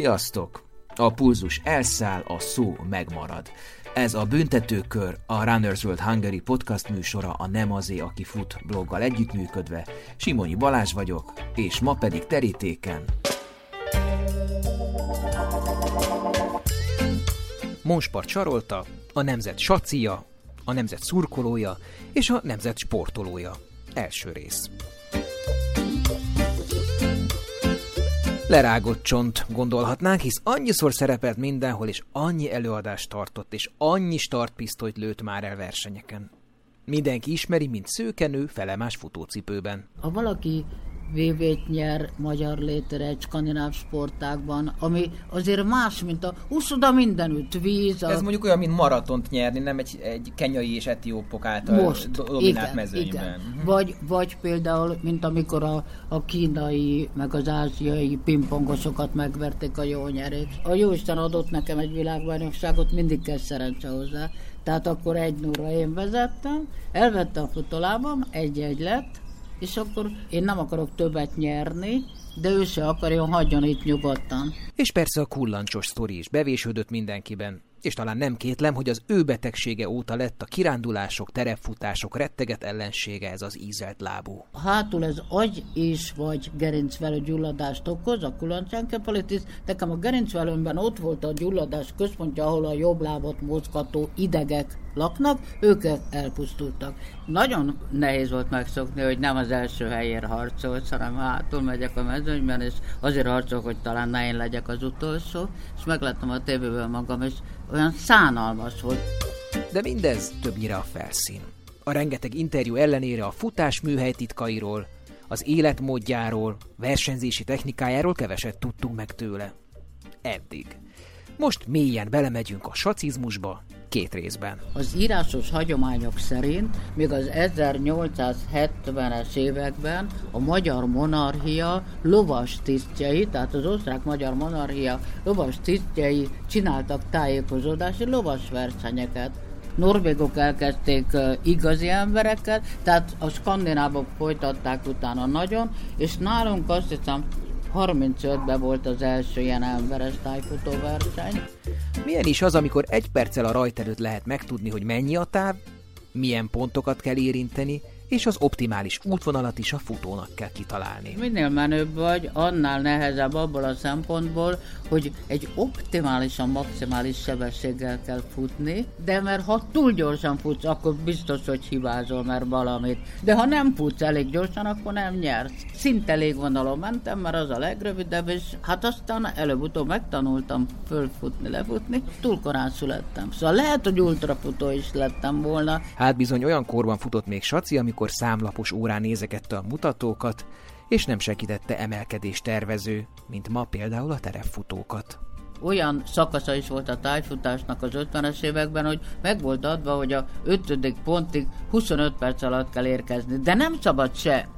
Sziasztok! A pulzus elszáll, a szó megmarad. Ez a Büntetőkör, a Runners World Hungary podcast műsora a Nem azé, aki fut bloggal együttműködve. Simonyi Balázs vagyok, és ma pedig terítéken. Monspart sarolta, a nemzet sacia, a nemzet szurkolója és a nemzet sportolója. Első rész. Lerágott csont, gondolhatnánk, hisz annyiszor szerepelt mindenhol, és annyi előadást tartott, és annyi startpisztolyt lőtt már el versenyeken. Mindenki ismeri, mint szőkenő felemás futócipőben. Ha valaki VB-t nyer magyar létre egy skandináv sportágban, ami azért más, mint a úszoda mindenütt, víz. A... Ez mondjuk olyan, mint maratont nyerni, nem egy, egy kenyai és etiópok által Most, dominált igen, mezőnyben. igen. Mhm. Vagy, vagy például, mint amikor a, a kínai, meg az ázsiai pingpongosokat megverték a jó nyerék. A Jóisten adott nekem egy világbajnokságot, mindig kell szerencse hozzá. Tehát akkor egy nulla én vezettem, elvettem a futolábam, egy-egy lett, és akkor én nem akarok többet nyerni, de ő se akarjon, hagyjon itt nyugodtan. És persze a kullancsos sztori is bevésődött mindenkiben, és talán nem kétlem, hogy az ő betegsége óta lett a kirándulások, terepfutások retteget ellensége ez az ízelt lábú. Hátul ez agy és vagy gerincvelő gyulladást okoz, a kulancenkefalitis. Nekem a gerincvelőmben ott volt a gyulladás központja, ahol a jobb lábat mozgató idegek laknak, ők elpusztultak. Nagyon nehéz volt megszokni, hogy nem az első helyért harcolsz, hanem hátul megyek a mezőnyben, és azért harcolok, hogy talán ne én legyek az utolsó, és megláttam a tévében magam, és olyan szánalmas volt. De mindez többnyire a felszín. A rengeteg interjú ellenére a futás műhely titkairól, az életmódjáról, versenyzési technikájáról keveset tudtunk meg tőle. Eddig. Most mélyen belemegyünk a sacizmusba, két részben. Az írásos hagyományok szerint még az 1870-es években a magyar monarchia lovas tisztjei, tehát az osztrák-magyar monarchia lovas tisztjei csináltak tájékozódási lovas versenyeket. Norvégok elkezdték igazi emberekkel, tehát a skandinávok folytatták utána nagyon, és nálunk azt hiszem 35-ben volt az első ilyen emberes tájfutó verseny. Milyen is az, amikor egy perccel a rajt előtt lehet megtudni, hogy mennyi a táv, milyen pontokat kell érinteni, és az optimális útvonalat is a futónak kell kitalálni. Minél menőbb vagy, annál nehezebb abból a szempontból, hogy egy optimálisan maximális sebességgel kell futni, de mert ha túl gyorsan futsz, akkor biztos, hogy hibázol, mert valamit. De ha nem futsz elég gyorsan, akkor nem nyersz. Szinte légvonalon mentem, mert az a legrövidebb, és hát aztán előbb-utóbb megtanultam fölfutni, lefutni, túl korán születtem. Szóval lehet, hogy ultrafutó is lettem volna. Hát bizony olyan korban futott még Saci, amikor számlapos órán nézegette a mutatókat, és nem segítette emelkedés tervező, mint ma például a terepfutókat. olyan szakasza is volt a tájfutásnak az 50-es években, hogy meg volt adva, hogy a 5. pontig 25 perc alatt kell érkezni, de nem szabad se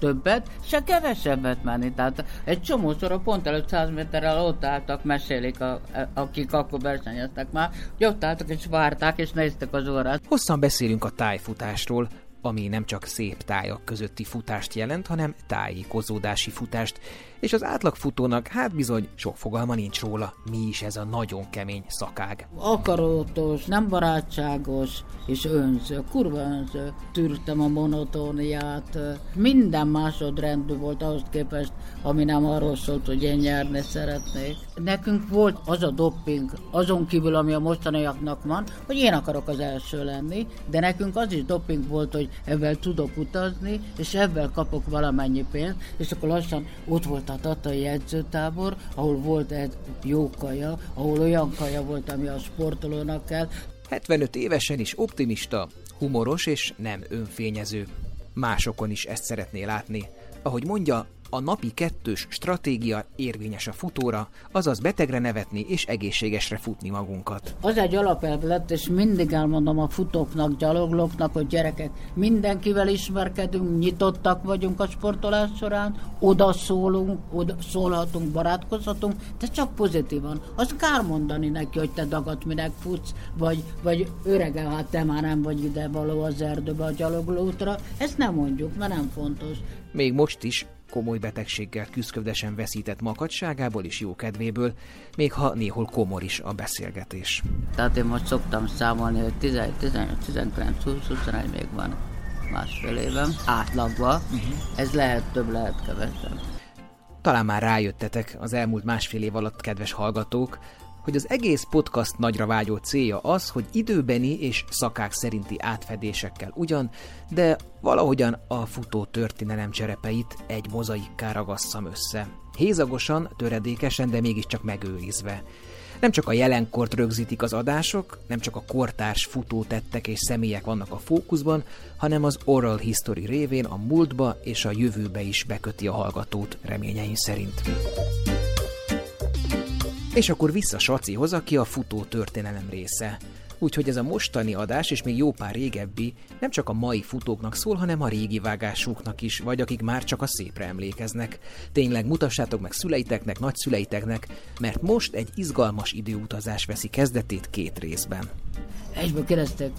többet, se kevesebbet menni. Tehát egy csomószor a pont előtt 100 méterrel ott álltak, mesélik, a, akik akkor versenyeztek már, hogy ott álltak és várták és néztek az órát. Hosszan beszélünk a tájfutásról, ami nem csak szép tájak közötti futást jelent, hanem tájékozódási futást, és az átlagfutónak hát bizony sok fogalma nincs róla, mi is ez a nagyon kemény szakág. Akarótos, nem barátságos és önző, kurva önző. Tűrtem a monotóniát, minden másodrendű volt ahhoz képest, ami nem arról szólt, hogy én nyerni szeretnék. Nekünk volt az a dopping, azon kívül, ami a mostaniaknak van, hogy én akarok az első lenni, de nekünk az is doping volt, hogy ebben tudok utazni, és ebben kapok valamennyi pénzt, és akkor lassan ott volt a tatai edzőtábor, ahol volt egy jó kaja, ahol olyan kaja volt, ami a sportolónak kell. 75 évesen is optimista, humoros és nem önfényező. Másokon is ezt szeretné látni. Ahogy mondja, a napi kettős stratégia érvényes a futóra, azaz betegre nevetni és egészségesre futni magunkat. Az egy alapelv lett, és mindig elmondom a futóknak, gyaloglóknak, hogy gyerekek, mindenkivel ismerkedünk, nyitottak vagyunk a sportolás során, oda szólunk, oda szólhatunk, barátkozhatunk, de csak pozitívan. Az kár mondani neki, hogy te dagat minek futsz, vagy, vagy örege, hát te már nem vagy ide való az erdőbe a gyaloglótra. Ezt nem mondjuk, mert nem fontos. Még most is komoly betegséggel küzdködesen veszített makadságából és jókedvéből, még ha néhol komor is a beszélgetés. Tehát én most szoktam számolni, hogy 19-20-21 még van másfél éven, átlagban. Uh-huh. Ez lehet több, lehet kevesebb. Talán már rájöttetek az elmúlt másfél év alatt, kedves hallgatók, hogy az egész podcast nagyra vágyó célja az, hogy időbeni és szakák szerinti átfedésekkel ugyan, de valahogyan a futó történelem cserepeit egy mozaikká ragasszam össze. Hézagosan, töredékesen, de mégiscsak megőrizve. Nem csak a jelenkort rögzítik az adások, nem csak a kortárs futótettek és személyek vannak a fókuszban, hanem az oral history révén a múltba és a jövőbe is beköti a hallgatót reményeim szerint. És akkor vissza Sacihoz, aki a futó történelem része. Úgyhogy ez a mostani adás, és még jó pár régebbi, nem csak a mai futóknak szól, hanem a régi vágásuknak is, vagy akik már csak a szépre emlékeznek. Tényleg mutassátok meg szüleiteknek, nagyszüleiteknek, mert most egy izgalmas időutazás veszi kezdetét két részben. Egyből kérdeztek,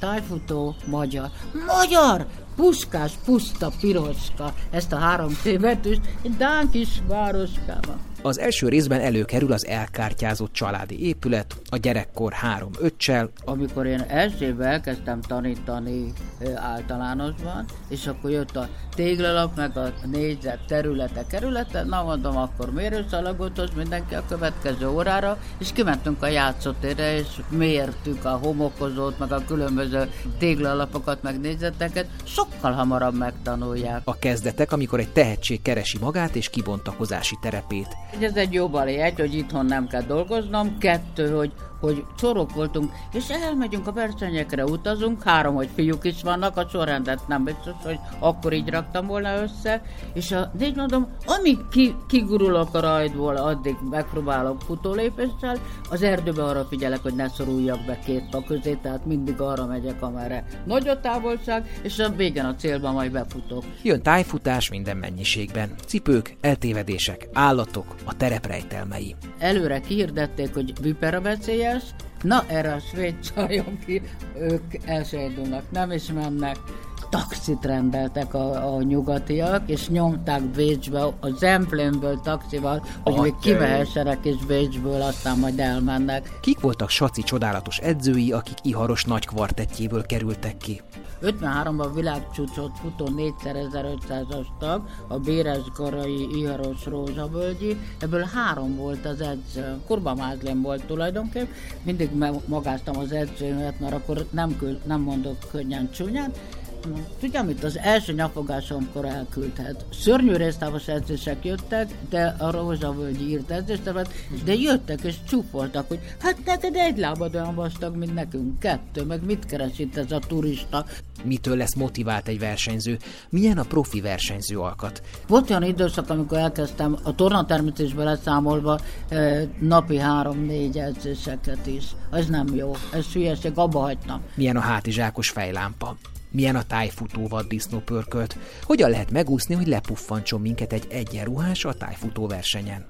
tájfutó, magyar. Magyar! Puskás, puszta, piroska. Ezt a három tévetőst egy dán kis városkában. Az első részben előkerül az elkártyázott családi épület, a gyerekkor három öccsel. Amikor én elsőbe elkezdtem tanítani általánosban, és akkor jött a téglalap, meg a négyzet területe, kerülete, na mondom, akkor mérőszalagot mindenki a következő órára, és kimentünk a játszótérre, és mértük a homokozót, meg a különböző téglalapokat, meg négyzeteket, sokkal hamarabb megtanulják. A kezdetek, amikor egy tehetség keresi magát és kibontakozási terepét. Ez egy jó bali, egy, hogy itthon nem kell dolgoznom, kettő, hogy hogy csorok voltunk, és elmegyünk a versenyekre, utazunk, három, hogy fiúk is vannak, a sorrendet nem biztos, hogy akkor így raktam volna össze, és a négy mondom, amíg ki, kigurulok a rajtból, addig megpróbálok futólépéssel, az erdőbe arra figyelek, hogy ne szoruljak be két pa közé, tehát mindig arra megyek, amerre nagy a távolság, és a végén a célban majd befutok. Jön tájfutás minden mennyiségben. Cipők, eltévedések, állatok, a tereprejtelmei. Előre kihirdették, hogy vipera veszélye, veszélyes. Na, erre a svéd csajok ők elsejdulnak, nem is mennek. Taxit rendeltek a, a nyugatiak, és nyomták Bécsbe, a Zemplénből taxival, hogy még kivehessenek és Bécsből, aztán majd elmennek. Kik voltak Saci csodálatos edzői, akik Iharos nagy kvartettjéből kerültek ki? 53-ban világcsúcsot futó 4500-as tag, a Béres Garai Iharos Rózsavölgyi, ebből három volt az edző. Kurba Mázlén volt tulajdonképp, mindig magáztam az edzőmet, mert akkor nem, küld, nem mondok könnyen csúnyát, Tudja, amit az első nyafogásomkor elküldhet. Szörnyű résztávos edzések jöttek, de a Rózsavölgyi írt edzéstevet, de jöttek és csúfoltak, hogy hát neked egy lábad olyan vastag, mint nekünk kettő, meg mit keres itt ez a turista. Mitől lesz motivált egy versenyző? Milyen a profi versenyző alkat? Volt olyan időszak, amikor elkezdtem a tornatermítésbe leszámolva eh, napi három-négy edzéseket is. Ez nem jó, ez hülyeség, abba hagytam. Milyen a hátizsákos fejlámpa? Milyen a tájfutó vaddisznó pörkölt? Hogyan lehet megúszni, hogy lepuffancson minket egy egyenruhás a tájfutó versenyen?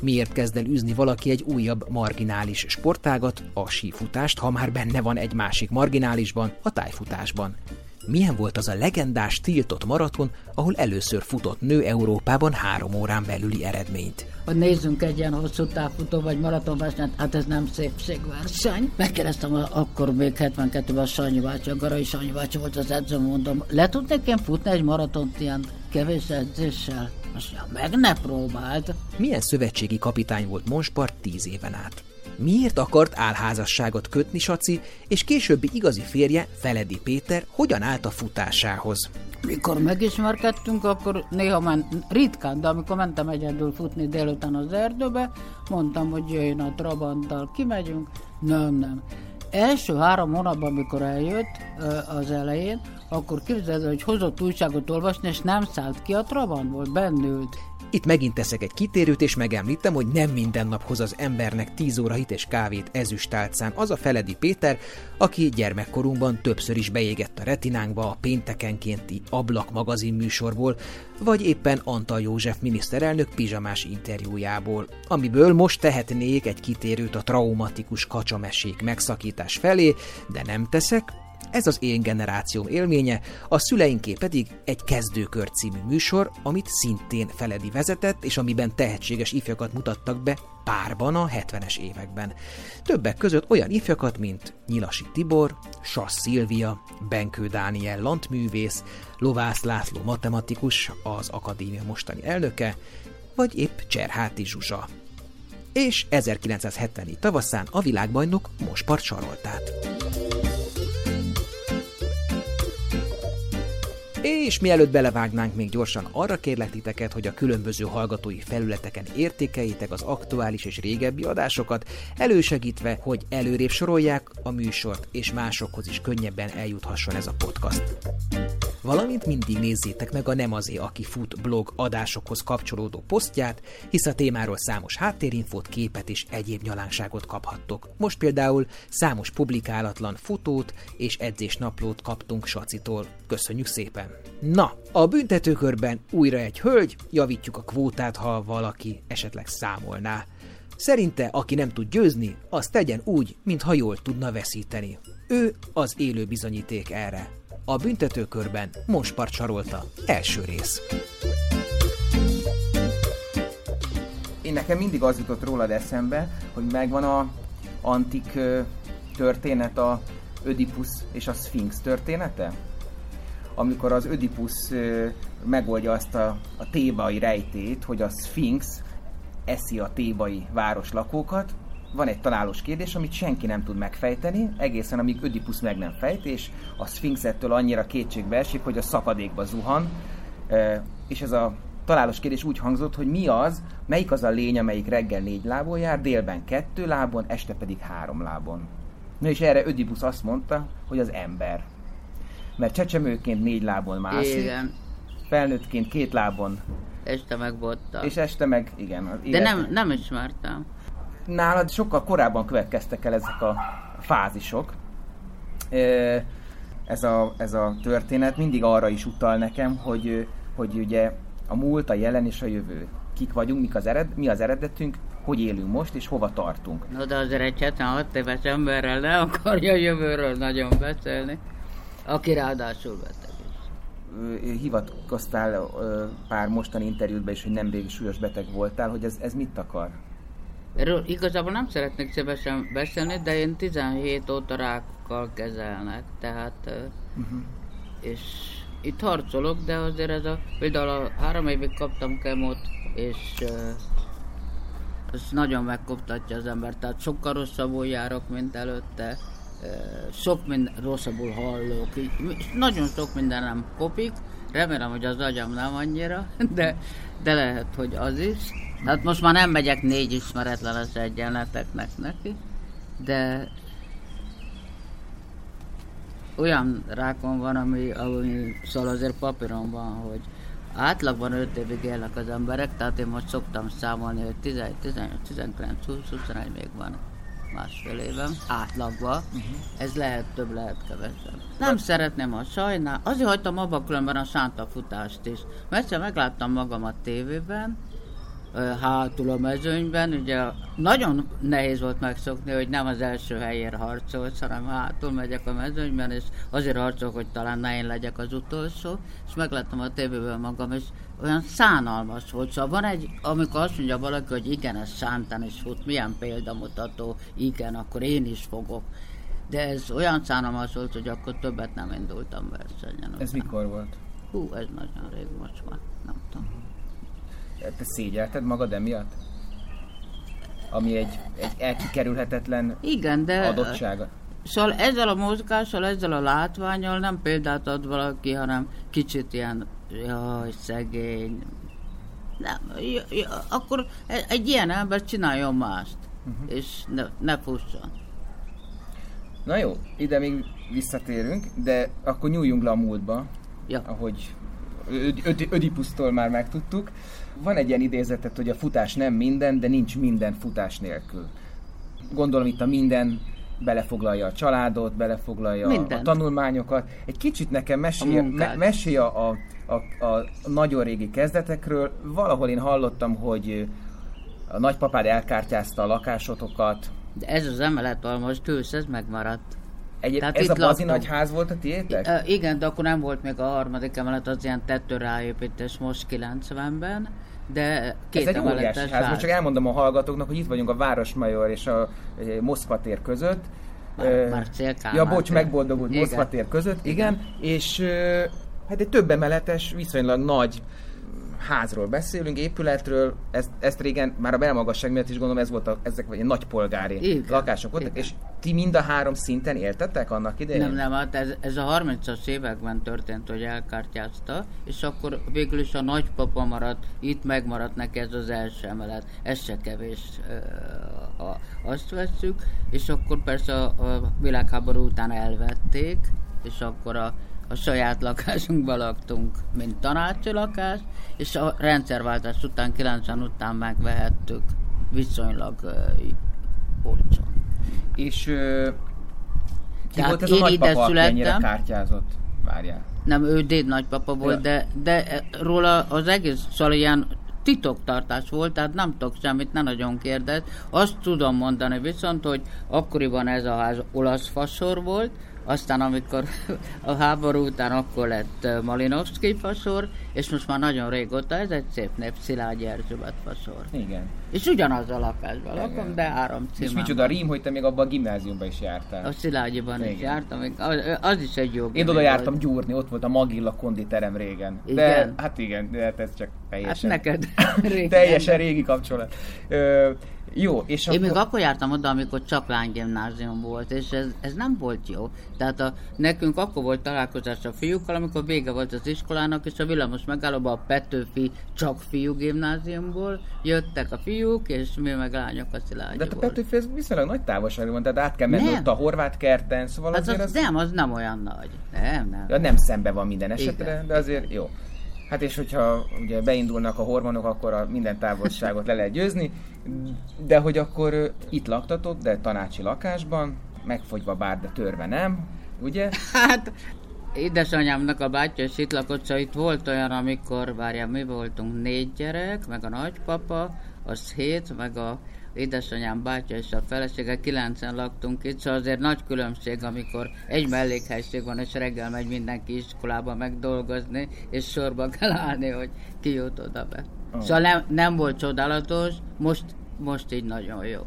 Miért kezd el űzni valaki egy újabb marginális sportágat, a sífutást, ha már benne van egy másik marginálisban, a tájfutásban? Milyen volt az a legendás tiltott maraton, ahol először futott nő Európában három órán belüli eredményt? Hogy nézzünk egy ilyen hosszú távfutó vagy maratonversenyt, hát ez nem szépségverseny. Megkérdeztem akkor még 72-ben a Sanyi bácsi, a Garai Sanyi bácsi volt az edző, mondom, le tudnék én futni egy maratont ilyen kevés edzéssel? Most ja, meg ne próbáld. Milyen szövetségi kapitány volt Monspart tíz éven át? Miért akart álházasságot kötni Saci, és későbbi igazi férje, Feledi Péter, hogyan állt a futásához? Mikor megismerkedtünk, akkor néha ment, ritkán, de amikor mentem egyedül futni délután az erdőbe, mondtam, hogy jöjjön a Trabanttal, kimegyünk. Nem, nem. Első három hónapban, amikor eljött az elején, akkor képzeld, hogy hozott újságot olvasni, és nem szállt ki a Trabantból, bennült. Itt megint teszek egy kitérőt, és megemlítem, hogy nem minden nap hoz az embernek 10 óra hit és kávét ezüstálcán az a Feledi Péter, aki gyermekkorunkban többször is beégett a retinánkba a péntekenkénti Ablak magazin műsorból, vagy éppen Antal József miniszterelnök pizsamás interjújából, amiből most tehetnék egy kitérőt a traumatikus kacsamesék megszakítás felé, de nem teszek, Ez az én generációm élménye, a szüleinké pedig egy kezdőkör című műsor, amit szintén Feledi vezetett, és amiben tehetséges ifjakat mutattak be párban a 70-es években. Többek között olyan ifjakat, mint Nyilasi Tibor, Sas Szilvia, Benkő Dániel lantművész, Lovász László matematikus, az akadémia mostani elnöke, vagy épp Cserháti Zsuzsa. És 1970 tavaszán a világbajnok Mospart Saroltát. És mielőtt belevágnánk, még gyorsan arra kérlek titeket, hogy a különböző hallgatói felületeken értékeljétek az aktuális és régebbi adásokat, elősegítve, hogy előrébb sorolják a műsort, és másokhoz is könnyebben eljuthasson ez a podcast. Valamint mindig nézzétek meg a Nem azé, aki fut blog adásokhoz kapcsolódó posztját, hisz a témáról számos háttérinfót, képet és egyéb nyalánságot kaphattok. Most például számos publikálatlan futót és edzésnaplót kaptunk Sacitól. Köszönjük szépen! Na, a büntetőkörben újra egy hölgy, javítjuk a kvótát, ha valaki esetleg számolná. Szerinte, aki nem tud győzni, az tegyen úgy, mintha jól tudna veszíteni. Ő az élő bizonyíték erre. A büntetőkörben Monspart sarolta. Első rész. Én nekem mindig az jutott rólad eszembe, hogy megvan a antik történet, a Ödipus és a Sphinx története? Amikor az Ödipus megoldja azt a, a tébai rejtét, hogy a Sphinx eszi a tébai városlakókat, van egy találós kérdés, amit senki nem tud megfejteni, egészen amíg Ödipus meg nem fejt, és a Sphinxettől annyira kétségbe esik, hogy a szakadékba zuhan, és ez a találós kérdés úgy hangzott, hogy mi az, melyik az a lény, amelyik reggel négy lábon jár, délben kettő lábon, este pedig három lábon. Na és erre Ödipus azt mondta, hogy az ember. Mert csecsemőként négy lábon mászik, Igen. felnőttként két lábon, Este megbotta. és este meg, igen. Az De nem, nem ismertem. nálad sokkal korábban következtek el ezek a fázisok. Ez a, ez a történet mindig arra is utal nekem, hogy, hogy ugye a múlt, a jelen és a jövő. Kik vagyunk, mik az ered, mi az eredetünk, hogy élünk most, és hova tartunk. No, de azért egy 76 éves emberrel ne akarja a jövőről nagyon beszélni, aki ráadásul beteg is. Hivatkoztál pár mostani interjútban is, hogy nemrég súlyos beteg voltál, hogy ez, ez mit akar? Erről igazából nem szeretnék szívesen beszélni, de én 17 óta rákkal kezelnek, tehát uh, Uh-huh. és itt harcolok, de azért ez a, például a három évig kaptam kemót, és uh, ez nagyon megkoptatja az embert, tehát sokkal rosszabbul járok, mint előtte, sok minden rosszabbul hallok, így, nagyon sok minden nem kopik, remélem, hogy az agyam nem annyira, de, de lehet, hogy az is. Tehát most már nem megyek négy ismeretlenes egyenleteknek neki, de olyan rákon van, ami, ami szóval azért papíron van, hogy átlagban 5 évig élnek az emberek, tehát én most szoktam számolni, hogy 11, 18, 19, 20, 21 még van másfél éven, átlagban. Uh-huh. Ez lehet több, lehet kevesebb. Nem szeretném, ha sajnál. Azért hagytam abba különben a sántafutást is. Mert egyszer megláttam magam a tévében, hátul a mezőnyben, ugye nagyon nehéz volt megszokni, hogy nem az első helyért harcolsz, hanem hátul megyek a mezőnyben, és azért harcolok, hogy talán ne én legyek az utolsó, és megláttam a tévében magam, és olyan szánalmas volt. Szóval van egy, amikor azt mondja valaki, hogy igen, ez sántán is fut, milyen példamutató, igen, akkor én is fogok. De ez olyan szánalmas volt, hogy akkor többet nem indultam versenyen. Ez után. mikor volt? Hú, ez nagyon rég most már, nem tudom. Te szégyelted magad emiatt? Ami egy, egy elkikerülhetetlen Igen, de... adottsága. Szóval ezzel a mozgással, ezzel a látványal nem példát ad valaki, hanem kicsit ilyen, jaj, szegény. Nem, j- j- akkor e- egy ilyen ember csináljon mást, uh-huh. és ne, ne fusson. Na jó, ide még visszatérünk, de akkor nyúljunk le a múltba, Ja. ahogy Öd- Öd- Ödipusztól már megtudtuk. Van egy ilyen idézetet, hogy a futás nem minden, de nincs minden futás nélkül. Gondolom itt a minden belefoglalja a családot, belefoglalja a, a Mindent. tanulmányokat. Egy kicsit nekem mesélj, A me, mesélj a, a, a, a nagyon régi kezdetekről. Valahol én hallottam, hogy a nagypapád elkártyázta a lakásotokat, De ez az emelet, most ülsz, ez megmaradt. Egy, Tehát ez a bazi nagy ház volt a tiétek? I, igen, de akkor nem volt még a harmadik emelet, az ilyen tettő ráépítés most 90-ben de két Ez egy óriási ház. ház. Most csak elmondom a hallgatóknak, hogy itt vagyunk a Városmajor és a Moszkva tér között. Már, már Ja, bocs, megboldogult Moszkva tér között, igen. igen. És hát egy több emeletes, viszonylag nagy házról beszélünk, épületről, ezt, ezt régen már a belmagasság miatt is gondolom ez volt a, ezek vagy nagy polgári Igen. lakások voltak, Igen. és ti mind a három szinten éltetek annak idején? Nem, nem, hát ez, ez a 30-as években történt, hogy elkártyázta, és akkor végül is a nagypapa maradt, itt megmaradt neki ez az első emelet, ez se kevés, ha azt vesszük, és akkor persze a, a világháború után elvették, és akkor a a saját lakásunkban laktunk, mint tanácsi lakás, és a rendszerváltás után, 90 után megvehettük viszonylag uh, olcsón. És uh, ki Tehát volt ez a nagypapa, aki ennyire kártyázott? Várjál. Nem, ő déd nagypapa volt, ja. de, de róla az egész szóval ilyen titoktartás volt, tehát nem tudok semmit, ne nagyon kérdez. Azt tudom mondani viszont, hogy akkoriban ez a ház olasz fasor volt, aztán amikor a háború után akkor lett Malinowski fasor, és most már nagyon régóta ez egy szép nép, Szilágyi Erzsébet fasor. Igen. És ugyanaz a lakásban lakom, de három címem. És micsoda rím, hogy te még abban a gimnáziumban is jártál. A Szilágyiban Igen. is jártam, az, az is egy jó Én oda jártam volt. gyúrni, ott volt a Magilla konditerem régen. Igen? De, hát igen, de hát ez csak teljesen... Hát neked régen. teljesen régi kapcsolat. Ö, jó, és Én akkor... még akkor jártam oda, amikor csak lánygimnázium volt, és ez, ez nem volt jó. Tehát a, nekünk akkor volt találkozás a fiúkkal, amikor vége volt az iskolának, és a villamos megállóban a Petőfi csak fiú gimnáziumból jöttek a fiúk, és mi meg lányok a Szilágyiból. De a Petőfi ez viszonylag nagy távolság van, tehát át kell menni ott a horvát kerten, szóval hát azért az, az... Nem, az nem olyan nagy. Nem, nem. Ja, nem szembe van minden esetre, igen, de azért jó. Hát és hogyha ugye beindulnak a hormonok, akkor a minden távolságot le lehet győzni, de hogy akkor itt laktatok, de tanácsi lakásban, megfogyva bár, de törve nem, ugye? Hát édesanyámnak a bátyja is itt lakott, szóval itt volt olyan, amikor, várjál, mi voltunk négy gyerek, meg a nagypapa, az hét, meg a édesanyám bátyja és a felesége, kilencen laktunk itt, szóval azért nagy különbség, amikor egy mellékhelység van, és reggel megy mindenki iskolába megdolgozni, és sorba kell állni, hogy ki jut oda be. Oh. Szóval nem, nem volt csodálatos, most, most így nagyon jó.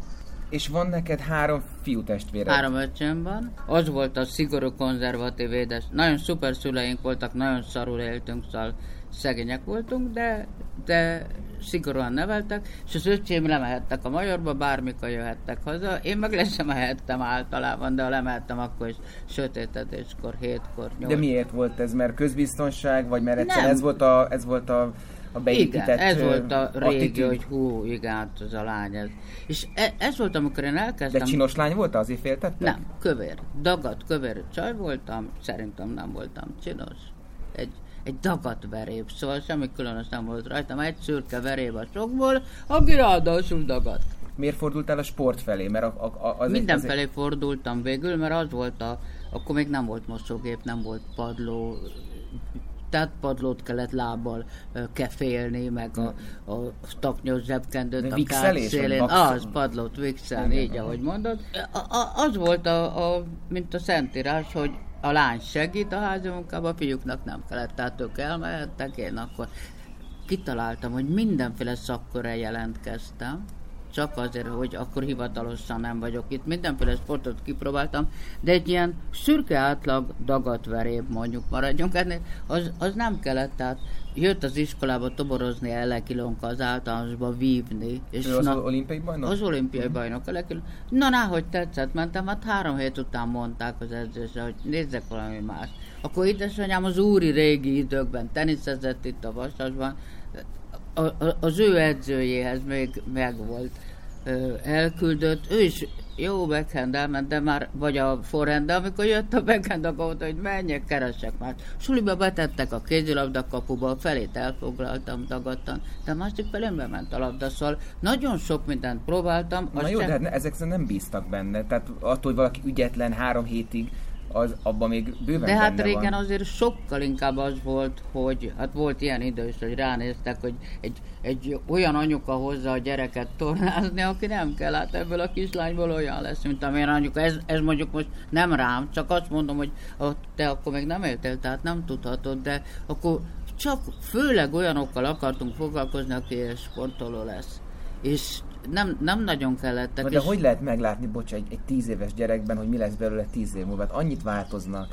És van neked három fiú testvéred? Három öcsém van. Az volt a szigorú konzervatív édes. Nagyon szuper szüleink voltak, nagyon szarul éltünk, szóval szegények voltunk, de, de szigorúan neveltek, és az öcsém lemehettek a majorba, bármikor jöhettek haza. Én meg le sem mehettem általában, de ha lemehettem, akkor is sötétedéskor, hétkor, nyolc. De miért volt ez? Mert közbiztonság, vagy mert egyszer ez volt a, ez volt a a beépített Igen, ez volt a régi, attitűd. hogy hú, igen, hát az a lány ez. És e, ez volt, amikor én elkezdtem... De csinos lány volt, azért féltettek? Nem, kövér. Dagat, kövér csaj voltam, szerintem nem voltam csinos. Egy egy dagat veréb, szóval semmi különös nem volt rajtam, egy szürke veréb a sokból, aki ráadásul dagat. Miért fordultál a sport felé? Mert a, a, az Mindenfelé egy... fordultam végül, mert az volt a, akkor még nem volt mosógép, nem volt padló, tehát padlót kellett lábbal kefélni, meg a, a taknyos zsebkendőt a kárt szélén. Az, padlót vixelni, így ahogy mondod. A, a, az volt a, a, mint a szentírás, hogy a lány segít a házi a fiúknak nem kellett, tehát ők elmehettek, én akkor kitaláltam, hogy mindenféle szakkörre jelentkeztem, csak azért, hogy akkor hivatalosan nem vagyok itt. Mindenféle sportot kipróbáltam, de egy ilyen szürke átlag dagatveréb mondjuk maradjunk ennél, az, az nem kellett, tehát jött az iskolába toborozni Elekilonka az általánosba vívni. És ő az na, olimpiai bajnok? Az olimpiai bajnok Elekilon. Na, na, hogy tetszett, mentem, hát három hét után mondták az edzésre, hogy nézzek valami más. Akkor édesanyám az úri régi időkben teniszezett itt a Vasasban, a, a, az ő edzőjéhez még megvolt elküldött, ő is jó backhand elment, de már, vagy a forehand, de amikor jött a backhand, akkor mondta, hogy menjek, keresek már. Suliba betettek a kézilabda kapuba, a felét elfoglaltam dagadtan, de a másik felén bement a labda, szóval nagyon sok mindent próbáltam. Na jó, sem... de hát ezek nem bíztak benne, tehát attól, hogy valaki ügyetlen három hétig az, abban még bőven De hát régen van. azért sokkal inkább az volt, hogy hát volt ilyen idő is, hogy ránéztek, hogy egy, egy olyan anyuka hozza a gyereket tornázni, aki nem kell, hát ebből a kislányból olyan lesz, mint amilyen anyuka. Ez, ez mondjuk most nem rám, csak azt mondom, hogy ah, te akkor még nem éltél, tehát nem tudhatod, de akkor csak főleg olyanokkal akartunk foglalkozni, aki sportoló lesz. És nem, nem nagyon kellettek. Na de és hogy lehet meglátni, bocs, egy, egy tíz éves gyerekben, hogy mi lesz belőle tíz év múlva? Hát annyit változnak.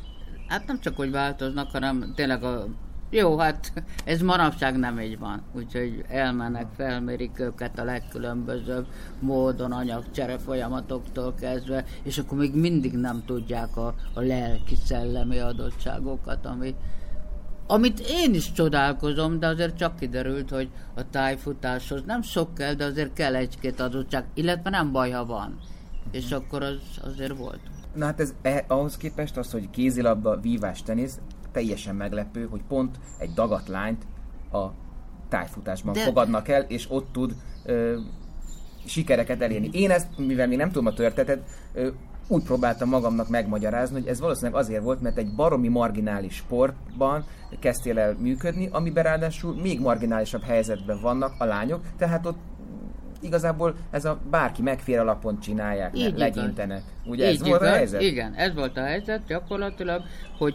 Hát nem csak, hogy változnak, hanem tényleg a... Jó, hát ez manapság nem így van. Úgyhogy elmennek, felmérik őket a legkülönbözőbb módon, anyagcsere folyamatoktól kezdve, és akkor még mindig nem tudják a, a lelki szellemi adottságokat, ami, amit én is csodálkozom, de azért csak kiderült, hogy a tájfutáshoz nem sok kell, de azért kell egy-két adottság, illetve nem baj, ha van. És akkor az azért volt. Na hát ez eh, ahhoz képest az, hogy kézilabda, vívás, tenisz, teljesen meglepő, hogy pont egy dagat lányt a tájfutásban De- fogadnak el, és ott tud ö, sikereket elérni. Én ezt, mivel még nem tudom a történetet, úgy próbáltam magamnak megmagyarázni, hogy ez valószínűleg azért volt, mert egy baromi marginális sportban kezdtél el működni, amiben ráadásul még marginálisabb helyzetben vannak a lányok, tehát ott igazából ez a bárki megfér alapon csinálják, Így legyintenek. Ugye ez Így volt a igaz, helyzet? Igen, ez volt a helyzet gyakorlatilag, hogy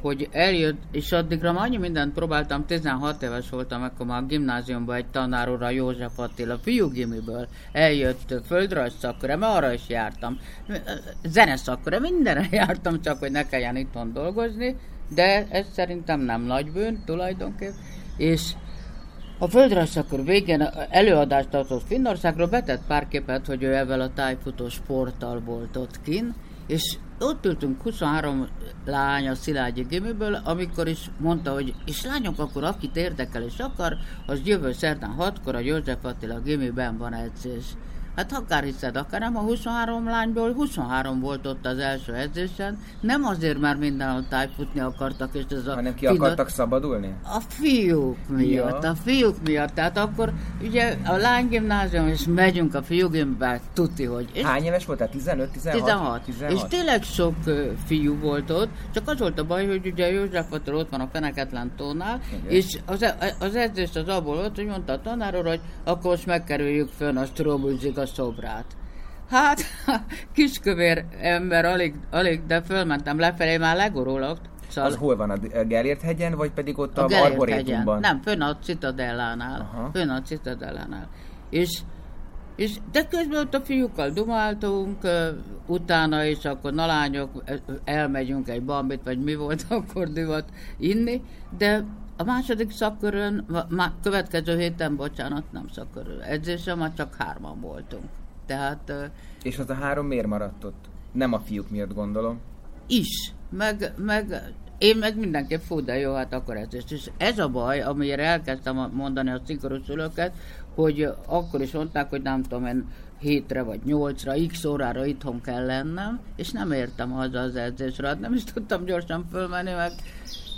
hogy eljött, és addigra már annyi mindent próbáltam, 16 éves voltam, akkor már a gimnáziumban egy tanár úr, a József Attila, fiú gimiből. Eljött földrajz szakköre, mert arra is jártam, zeneszakköre, mindenre jártam, csak hogy ne kelljen itthon dolgozni, de ez szerintem nem nagy bűn tulajdonképp, és a földrajzszakor végén előadást tartott Finnországról, betett pár képet, hogy ő ebben a tájfutó sporttal volt ott kin, és ott ültünk 23 lány a Szilágyi Gimiből, amikor is mondta, hogy és lányok, akkor akit érdekel és akar, az jövő szerdán 6-kor a József Attila Gimiben van edzés. Hát akár hiszed, akár nem, a 23 lányból 23 volt ott az első edzésen, nem azért, mert mindenhol tájfutni akartak, és ez a Hanem ki finna- akartak szabadulni? a fiúk miatt, Ja. a fiúk miatt. Tehát akkor ugye a lánygimnázium, és megyünk a fiúgimbe, tuti, hogy... És Hány éves voltál? 15, 16? 16. 16. És tényleg sok fiú volt ott, csak az volt a baj, hogy ugye József Attila ott van a Feneketlen tónál, Igen. és az, e- az edzés az abból volt, hogy mondta a tanár hogy akkor most megkerüljük fönn a Strobulzik a szobrát. Hát, kiskövér ember, alig, alig, de fölmentem lefelé, már legorulok. Szóval Az hol van? A Gellért hegyen, vagy pedig ott a, a. Arborétumban? Nem, fönn a Citadellánál. Aha. Fönn a Citadellánál. És, és de közben ott a fiúkkal dumáltunk, utána is akkor na lányok, elmegyünk egy bambit, vagy mi volt akkor divat inni, de a második szakkörön, va- má, következő héten, bocsánat, nem szakkörön, edzésen már csak hárman voltunk. Tehát És az a három miért maradt ott? Nem a fiúk miatt gondolom. is, meg, meg én meg mindenképp fú, de jó, hát akkor ez. És ez a baj, amire elkezdtem mondani a szigorú szülőket, hogy akkor is mondták, hogy nem tudom én, hétre vagy nyolcra, x órára itthon kell lennem, és nem értem haza az edzésre, hát nem is tudtam gyorsan fölmenni meg,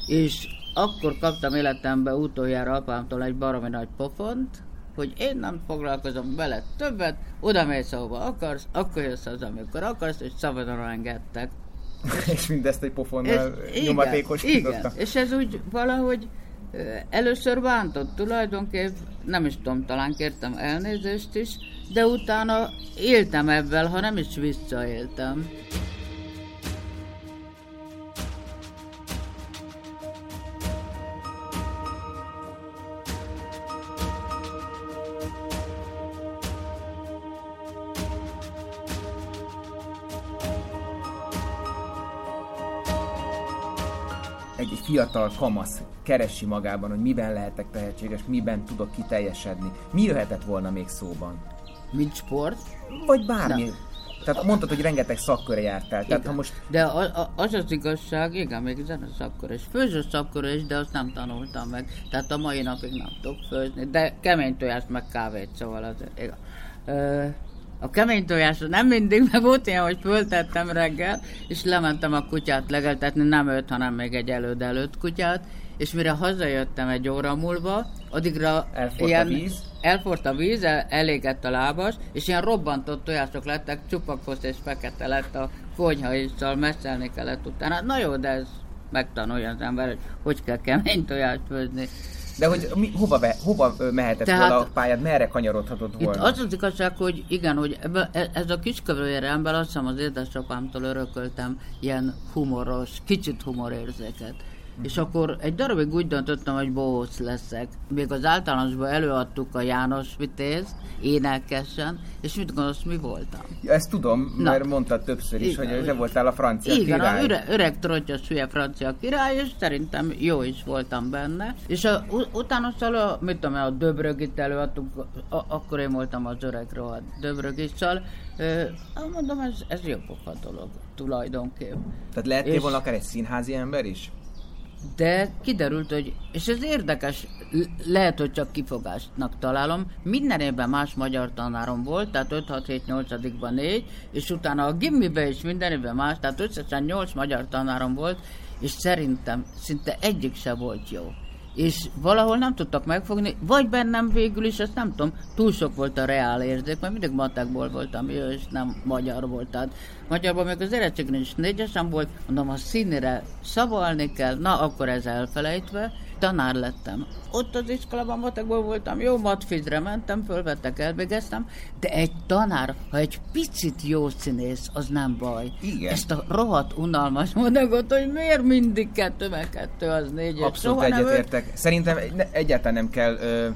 és akkor kaptam életembe utoljára apámtól egy baromi nagy pofont, hogy én nem foglalkozom vele többet, oda mész, ahova akarsz, akkor jössz az, amikor akarsz, és szabadon engedtek. és mindezt egy pofonnal És, nyomatékos igen, és ez úgy valahogy először bántott tulajdonképp, nem is tudom, talán kértem elnézést is, de utána éltem ebben, ha nem is visszaéltem. Fiatal kamasz keresi magában, hogy miben lehetek tehetséges, miben tudok kiteljesedni. Mi jöhetett volna még szóban? Mint sport. Vagy bármi. Tehát mondtad, hogy rengeteg szakköre jártál. Tehát ha most De a, a, az az igazság, igen, még zeneszakkor és főző szakkor is, de azt nem tanultam meg. Tehát a mai napig nem tudok főzni, de kemény tojást meg kávét, szóval az igen. Ö, a kemény tojásra nem mindig, mert volt ilyen, hogy föltettem reggel, és lementem a kutyát legeltetni, nem őt, hanem még egy előd előtt kutyát, és mire hazajöttem egy óra múlva, addigra Elforrt a víz? elforrt a víz, el, elégett a lábas, és ilyen robbantott tojások lettek, csupakos és fekete lett a konyhaisztal messzelni kellett utána. Na jó, de ez megtanulja az ember, hogy hogy kell kemény tojást főzni. De hogy mi, hova, be, hova mehetett Tehát, volna a pályád, merre kanyarodhatott volna? Itt az az igazság, hogy igen, hogy ebbe, e- ez a kiskövőjére ember, azt hiszem az édesapámtól örököltem ilyen humoros, kicsit humorérzéket. És akkor egy darabig úgy döntöttem, hogy bohóc leszek. Még az általánosban előadtuk a János Vitézt, énekesen, és mit gondolsz, mi voltam? Ja, ezt tudom, Na, mert mondtad többször is, igen, hogy te voltál a francia igen, király. Igen, öreg, trottyos hülye francia király, és szerintem jó is voltam benne. És a, utána szóval, mit tudom, a Döbrögit előadtuk, a, akkor én voltam az öreg rohadt Döbrögicsal. mondom, ez, ez jó pofa dolog tulajdonképp. Tehát lehetnél és... volna akár egy színházi ember is? De kiderült, hogy, és ez érdekes, lehet, hogy csak kifogástnak találom, minden évben más magyar tanárom volt, tehát 5, 6, 7, 8 ban 4, és utána a gimmibe is minden évben más, tehát összesen 8 magyar tanárom volt, és szerintem szinte egyik se volt jó és valahol nem tudtak megfogni, vagy bennem végül is, ezt nem tudom, túl sok volt a reál érzék, mert mindig matekból voltam jó, és nem magyar volt. Tehát magyarban még az érettségén is négyesen volt, mondom, a színére szavalni kell, na akkor ez elfelejtve, tanár lettem. Ott az iskolában matekból voltam, jó matfizre mentem, fölvettek, elvégeztem, de egy tanár, ha egy picit jó színész, az nem baj. Igen. Ezt a rohadt unalmas mondagot, hogy miért mindig kettő, meg kettő, az négy. Abszolút egyetértek. Szerintem egyáltalán nem kell ö,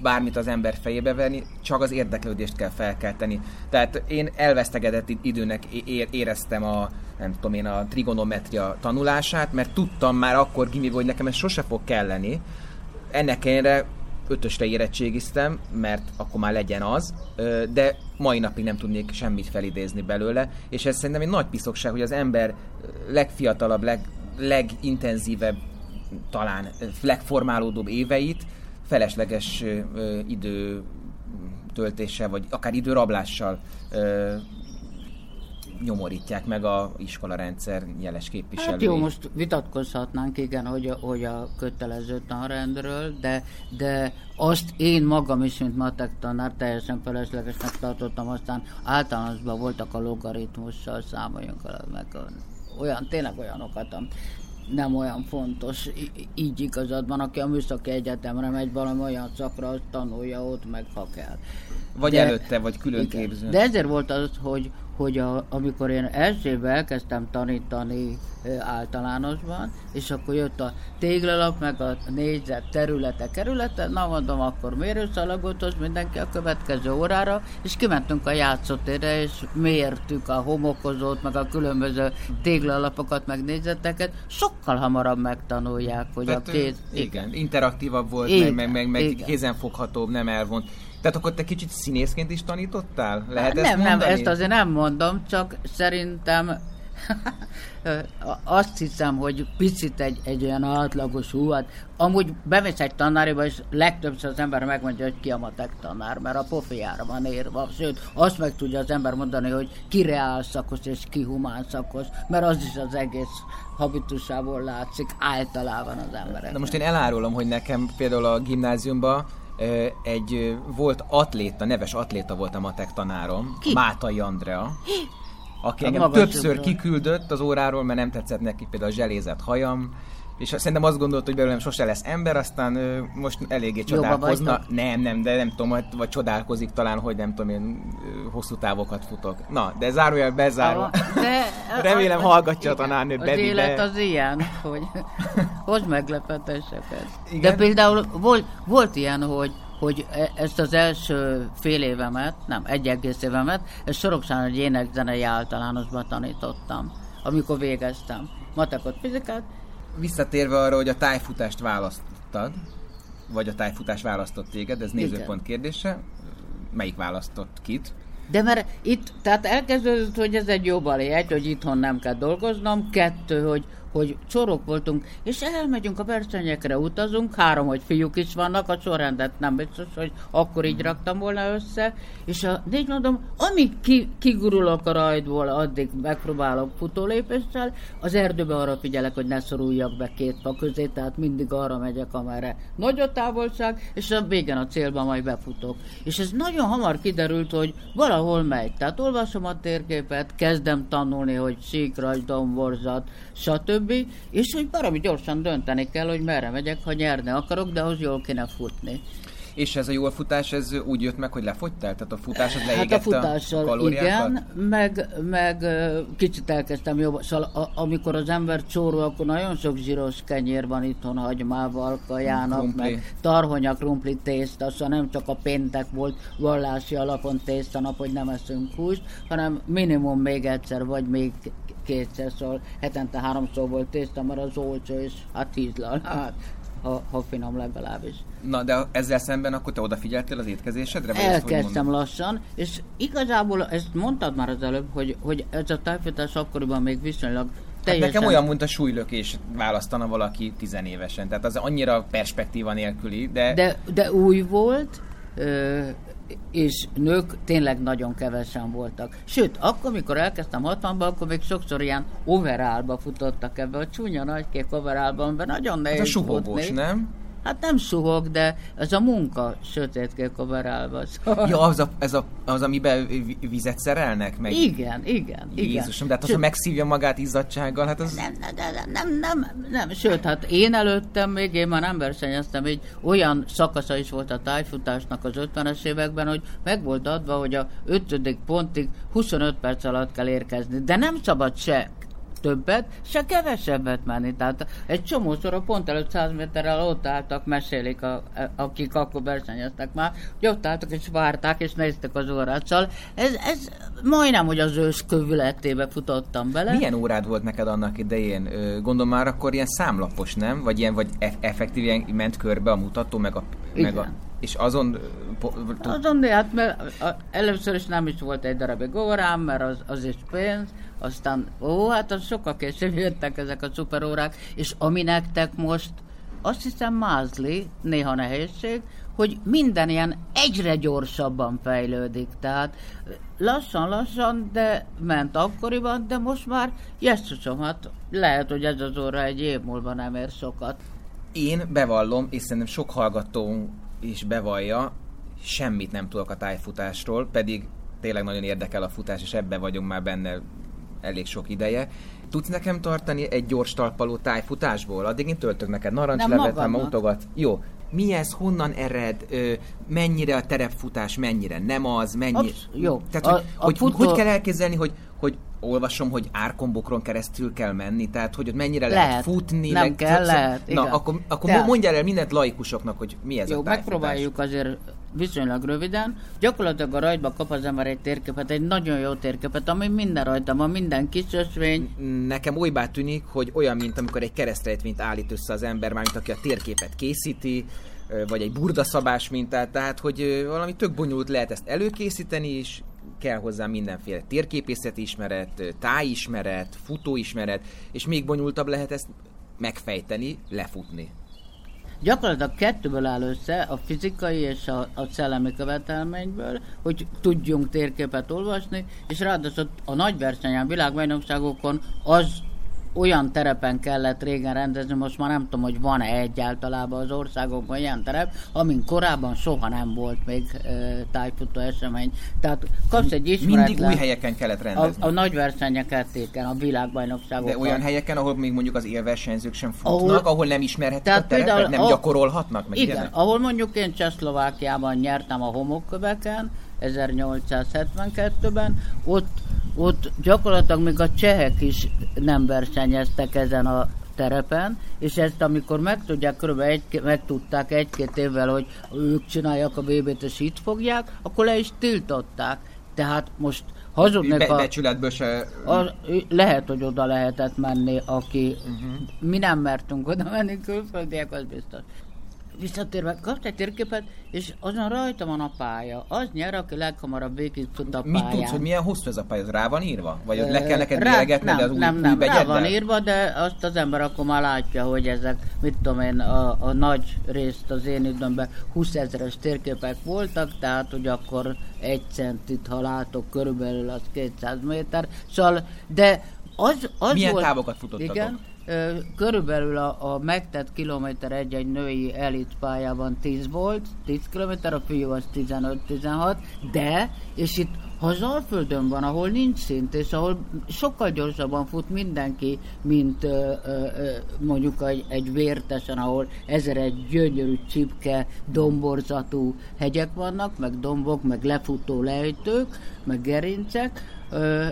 bármit az ember fejébe venni, csak az érdeklődést kell felkelteni. Tehát én elvesztegedett időnek éreztem a, nem tudom én, a trigonometria tanulását, mert tudtam már akkor gimiben, hogy nekem ez sose fog kelleni. Ennek ellenére ötösre érettségiztem, mert akkor már legyen az, de mai napig nem tudnék semmit felidézni belőle, és ez szerintem egy nagy piszokság, hogy az ember legfiatalabb, leg, legintenzívebb, talán legformálódóbb éveit felesleges idő töltéssel, vagy akár időrablással ö, nyomorítják meg a iskolarendszer jeles képviselői. Hát jó, most vitatkozhatnánk, igen, hogy a, hogy a kötelező tanrendről, de, de azt én magam is, mint matek tanár, teljesen feleslegesnek tartottam, aztán általánosban voltak a logaritmussal, számoljunk el meg olyan, tényleg olyanokat, nem olyan fontos, így igazad van, aki a műszaki egyetemre megy valami olyan szakra, azt tanulja ott meg, ha kell. Vagy de, előtte, vagy külön képző. De ezért volt az, hogy, hogy a, amikor én első elkezdtem tanítani általánosban, és akkor jött a téglalap, meg a négyzet területe, kerülete, na mondom, akkor mérőszalagot hoz mindenki a következő órára, és kimentünk a játszótérre, és mértük a homokozót, meg a különböző téglalapokat, meg négyzeteket, sokkal hamarabb megtanulják, hogy Tehát, a kéz... Igen, interaktívabb volt, igen, meg, meg, meg kézenfoghatóbb, nem elvont. Tehát akkor te kicsit színészként is tanítottál? Lehet nem, ezt mondani? nem, ezt azért nem mondom, csak szerintem azt hiszem, hogy picit egy, egy olyan átlagos hú, hát amúgy bemész egy tanáriba, és legtöbbször az ember megmondja, hogy ki a matek tanár, mert a pofiára van írva. Sőt, azt meg tudja az ember mondani, hogy ki reál szakos és ki humán szakos, mert az is az egész habitusából látszik általában az emberek. De most én elárulom, hogy nekem például a gimnáziumban egy volt atléta, neves atléta volt a matek tanárom, Ki? Mátai Andrea, aki engem többször kiküldött az óráról, mert nem tetszett neki például a zselézett hajam, és szerintem azt gondolt, hogy belőlem sose lesz ember, aztán ö, most eléggé csodálkozna. Nem, nem, de nem tudom, vagy csodálkozik talán, hogy nem tudom, én hosszú távokat futok. Na, de zárójel bezárva. De, Remélem hallgatja a tanárnő Az élet az ilyen, hogy hoz meglepetéseket. De például volt, volt ilyen, hogy hogy e- ezt az első fél évemet, nem, egy egész évemet, ezt Soroksáron egy énekzenei általánosban tanítottam, amikor végeztem. Matekot, fizikát. Visszatérve arra, hogy a tájfutást választottad, vagy a tájfutás választott téged, ez nézőpont kérdése. Melyik választott kit? De mert itt, tehát elkezdődött, hogy ez egy jó balé, egy, hogy itthon nem kell dolgoznom, kettő, hogy, hogy csorok voltunk, és elmegyünk a versenyekre, utazunk, három, hogy fiúk is vannak, a sorrendet nem biztos, hogy akkor így raktam volna össze, és a négy mondom, amíg ki, kigurulok a rajdból, addig megpróbálok futólépéssel, az erdőbe arra figyelek, hogy ne szoruljak be két fa közé, tehát mindig arra megyek, amerre nagy a távolság, és a végén a célban majd befutok. És ez nagyon hamar kiderült, hogy valahol megy. Tehát olvasom a térképet, kezdem tanulni, hogy síkraj, domborzat, stb. És hogy valami gyorsan dönteni kell, hogy merre megyek, ha nyerni akarok, de ahhoz jól kéne futni. És ez a jó futás, ez úgy jött meg, hogy lefogytál? Tehát a futás az Hát a futással, a igen, meg, meg kicsit elkezdtem jobb. Szóval amikor az ember csóró, akkor nagyon sok zsíros kenyér van itthon hagymával, kajának, krumpli. meg tarhonya, krumpli, tészta, szóval nem csak a péntek volt vallási alapon tészta nap, hogy nem eszünk húst, hanem minimum még egyszer, vagy még kétszer, szóval hetente háromszor volt tészta, mert az olcsó, és hát tízlal, hát ha, ha finom legalábbis. Na, de ezzel szemben akkor te odafigyeltél az étkezésedre? Vagy Elkezdtem lassan, és igazából ezt mondtad már az előbb, hogy, hogy ez a tájfutás akkoriban még viszonylag Teljesen. Hát nekem olyan, mint a súlylökés választana valaki tizenévesen. Tehát az annyira perspektíva nélküli, de... De, de új volt, és nők tényleg nagyon kevesen voltak. Sőt, akkor, amikor elkezdtem 60-ban, akkor még sokszor ilyen overálba futottak ebbe a csúnya nagykék overálban, mert nagyon nehéz hát a suhogós, nem? Hát nem suhog, de ez a munka sötétkék kamerálva. Szóval... Ja, az, a, ez a, az, amiben vizet szerelnek? Meg... Igen, igen, igen. Jézusom, de hát az, ha megszívja magát izzadsággal, hát az... Nem, nem, nem, nem, nem, nem, sőt, hát én előttem még, én már nem versenyeztem, egy olyan szakasza is volt a tájfutásnak az 50-es években, hogy meg volt adva, hogy a 5. pontig 25 perc alatt kell érkezni, de nem szabad se többet, se kevesebbet menni. Tehát egy csomószor a pont előtt 100 méterrel ott álltak, mesélik, a, akik akkor versenyeztek már, hogy ott álltak és várták, és néztek az órát. Szóval ez, ez majdnem, hogy az ős kövületébe futottam bele. Milyen órád volt neked annak idején? Gondolom már akkor ilyen számlapos, nem? Vagy ilyen, vagy effektív ilyen ment körbe a mutató, meg a, meg a és azon... Azon, de hát mert először is nem is volt egy darabig órám, mert az, az is pénz, aztán, ó, hát az sokkal később jöttek ezek a szuperórák, és ami nektek most, azt hiszem mázli, néha nehézség, hogy minden ilyen egyre gyorsabban fejlődik. Tehát lassan-lassan, de ment akkoriban, de most már, jesszusom, hát lehet, hogy ez az óra egy év múlva nem ér sokat. Én bevallom, és szerintem sok hallgató is bevallja, semmit nem tudok a tájfutásról, pedig tényleg nagyon érdekel a futás, és ebben vagyunk már benne elég sok ideje. Tudsz nekem tartani egy gyors talpaló tájfutásból? Addig én töltök neked narancslevet, nem mutogat. Jó, mi ez, honnan ered, ö, mennyire a terepfutás, mennyire nem az, mennyi... Absz- jó. Tehát, a, hogy, a hogy, futó... hogy kell elképzelni, hogy, hogy olvasom, hogy árkombokron keresztül kell menni, tehát hogy ott mennyire lehet, lehet futni. Nem meg, kell, lehet. Na, igen. akkor, akkor Tehát, mondjál el mindent laikusoknak, hogy mi ez jó, a tájfutás. megpróbáljuk azért viszonylag röviden. Gyakorlatilag a rajtba kap az ember egy térképet, egy nagyon jó térképet, ami minden rajta van, minden kis ösvény. Nekem olybá tűnik, hogy olyan, mint amikor egy keresztrejtvényt állít össze az ember, mármint aki a térképet készíti, vagy egy burdaszabás mintát, tehát hogy valami tök bonyolult lehet ezt előkészíteni, és kell hozzá mindenféle térképészeti ismeret, tájismeret, futóismeret, és még bonyolultabb lehet ezt megfejteni, lefutni. Gyakorlatilag kettőből áll össze, a fizikai és a, a szellemi követelményből, hogy tudjunk térképet olvasni, és ráadásul a nagy versenyen, világbajnokságokon az olyan terepen kellett régen rendezni, most már nem tudom, hogy van-e egyáltalában az országokban ilyen terep, amin korábban soha nem volt még e, tájfutó esemény. Tehát kapsz egy ismeretlen... Mindig új helyeken kellett rendezni. A, a nagy versenyeket téken, a világbajnokságokon. De olyan helyeken, ahol még mondjuk az élversenyzők sem futnak, ahol, ahol nem ismerhetik a terepet, nem a, gyakorolhatnak? Meg igen, ilyenek? ahol mondjuk én Csehszlovákiában nyertem a homokköveken, 1872-ben, ott ott gyakorlatilag még a csehek is nem versenyeztek ezen a terepen, és ezt amikor megtudják, kb. Egy, megtudták egy-két évvel, hogy ők csinálják a BB-t és itt fogják, akkor le is tiltották. Tehát most hazudnék Be, a... Becsületből se... A, lehet, hogy oda lehetett menni, aki... Uh-huh. Mi nem mertünk oda menni, külföldiek, az biztos visszatérve, kapsz egy térképet, és azon rajta van a pálya. Az nyer, aki leghamarabb végig tud a pályán. Mit tudsz, hogy milyen hosszú ez a pálya? Rá van írva? Vagy le kell neked méregetni, nem, de az nem, új, nem, új rá van írva, de azt az ember akkor már látja, hogy ezek, mit tudom én, a, a nagy részt az én időmben 20 ezeres térképek voltak, tehát hogy akkor egy centit, ha látok, körülbelül az 200 méter. Szóval, de az, az Milyen volt, távokat futottatok? Igen, körülbelül a, a megtett kilométer egy-egy női elit pályában 10 volt, 10 kilométer, a fiú az 15-16, de, és itt ha az Alföldön van, ahol nincs szint, és ahol sokkal gyorsabban fut mindenki, mint ö, ö, mondjuk egy, egy vértesen, ahol ezer egy gyönyörű csipke, domborzatú hegyek vannak, meg dombok, meg lefutó lejtők, meg gerincek, ö,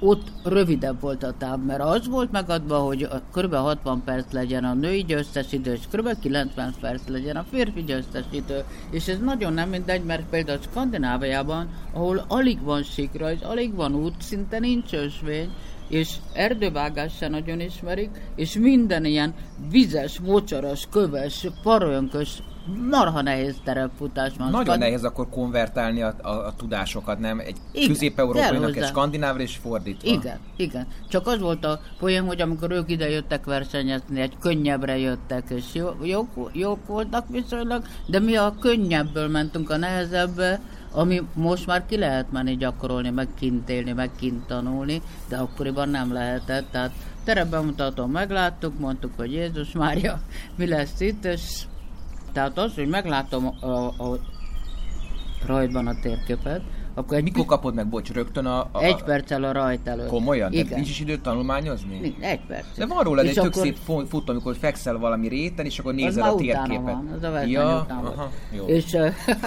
ott rövidebb volt a táv, mert az volt megadva, hogy kb. 60 perc legyen a női győztes idő, és kb. 90 perc legyen a férfi győztes idő. És ez nagyon nem mindegy, mert például Skandináviában, ahol alig van sikrajz, alig van út, szinte nincs ösvény, és erdővágás se nagyon ismerik, és minden ilyen vizes, mocsaras, köves, parönkös marha nehéz terepfutás van. Nagyon nehéz akkor konvertálni a, a, a tudásokat, nem? Egy közép-európainak egy skandinávra és fordítva. Igen, igen. Csak az volt a poén, hogy amikor ők ide jöttek versenyezni, egy könnyebbre jöttek, és jó, jók, jók voltak viszonylag, de mi a könnyebből mentünk a nehezebbe, ami most már ki lehet menni gyakorolni, meg kint élni, meg kint tanulni, de akkoriban nem lehetett, tehát terepbemutatom, megláttuk, mondtuk, hogy Jézus Mária, mi lesz itt, és tehát az, hogy meglátom a, a rajtban a térképet, akkor egy Mikor kapod meg, bocs, rögtön a... a egy perccel a rajt előtt. Komolyan? Igen. Tehát nincs is időt tanulmányozni? Nincs, egy perc. De van róla egy tök szép fut, amikor fekszel valami réten, és akkor nézel a térképet. Van, az a ja, aha, jó. És,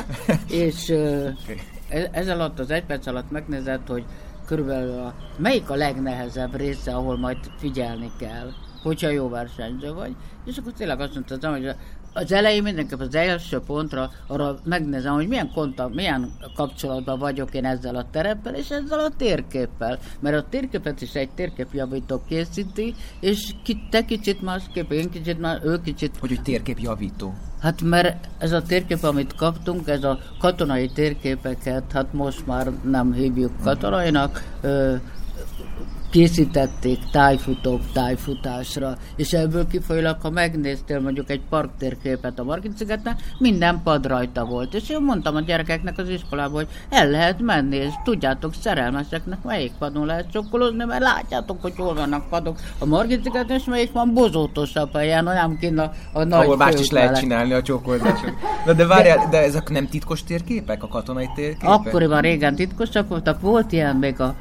és okay. E- ez alatt, az egy perc alatt megnézed, hogy körülbelül a, melyik a legnehezebb része, ahol majd figyelni kell, hogyha jó versenyző vagy. És akkor tényleg azt mondtam, hogy az elején mindenképp az első pontra arra megnézem, hogy milyen, konta, milyen kapcsolatban vagyok én ezzel a tereppel és ezzel a térképpel. Mert a térképet is egy térképjavító készíti, és ki, te kicsit másképp, én kicsit más, ő kicsit... Hogy, hogy térképjavító? Hát mert ez a térkép, amit kaptunk, ez a katonai térképeket, hát most már nem hívjuk katonainak, ö, készítették tájfutók tájfutásra, és ebből kifolyólag, ha megnéztél mondjuk egy parktérképet a Margit szigeten, minden pad rajta volt. És én mondtam a gyerekeknek az iskolában, hogy el lehet menni, és tudjátok, szerelmeseknek melyik padon lehet csokkolozni, mert látjátok, hogy hol vannak padok a Margit szigeten, és melyik van bozótosabb helyen, olyan kint a, a nagy Ahol más is lehet csinálni a csókolásot. De, de várjál, de, de ezek nem titkos térképek, a katonai térképek? Akkoriban régen titkosak voltak, volt ilyen még a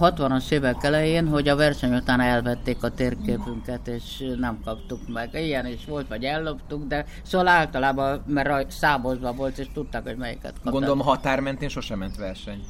60-as évek elején, hogy a verseny után elvették a térképünket, és nem kaptuk meg. Ilyen is volt, vagy elloptuk, de szóval általában, mert számozva volt, és tudták, hogy melyiket kaptak. Gondolom határ mentén sosem ment verseny.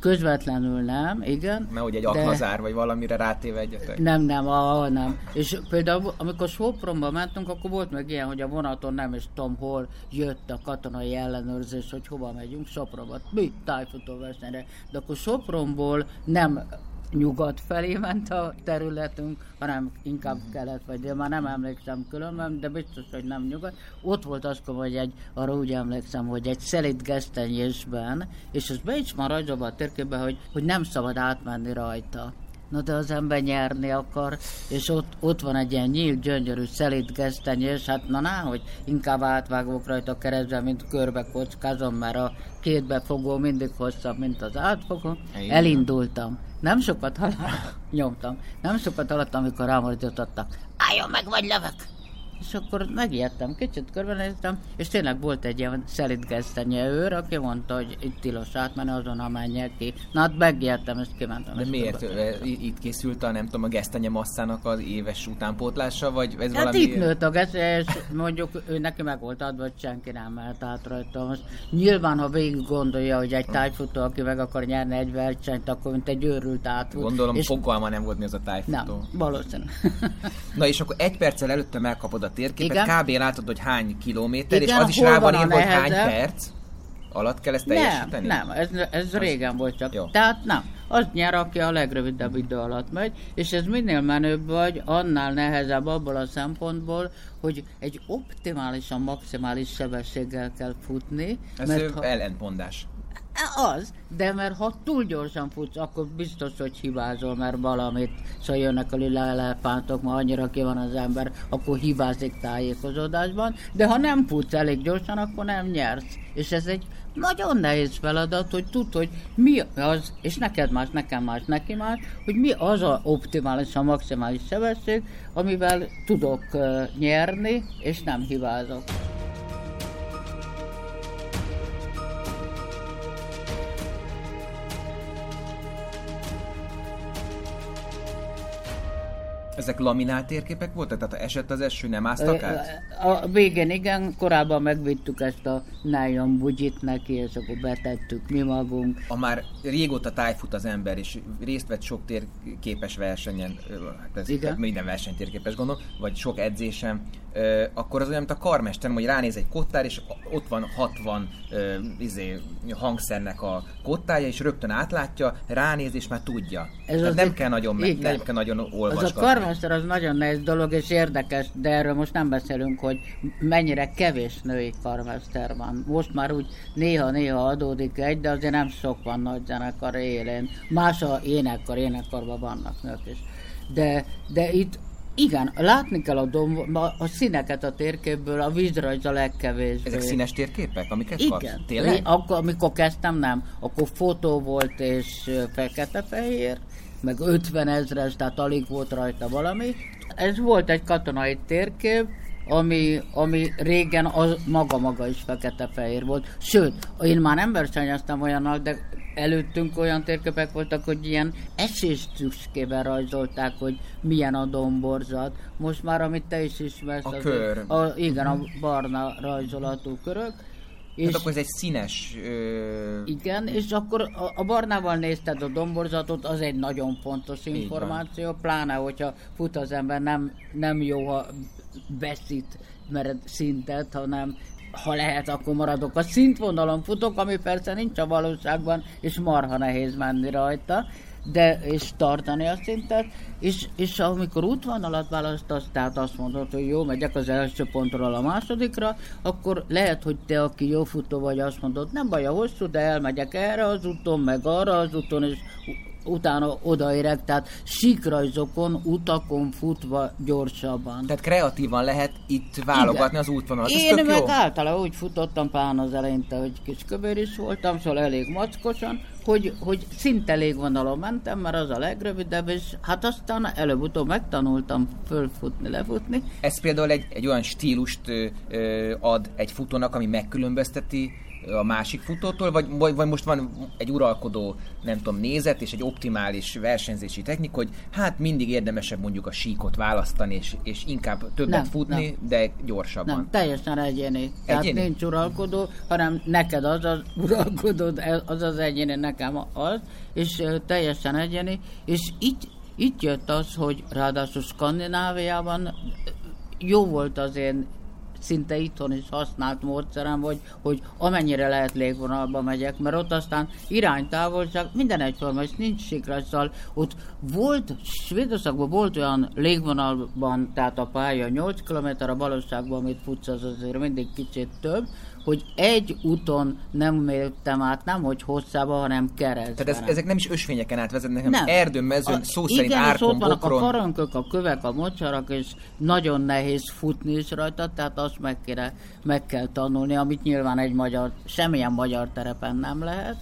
Közvetlenül nem, igen. Mert hogy egy aknazár, vagy valamire rátéve egyetek. Nem, nem, ah, nem. És például, amikor Sopronba mentünk, akkor volt meg ilyen, hogy a vonaton nem is tudom, hol jött a katonai ellenőrzés, hogy hova megyünk, Sopronba. Mi? Tájfutó versenyre. De akkor Sopronból nem nyugat felé ment a területünk, hanem inkább kelet vagy dél, már nem emlékszem különben, de biztos, hogy nem nyugat. Ott volt az, hogy egy, arra úgy emlékszem, hogy egy szelit gesztenyésben, és az be is van a térképben, hogy, hogy nem szabad átmenni rajta. Na de az ember nyerni akar, és ott, ott van egy ilyen nyílt, gyönyörű, szelít gesztenyés, hát na ná, hogy inkább átvágok rajta keresztbe, mint körbe kockázom, mert a kétbefogó mindig hosszabb, mint az átfogó. Elindultam. Nem sokat hallottam, nyomtam. Nem sokat hallottam, amikor rámordítottak. Álljon meg, vagy levek! És akkor megijedtem, kicsit körbenéztem, és tényleg volt egy ilyen szelidgesztenye őr, aki mondta, hogy itt tilos átmenni, azon menjek ki. Na hát megijedtem, és kimentem. De miért? Itt készült a, nem tudom, a gesztenye masszának az éves utánpótlása, vagy ez hát valami... itt nőtt a gesztenye, és mondjuk ő neki meg volt adva, hogy senki nem mehet át rajta. Most nyilván, ha végig gondolja, hogy egy tájfutó, aki meg akar nyerni egy versenyt, akkor mint egy őrült átfut. Gondolom, és... fogalma nem volt mi az a tájfutó. Nem, valószínűleg. Na és akkor egy perccel előtte megkapod a térképet, Igen. kb. látod, hogy hány kilométer, Igen, és az is rá van írva, hogy hány perc alatt kell ezt teljesíteni? Nem, nem, ez, ez régen volt csak. Jó. Tehát nem. az nyer, aki a legrövidebb idő alatt megy, és ez minél menőbb vagy, annál nehezebb abból a szempontból, hogy egy optimálisan, maximális sebességgel kell futni. Ez mert ha... ellentmondás. Az, de mert ha túl gyorsan futsz, akkor biztos, hogy hibázol, mert valamit, szóval jönnek a lila elefántok, ma annyira ki van az ember, akkor hibázik tájékozódásban, de ha nem futsz elég gyorsan, akkor nem nyersz. És ez egy nagyon nehéz feladat, hogy tudd, hogy mi az, és neked más, nekem más, neki más, hogy mi az a optimális, a maximális sebesség, amivel tudok nyerni, és nem hibázok. Ezek laminált térképek voltak? Tehát ha esett az eső, nem áztak át? A végén igen, korábban megvittük ezt a nylon bugyit neki, és akkor betettük mi magunk. A már régóta tájfut az ember, és részt vett sok térképes versenyen, hát ez igen? minden versenytérképes gondolom, vagy sok edzésem, akkor az olyan, mint a karmester, hogy ránéz egy kottár, és ott van 60 izé, hangszernek a kottája, és rögtön átlátja, ránéz, és már tudja. Ez Tehát nem kell nagyon, meg, nem kell nagyon olvasgatni. Az a karmester az nagyon nehéz dolog, és érdekes, de erről most nem beszélünk, hogy mennyire kevés női karmester van. Most már úgy néha-néha adódik egy, de azért nem sok van nagy zenekar élén. Más a énekkar, énekkarban vannak nők is. De, de itt igen, látni kell a, domb, a színeket a térképből, a vízrajz a legkevésbé. Ezek színes térképek, amiket Igen. kapsz? Tényleg? Akkor, amikor kezdtem, nem. Akkor fotó volt és fekete-fehér, meg 50 ezres, tehát alig volt rajta valami. Ez volt egy katonai térkép, ami, ami régen az maga-maga is fekete-fehér volt. Sőt, én már nem versenyeztem olyannal, de előttünk olyan térképek voltak, hogy ilyen eséstüskével rajzolták, hogy milyen a domborzat. Most már, amit te is ismersz, a az kör. A, igen, a barna rajzolatú körök. És Tehát akkor ez egy színes... Ö... Igen, és akkor a, a barnával nézted a domborzatot, az egy nagyon fontos információ, pláne, hogyha fut az ember, nem, nem jó, ha beszít mert szintet, hanem ha lehet, akkor maradok a szintvonalon futok, ami persze nincs a valóságban, és marha nehéz menni rajta, de és tartani a szintet, és, és amikor útvonalat választasz, tehát azt mondod, hogy jó, megyek az első pontról a másodikra, akkor lehet, hogy te, aki jó futó vagy, azt mondod, nem baj a hosszú, de elmegyek erre az úton, meg arra az úton, és utána odaérek, tehát síkrajzokon, utakon futva gyorsabban. Tehát kreatívan lehet itt válogatni Igen. az útvonalat. Én meg jó. általában úgy futottam pán az eleinte, hogy kis kövér is voltam, szóval elég mackosan, hogy, hogy szinte légvonalon mentem, mert az a legrövidebb, és hát aztán előbb-utóbb megtanultam fölfutni, lefutni. Ez például egy, egy olyan stílust ö, ö, ad egy futónak, ami megkülönbözteti a másik futótól, vagy, vagy, vagy most van egy uralkodó, nem tudom, nézet és egy optimális versenyzési technik, hogy hát mindig érdemesebb mondjuk a síkot választani, és, és inkább többet nem, futni, nem. de gyorsabban. Nem, teljesen egyéni. Tehát egyéni? nincs uralkodó, hanem neked az az uralkodó, az az egyéni, nekem az, és teljesen egyéni, és itt, itt jött az, hogy ráadásul Skandináviában jó volt az én szinte itthon is használt módszerem, hogy, hogy amennyire lehet légvonalba megyek, mert ott aztán iránytávolság minden egyforma, és nincs sikrajszal. Ott volt, Svédországban volt olyan légvonalban, tehát a pálya 8 km, a valóságban, amit futsz, az azért mindig kicsit több, hogy egy úton nem mértem át, nem hogy hosszába, hanem keresztben. Tehát ez, ezek nem is ösvényeken átvezetnek, hanem nem. erdőn, mezőn, szó igen, szerint árkon, ott vannak bokron. a karankök, a kövek, a mocsarak, és nagyon nehéz futni is rajta, tehát azt meg, kéne, meg kell tanulni, amit nyilván egy magyar, semmilyen magyar terepen nem lehet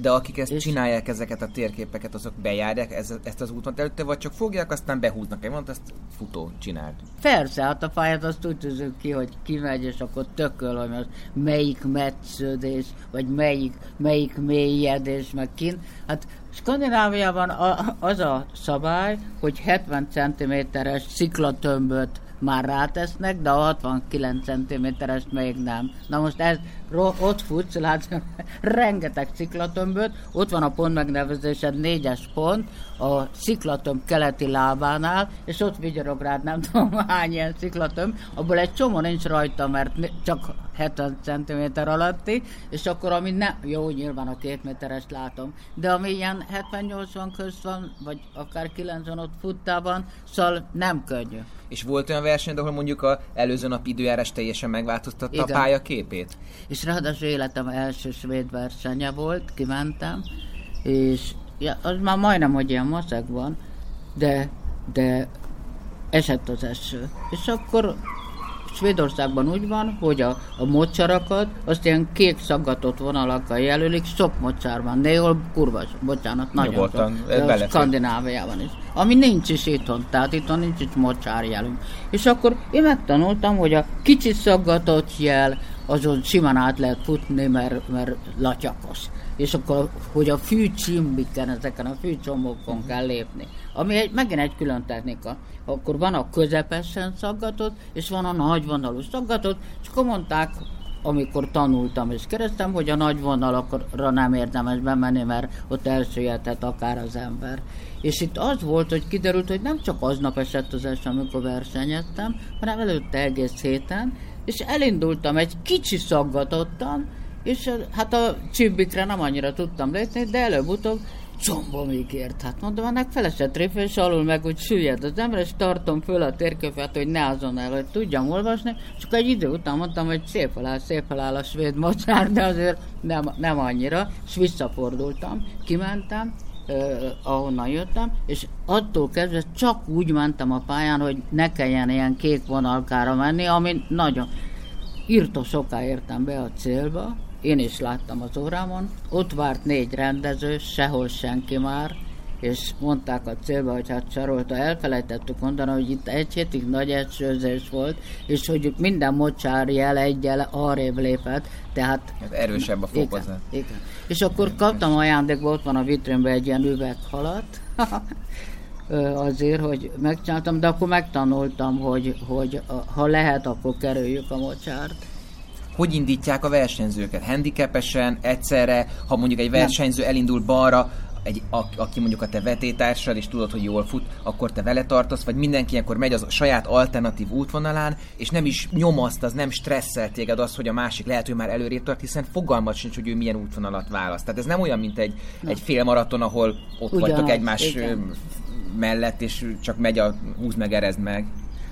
de akik ezt és... csinálják, ezeket a térképeket, azok bejárják ez, ezt az úton előtte, vagy csak fogják, aztán behúznak egy mondta, ezt futó csinált. Persze, hát a pályát azt úgy tűzünk ki, hogy kimegy, és akkor tököl, hogy az melyik metsződés, vagy melyik, melyik mélyedés, meg kint. Hát Skandináviában az a szabály, hogy 70 cm-es sziklatömböt már rátesznek, de a 69 cm-es még nem. Na most ez ott futsz, látsz, rengeteg sziklatömböt, ott van a pont megnevezésed négyes pont, a sziklatömb keleti lábánál, és ott vigyorog rád nem tudom hány ilyen sziklatömb, abból egy csomó nincs rajta, mert csak 70 cm alatti, és akkor ami ne, jó, nyilván a két méterest látom, de ami ilyen 70-80 közt van, vagy akár 90 ott futtában, szóval nem könnyű. És volt olyan verseny, ahol mondjuk a előző nap időjárás teljesen megváltoztatta Igen. a pálya képét? És ráadásul életem első svéd versenye volt, kimentem, és ja, az már majdnem, hogy ilyen maszek van, de, de esett az eső. És akkor Svédországban úgy van, hogy a, a mocsarakat azt ilyen kék szaggatott vonalakkal jelölik, sok mocsár van, néhol kurva, bocsánat, nagyon Nyugodtan, sok. Skandináviában is. Ami nincs is itthon, tehát itthon nincs is mocsár jelünk. És akkor én megtanultam, hogy a kicsi szaggatott jel, azon simán át lehet futni, mert, mert latyakos. És akkor, hogy a fűcsimbiken, ezeken a fűcsomókon kell lépni. Ami egy, megint egy külön technika. Akkor van a közepesen szaggatott, és van a nagyvonalú szaggatott, és akkor mondták, amikor tanultam és keresztem, hogy a nagy vonalakra nem érdemes bemenni, mert ott elsüllyedhet akár az ember. És itt az volt, hogy kiderült, hogy nem csak aznap esett az eső, amikor versenyeztem, hanem előtte egész héten, és elindultam egy kicsi szaggatottan, és hát a csibbikre nem annyira tudtam lépni, de előbb-utóbb combomig ért. Hát mondom, ennek felesett réfe, és alul meg hogy süllyed az ember, és tartom föl a térképet, hogy ne azon el, hogy tudjam olvasni, csak egy idő után mondtam, hogy szép alá, szép alá a svéd mocsár, de azért nem, nem annyira, és visszafordultam, kimentem, ahonnan jöttem, és attól kezdve csak úgy mentem a pályán, hogy ne kelljen ilyen kék vonalkára menni, ami nagyon írtó soká értem be a célba, én is láttam az órámon, ott várt négy rendező, sehol senki már, és mondták a célba, hogy hát Sarolta elfelejtettük mondani, hogy itt egy hétig nagy esőzés volt, és hogy minden mocsár jel egyel arrébb lépett, tehát... Ez erősebb a fokozat. Igen, igen. És akkor kaptam ajándékba, ott van a vitrínben egy ilyen üveghalat, azért, hogy megcsináltam, de akkor megtanultam, hogy, hogy ha lehet, akkor kerüljük a mocsárt hogy indítják a versenyzőket? Handicapesen, egyszerre, ha mondjuk egy versenyző elindul balra, egy, a, aki mondjuk a te vetétársad, és tudod, hogy jól fut, akkor te vele tartasz, vagy mindenki akkor megy az a saját alternatív útvonalán, és nem is nyomaszt, az nem stresszel téged az, hogy a másik lehet, hogy már előrébb tart, hiszen fogalmat sincs, hogy ő milyen útvonalat választ. Tehát ez nem olyan, mint egy, egy félmaraton, ahol ott Ugyanaz, vagytok egymás igen. mellett, és csak megy a húz meg, erezd meg.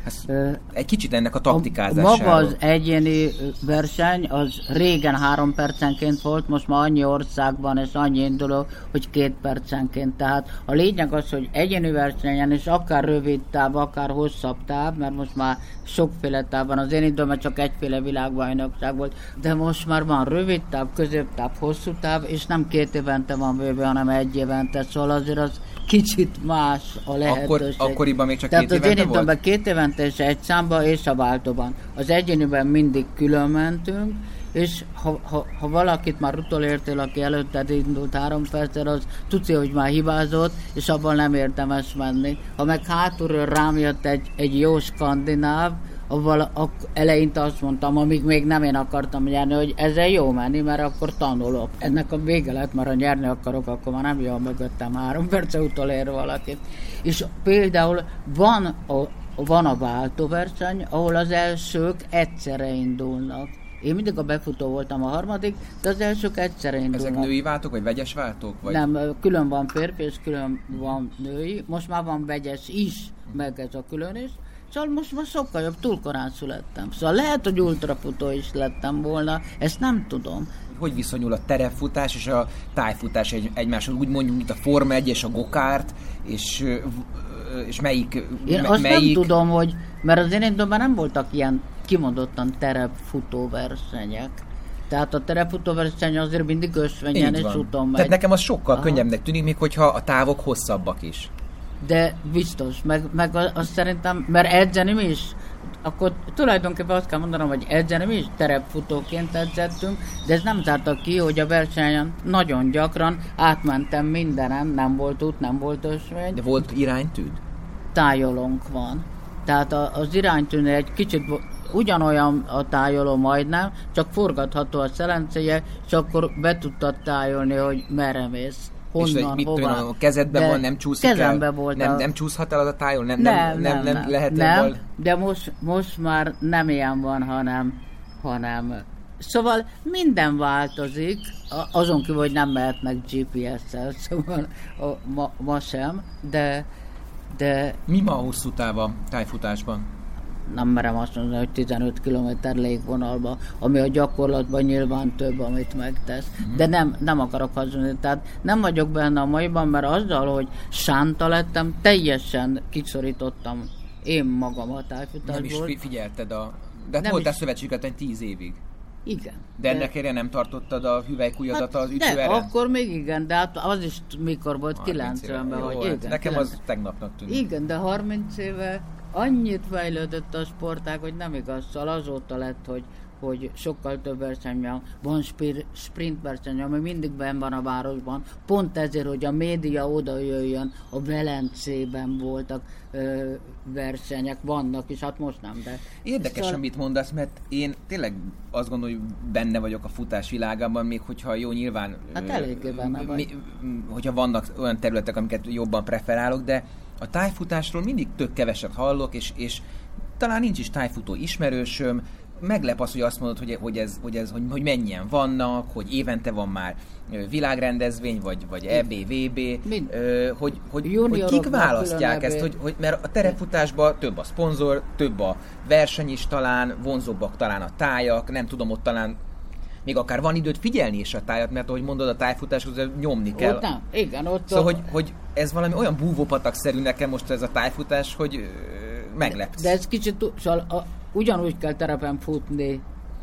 Ez egy kicsit ennek a taktikázásáról. Maga az egyéni verseny, az régen három percenként volt, most már annyi országban és annyi induló, hogy két percenként. Tehát a lényeg az, hogy egyéni versenyen, és akár rövid táv, akár hosszabb táv, mert most már sokféle táv van. Az én időmben csak egyféle világbajnokság volt, de most már van rövid táv, középtáv, hosszú táv, és nem két évente van bőve, hanem egy évente, szóval azért az kicsit más a lehetőség. Akkor, akkoriban még csak Tehát két évente volt? Tehát két évente és egy számba és a váltóban. Az egyéniben mindig külön mentünk, és ha, ha, ha valakit már utolértél, aki előtted indult három perccel, az tudja, hogy már hibázott, és abban nem érdemes menni. Ha meg hátulról rám jött egy, egy jó skandináv, avval a, eleinte azt mondtam, amíg még nem én akartam nyerni, hogy ezzel jó menni, mert akkor tanulok. Ennek a vége lett, mert ha nyerni akarok, akkor már nem jó mögöttem három perc utolér valakit. És például van a, van a váltóverseny, ahol az elsők egyszerre indulnak. Én mindig a befutó voltam a harmadik, de az elsők egyszerre indulnak. Ezek női váltók, vagy vegyes váltók? Vagy? Nem, külön van férfi, és külön van női. Most már van vegyes is, meg ez a külön is. Szóval most már sokkal jobb, túl korán születtem. Szóval lehet, hogy ultrafutó is lettem volna, ezt nem tudom. Hogy viszonyul a terepfutás és a tájfutás egy, egymáshoz? Úgy mondjuk, mint a Forma 1 és a gokárt, és, és melyik... Én me, azt melyik... nem tudom, hogy... Mert az én időben nem voltak ilyen kimondottan terepfutó versenyek. Tehát a terepfutó verseny azért mindig ösvényen és úton megy. Tehát nekem az sokkal Aha. könnyebbnek tűnik, még hogyha a távok hosszabbak is de biztos, meg, meg azt szerintem, mert edzeni mi is, akkor tulajdonképpen azt kell mondanom, hogy edzeni mi is terepfutóként edzettünk, de ez nem zárta ki, hogy a versenyen nagyon gyakran átmentem mindenem, nem volt út, nem volt ösvény. De volt iránytűd? Tájolónk van. Tehát az iránytűnél egy kicsit ugyanolyan a tájoló majdnem, csak forgatható a szelencéje, és akkor be tudtad tájolni, hogy merre mész. Honnan, és mit hova. Tudom, a kezedben van, nem csúszik kezembe el? Volt nem, a... nem csúszhat el az a tájon? Nem, nem, nem, nem, nem, nem lehet nem, de most, most már nem ilyen van, hanem, hanem Szóval minden változik, azon kívül, hogy nem mehetnek GPS-szel, szóval a, ma, ma sem, de, de... Mi ma hosszú táv a tájfutásban? Nem merem azt mondani, hogy 15 km légvonalba, ami a gyakorlatban nyilván több, amit megtesz. Mm-hmm. De nem, nem akarok hazudni. Tehát nem vagyok benne a maiban, mert azzal, hogy sánta lettem, teljesen kiszorítottam én magam a tájfutásból. Nem is figyelted a... De hát voltál szövetségeten 10 évig. Igen. De ennek de... nem tartotta a hüvelykujjadat hát az ütőeren? De, akkor még igen, de hát az is mikor volt, 90-ben vagy. Hát igen, nekem 90. az tegnapnak tűnik. Igen, de 30 éve annyit fejlődött a sportág, hogy nem igaz. Szóval azóta lett, hogy hogy sokkal több verseny van. Van sprint verseny, ami mindig benn van a városban. Pont ezért, hogy a média oda jöjjön, a Velencében voltak ö, versenyek, vannak is, hát most nem, de... Érdekes, szóval... amit mondasz, mert én tényleg azt gondolom, hogy benne vagyok a futás világában, még hogyha jó nyilván... Hát eléggé benne vagy. Mi, hogyha vannak olyan területek, amiket jobban preferálok, de a tájfutásról mindig tök keveset hallok, és, és talán nincs is tájfutó ismerősöm, meglep az, hogy azt mondod, hogy, hogy, ez, hogy, ez, hogy, hogy mennyien vannak, hogy évente van már világrendezvény, vagy, vagy EBVB, hogy, hogy, hogy kik választják ezt, hogy, hogy, mert a terepfutásban több a szponzor, több a verseny is talán, vonzóbbak talán a tájak, nem tudom, ott talán még akár van időt figyelni is a tájat, mert ahogy mondod, a tájfutáshoz nyomni kell. Ott nem, igen, ott Szóval, a... hogy, hogy ez valami olyan búvópatak-szerű nekem most ez a tájfutás, hogy meglepsz. De, de ez kicsit, szóval a, ugyanúgy kell terepen futni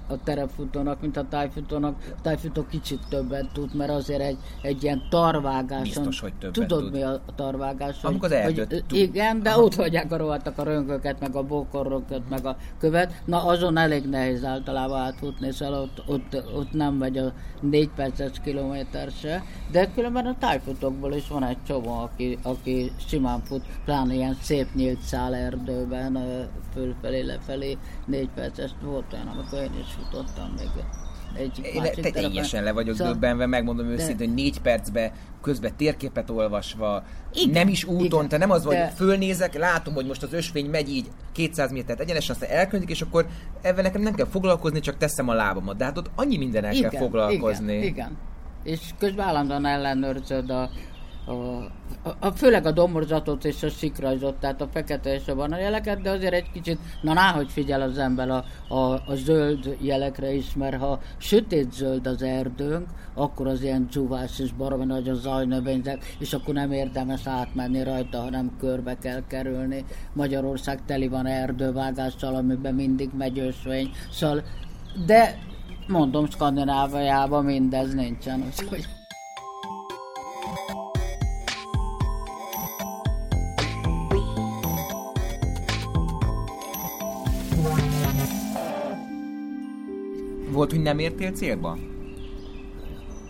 a terepfutónak, mint a tájfutónak. A tájfutó kicsit többet tud, mert azért egy, egy ilyen tarvágáson... Biztos, hogy többet Tudod tud. mi a tarvágás? Amikor az hogy. Igen, de ott hagyják a rovattak a röngöket, meg a bokorrokat, meg a követ. Na azon elég nehéz általában átfutni, szóval ott, ott, ott nem megy a négy perces kilométer se. De különben a tájfutókból is van egy csomó, aki, aki simán fut, pláne ilyen szép nyílt szál erdőben, fölfelé, lefelé, négy perces volt olyan, amikor én is futottam még egy Én te teljesen le vagyok szóval, döbbenve, megmondom de... őszintén, hogy négy percbe közben térképet olvasva, igen, nem is úton, igen, te nem az, hogy de... fölnézek, látom, hogy most az ösvény megy így 200 métert egyenesen, aztán elküldik, és akkor ebben nekem nem kell foglalkozni, csak teszem a lábamat. De hát ott annyi minden igen, kell foglalkozni. Igen, igen. És közben állandóan ellenőrzöd a, a, a, főleg a domborzatot és a sikrajzot, tehát a fekete és a barna jeleket, de azért egy kicsit, na náhogy figyel az ember a, a, a zöld jelekre is, mert ha sötét zöld az erdőnk, akkor az ilyen csúvás és baromi nagy a zajnövényzet, és akkor nem érdemes átmenni rajta, hanem körbe kell kerülni. Magyarország teli van erdővágással, amiben mindig megy ösvény, szóval, de mondom, Skandináviában mindez nincsen, úgyhogy Volt, hogy nem értél célba?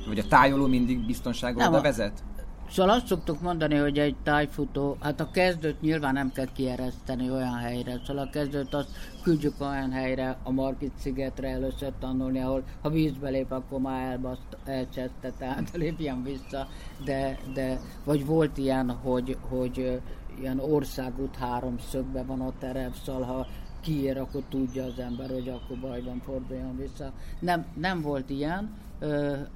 Vagy a tájoló mindig biztonságos oda vezet? Szóval azt szoktuk mondani, hogy egy tájfutó, hát a kezdőt nyilván nem kell kiereszteni olyan helyre, szóval a kezdőt azt küldjük olyan helyre, a Margit szigetre először tanulni, ahol ha vízbe lép, akkor már elbaszt, elcseszte, tehát lépjen vissza, de, de vagy volt ilyen, hogy, hogy ilyen országút háromszögbe van a terep, szóval ha kiér, akkor tudja az ember, hogy akkor bajban forduljon vissza. Nem, nem volt ilyen.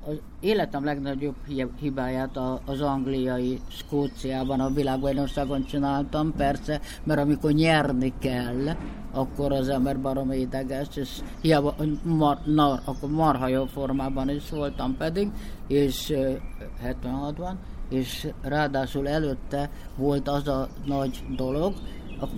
Az életem legnagyobb hibáját az angliai Skóciában, a világbajnokságon csináltam, persze, mert amikor nyerni kell, akkor az ember barom ideges, és hiába, mar, na, akkor marha jó formában is voltam pedig, és 76-ban, és ráadásul előtte volt az a nagy dolog,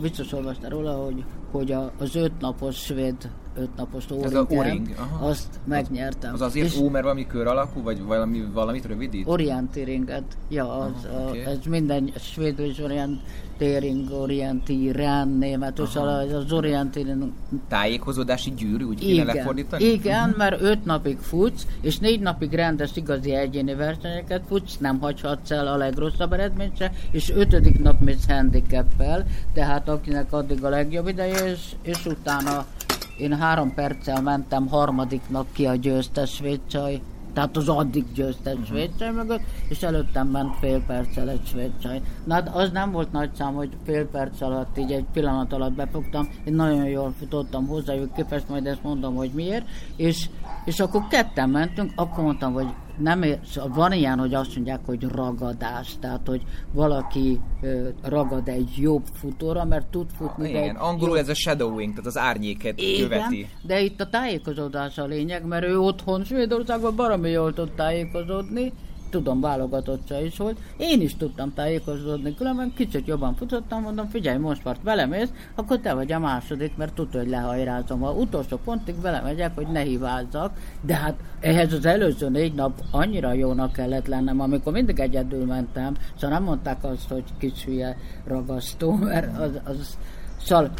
biztos olvastál róla, hogy, hogy a, az öt napos svéd ötnapos Ez a O-ring, aha. azt megnyertem. Az azért És ó, mert valami kör alakú, vagy valami, valamit rövidít? orientéringet, ja, az, Aha, a, oké. ez minden svédül is orientering, orientíren, németül, szóval az- az orientíren Tájékozódási gyűrű, úgy kéne igen, lefordítani? igen, mert öt napig futsz, és négy napig rendes igazi egyéni versenyeket futsz, nem hagyhatsz el a legrosszabb eredményt se, és ötödik nap mész handicappel, tehát akinek addig a legjobb ideje, és, és utána én három perccel mentem harmadiknak ki a győztes svéd csaj, tehát az addig győztes uh-huh. svéd csaj mögött, és előttem ment fél perccel egy svéd csaj. Na hát az nem volt nagy szám, hogy fél perc alatt, így egy pillanat alatt befogtam, én nagyon jól futottam hozzájuk képest, majd ezt mondom, hogy miért, és, és akkor ketten mentünk, akkor mondtam, hogy nem ér, szóval van ilyen, hogy azt mondják, hogy ragadás, tehát hogy valaki ragad egy jobb futóra, mert tud futni. de Igen, angolul ez a shadowing, tehát az árnyéket követi. igen, de itt a tájékozódás a lényeg, mert ő otthon Svédországban baromi jól tud tájékozódni, tudom, válogatottsa is volt. Én is tudtam tájékozódni, különben kicsit jobban futottam, mondom, figyelj, most part velemész, akkor te vagy a második, mert tudod, hogy lehajrázom. A utolsó pontig belemegyek, hogy ne hibázzak, de hát ehhez az előző négy nap annyira jónak kellett lennem, amikor mindig egyedül mentem, szóval nem mondták azt, hogy kis hülye ragasztó, mert az, az Szóval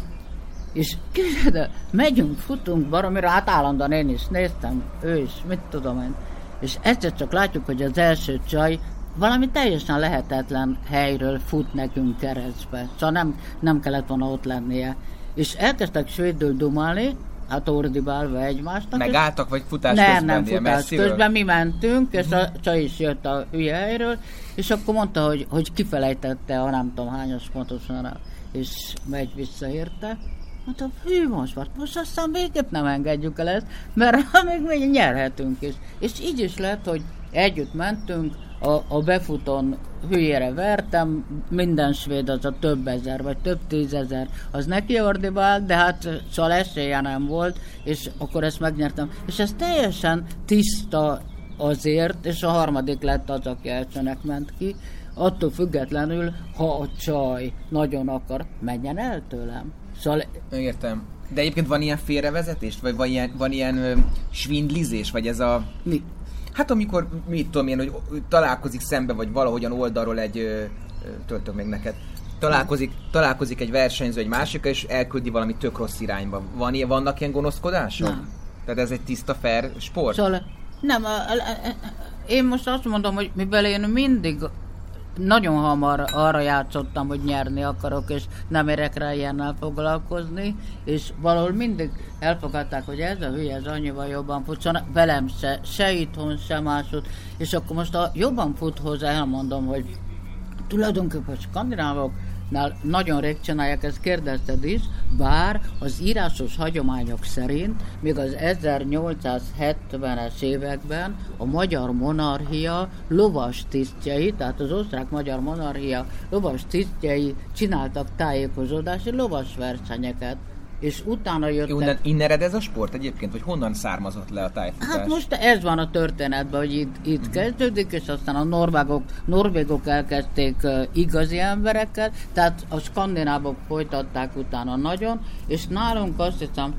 és képzeld el, megyünk, futunk baromira, hát állandóan én is néztem, ő is, mit tudom én. És egyszer csak látjuk, hogy az első csaj valami teljesen lehetetlen helyről fut nekünk keresztbe. Szóval nem, nem kellett volna ott lennie. És elkezdtek svédül dumálni, hát ordibálva egymásnak. Megálltak, vagy futás nem, közben? nem, futás messziről? közben mi mentünk, és a csaj is jött a hülye helyről, és akkor mondta, hogy, hogy kifelejtette a nem tudom hányas pontosan, és megy vissza érte. Mondtam, hű, most van, most aztán végképp nem engedjük el ezt, mert még, még nyerhetünk is. És így is lett, hogy együtt mentünk, a, a befutón hülyére vertem, minden svéd az a több ezer, vagy több tízezer, az neki ordibált, de hát szóval esélye nem volt, és akkor ezt megnyertem. És ez teljesen tiszta azért, és a harmadik lett az, aki elsőnek ment ki, attól függetlenül, ha a csaj nagyon akar, menjen el tőlem. Szóval Értem. De egyébként van ilyen félrevezetés? Vagy van ilyen, van ilyen ö, svindlizés? Vagy ez a... mi, Hát amikor, mit tudom én, hogy találkozik szembe, vagy valahogyan oldalról egy... Ö, töltök még neked. Találkozik, találkozik egy versenyző egy másikkal, és elküldi valami tök rossz irányba. Van ilyen, vannak ilyen gonoszkodások? Nem. Tehát ez egy tiszta fair sport? Szóval nem, a, a, a, én most azt mondom, hogy mivel én mindig nagyon hamar arra játszottam, hogy nyerni akarok, és nem érek rá ilyennel foglalkozni, és valahol mindig elfogadták, hogy ez a hülye, ez annyival jobban fut, szóval velem se, se itthon, se másod, és akkor most a jobban fut hozzá elmondom, hogy tulajdonképpen a skandinávoknál nagyon rég csinálják, ezt kérdezted is, bár az írásos hagyományok szerint még az 1870-es években a magyar monarchia lovas tisztjei, tehát az osztrák-magyar monarchia lovas tisztjei csináltak tájékozódási lovas versenyeket, és utána jöttek... Innen, innen ered ez a sport egyébként? Vagy honnan származott le a tájfutás? Hát most ez van a történetben, hogy itt, itt kezdődik, és aztán a norvégok, norvégok elkezdték uh, igazi emberekkel, tehát a skandinávok folytatták utána nagyon, és nálunk azt hiszem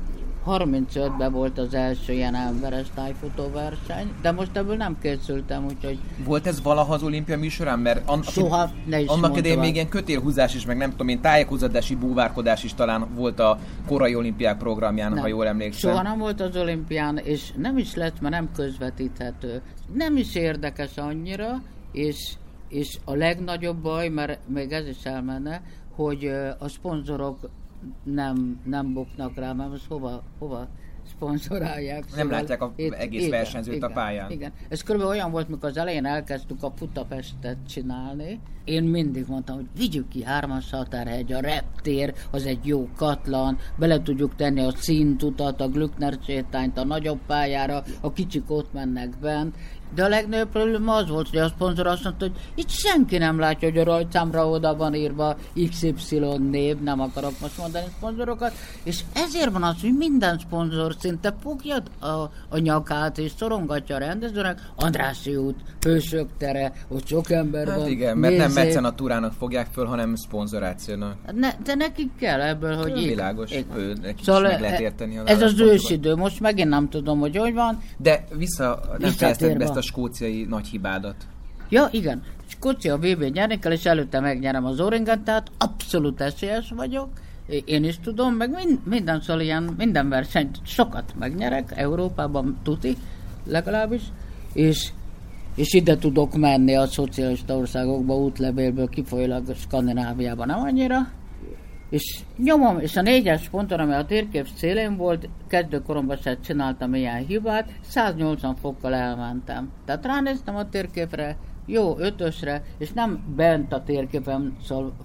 35-ben volt az első ilyen emberes tájfutó verseny, de most ebből nem készültem, úgyhogy Volt ez valaha az olimpia műsorán? Mert an- Soha, ne is annak idején még ilyen kötélhúzás is, meg nem tudom én, tájékozódási búvárkodás is talán volt a korai olimpiák programján, ha jól emlékszem. Soha nem volt az olimpián, és nem is lett, mert nem közvetíthető. Nem is érdekes annyira, és, és a legnagyobb baj, mert még ez is elmenne, hogy a szponzorok nem, nem buknak rá, mert most hova, hova szponzorálják. Nem látják a egész versenyzőt a igen, pályán. Igen. Ez körülbelül olyan volt, mikor az elején elkezdtük a Budapestet csinálni. Én mindig mondtam, hogy vigyük ki hármas határhegy, a reptér, az egy jó katlan, bele tudjuk tenni a színtutat, a Glückner sétányt a nagyobb pályára, a kicsik ott mennek bent, De a legnagyobb probléma az volt, hogy a szponzor azt mondta, hogy itt senki nem látja, hogy a rajtszámra oda van írva XY név, nem akarok most mondani szponzorokat, és ezért van az, hogy minden szponzor szinte fogja a, a nyakát és szorongatja a rendezőnek, Andrássy út, Hősök tere, ott sok ember Hát van. igen, mert nem nézzék. mecenatúrának fogják föl, hanem szponzorációnak. Hát Ne, de nekik kell ebből, hogy... így- Világos, így- ő, neki Szóval meg lehet érteni az ez az ősidő, most megint nem tudom, hogy hogy van. De vissza, nem ezt a skóciai nagy hibádat. Ja, igen. Skócia VB nyerni kell, és előtte megnyerem az Oringet, tehát abszolút esélyes vagyok. Én is tudom, meg mind, minden szóval ilyen, minden versenyt sokat megnyerek, Európában tuti, legalábbis, és, és ide tudok menni a szocialista országokba útlevélből kifolyólag Skandináviában nem annyira. És nyomom, és a négyes ponton, ami a térkép szélén volt, kezdőkoromban se csináltam ilyen hibát, 180 fokkal elmentem. Tehát ránéztem a térképre, jó ötösre, és nem bent a térképen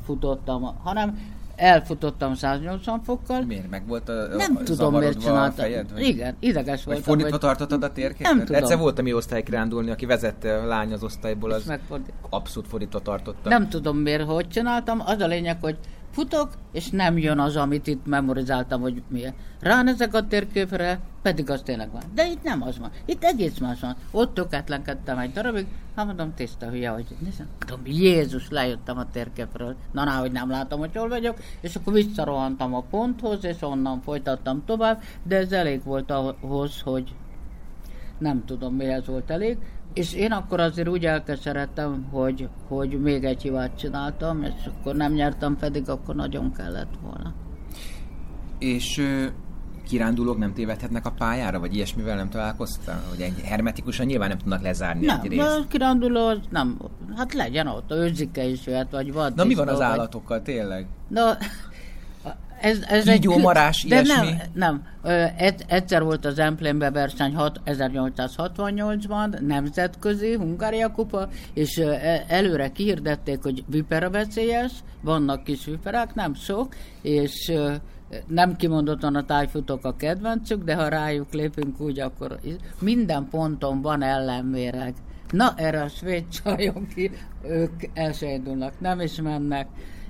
futottam, hanem elfutottam 180 fokkal. Miért? Meg volt a, Nem a tudom, miért csináltam. fejed? Vagy, Igen, ideges vagy voltam. fordítva hogy tartottad a térképet? Nem tudom. Egyszer volt a mi osztálykirándulni, aki vezette a lány az osztályból, az megfordít- abszolút fordítva tartotta. Nem tudom miért, hogy csináltam. Az a lényeg, hogy futok, és nem jön az, amit itt memorizáltam, hogy miért. Ránézek a térképre, pedig az tényleg van. De itt nem az van. Itt egész más van. Ott tökéletlenkedtem egy darabig, hát mondom, tiszta hülye, hogy nézem. Mondom, Jézus, lejöttem a térképről. Na, ná, hogy nem látom, hogy hol vagyok, és akkor visszarohantam a ponthoz, és onnan folytattam tovább, de ez elég volt ahhoz, hogy nem tudom mihez volt elég, és én akkor azért úgy elkeseredtem, hogy, hogy még egy hibát csináltam, és akkor nem nyertem, pedig akkor nagyon kellett volna. És ö, kirándulók nem tévedhetnek a pályára, vagy ilyesmivel nem találkoztál? Hogy egy hermetikusan nyilván nem tudnak lezárni Nem, egy részt. a kiránduló az nem, hát legyen ott, őzike is jöhet, vagy vad. Na mi van az állatokkal, tényleg? Na, ez, ez egy... marás, de ilyesmi? nem, nem. Egy, egyszer volt az Emplénbe verseny hat- 1868-ban, nemzetközi, Hungária kupa, és e- előre kihirdették, hogy vipera veszélyes, vannak kis viperák, nem sok, és nem kimondottan a tájfutók a kedvencük, de ha rájuk lépünk úgy, akkor minden ponton van ellenméreg. Na, erre a svéd csajok ők el se indulnak, nem is mennek.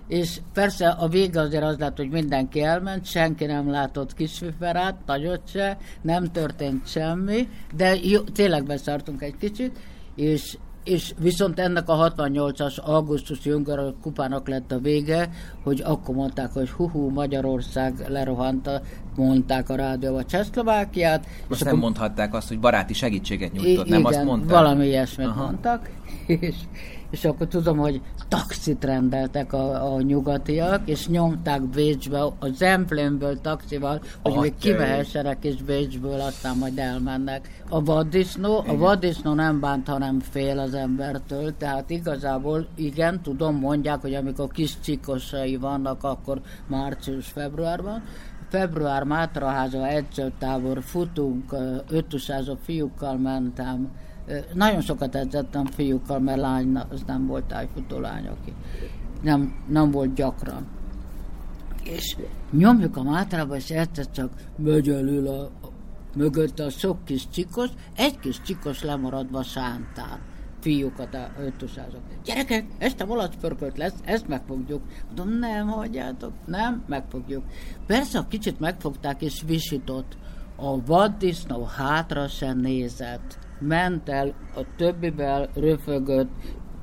És persze a vége azért az lett, hogy mindenki elment, senki nem látott kisviferát, nagyot se, nem történt semmi, de jó, tényleg beszartunk egy kicsit, és, és viszont ennek a 68-as augusztusi Ungar kupának lett a vége, hogy akkor mondták, hogy hú, Magyarország lerohanta, mondták a rádióba Csehszlovákiát. Most és nem mondhatták azt, hogy baráti segítséget nyújtott, I- nem igen, azt mondták? valami ilyesmit Aha. mondtak, és, és akkor tudom, hogy taxit rendeltek a, a nyugatiak, és nyomták Bécsbe, a Zemplénből taxival, hogy Atya még kivehessenek, és Bécsből aztán majd elmennek. A vaddisznó, a vaddisznó nem bánt, hanem fél az embertől, tehát igazából igen, tudom, mondják, hogy amikor kis csikosai vannak, akkor március-februárban, február Mátraháza edzőtábor, futunk, ö, ötusázó fiúkkal mentem, nagyon sokat edzettem fiúkkal, mert lány, az nem volt tájfutó lány, aki nem, nem volt gyakran. És nyomjuk a Mátrába, és egyszer csak megy elől a, a, mögötte a sok kis csikos, egy kis csikos lemaradva sántán fiúkat a ötusázok. Gyerekek, este malacpörkölt lesz, ezt megfogjuk. Mondom, nem, hagyjátok, nem, megfogjuk. Persze, a kicsit megfogták és visított. A vaddisznó hátra sem nézett. Ment el a többivel, röfögött,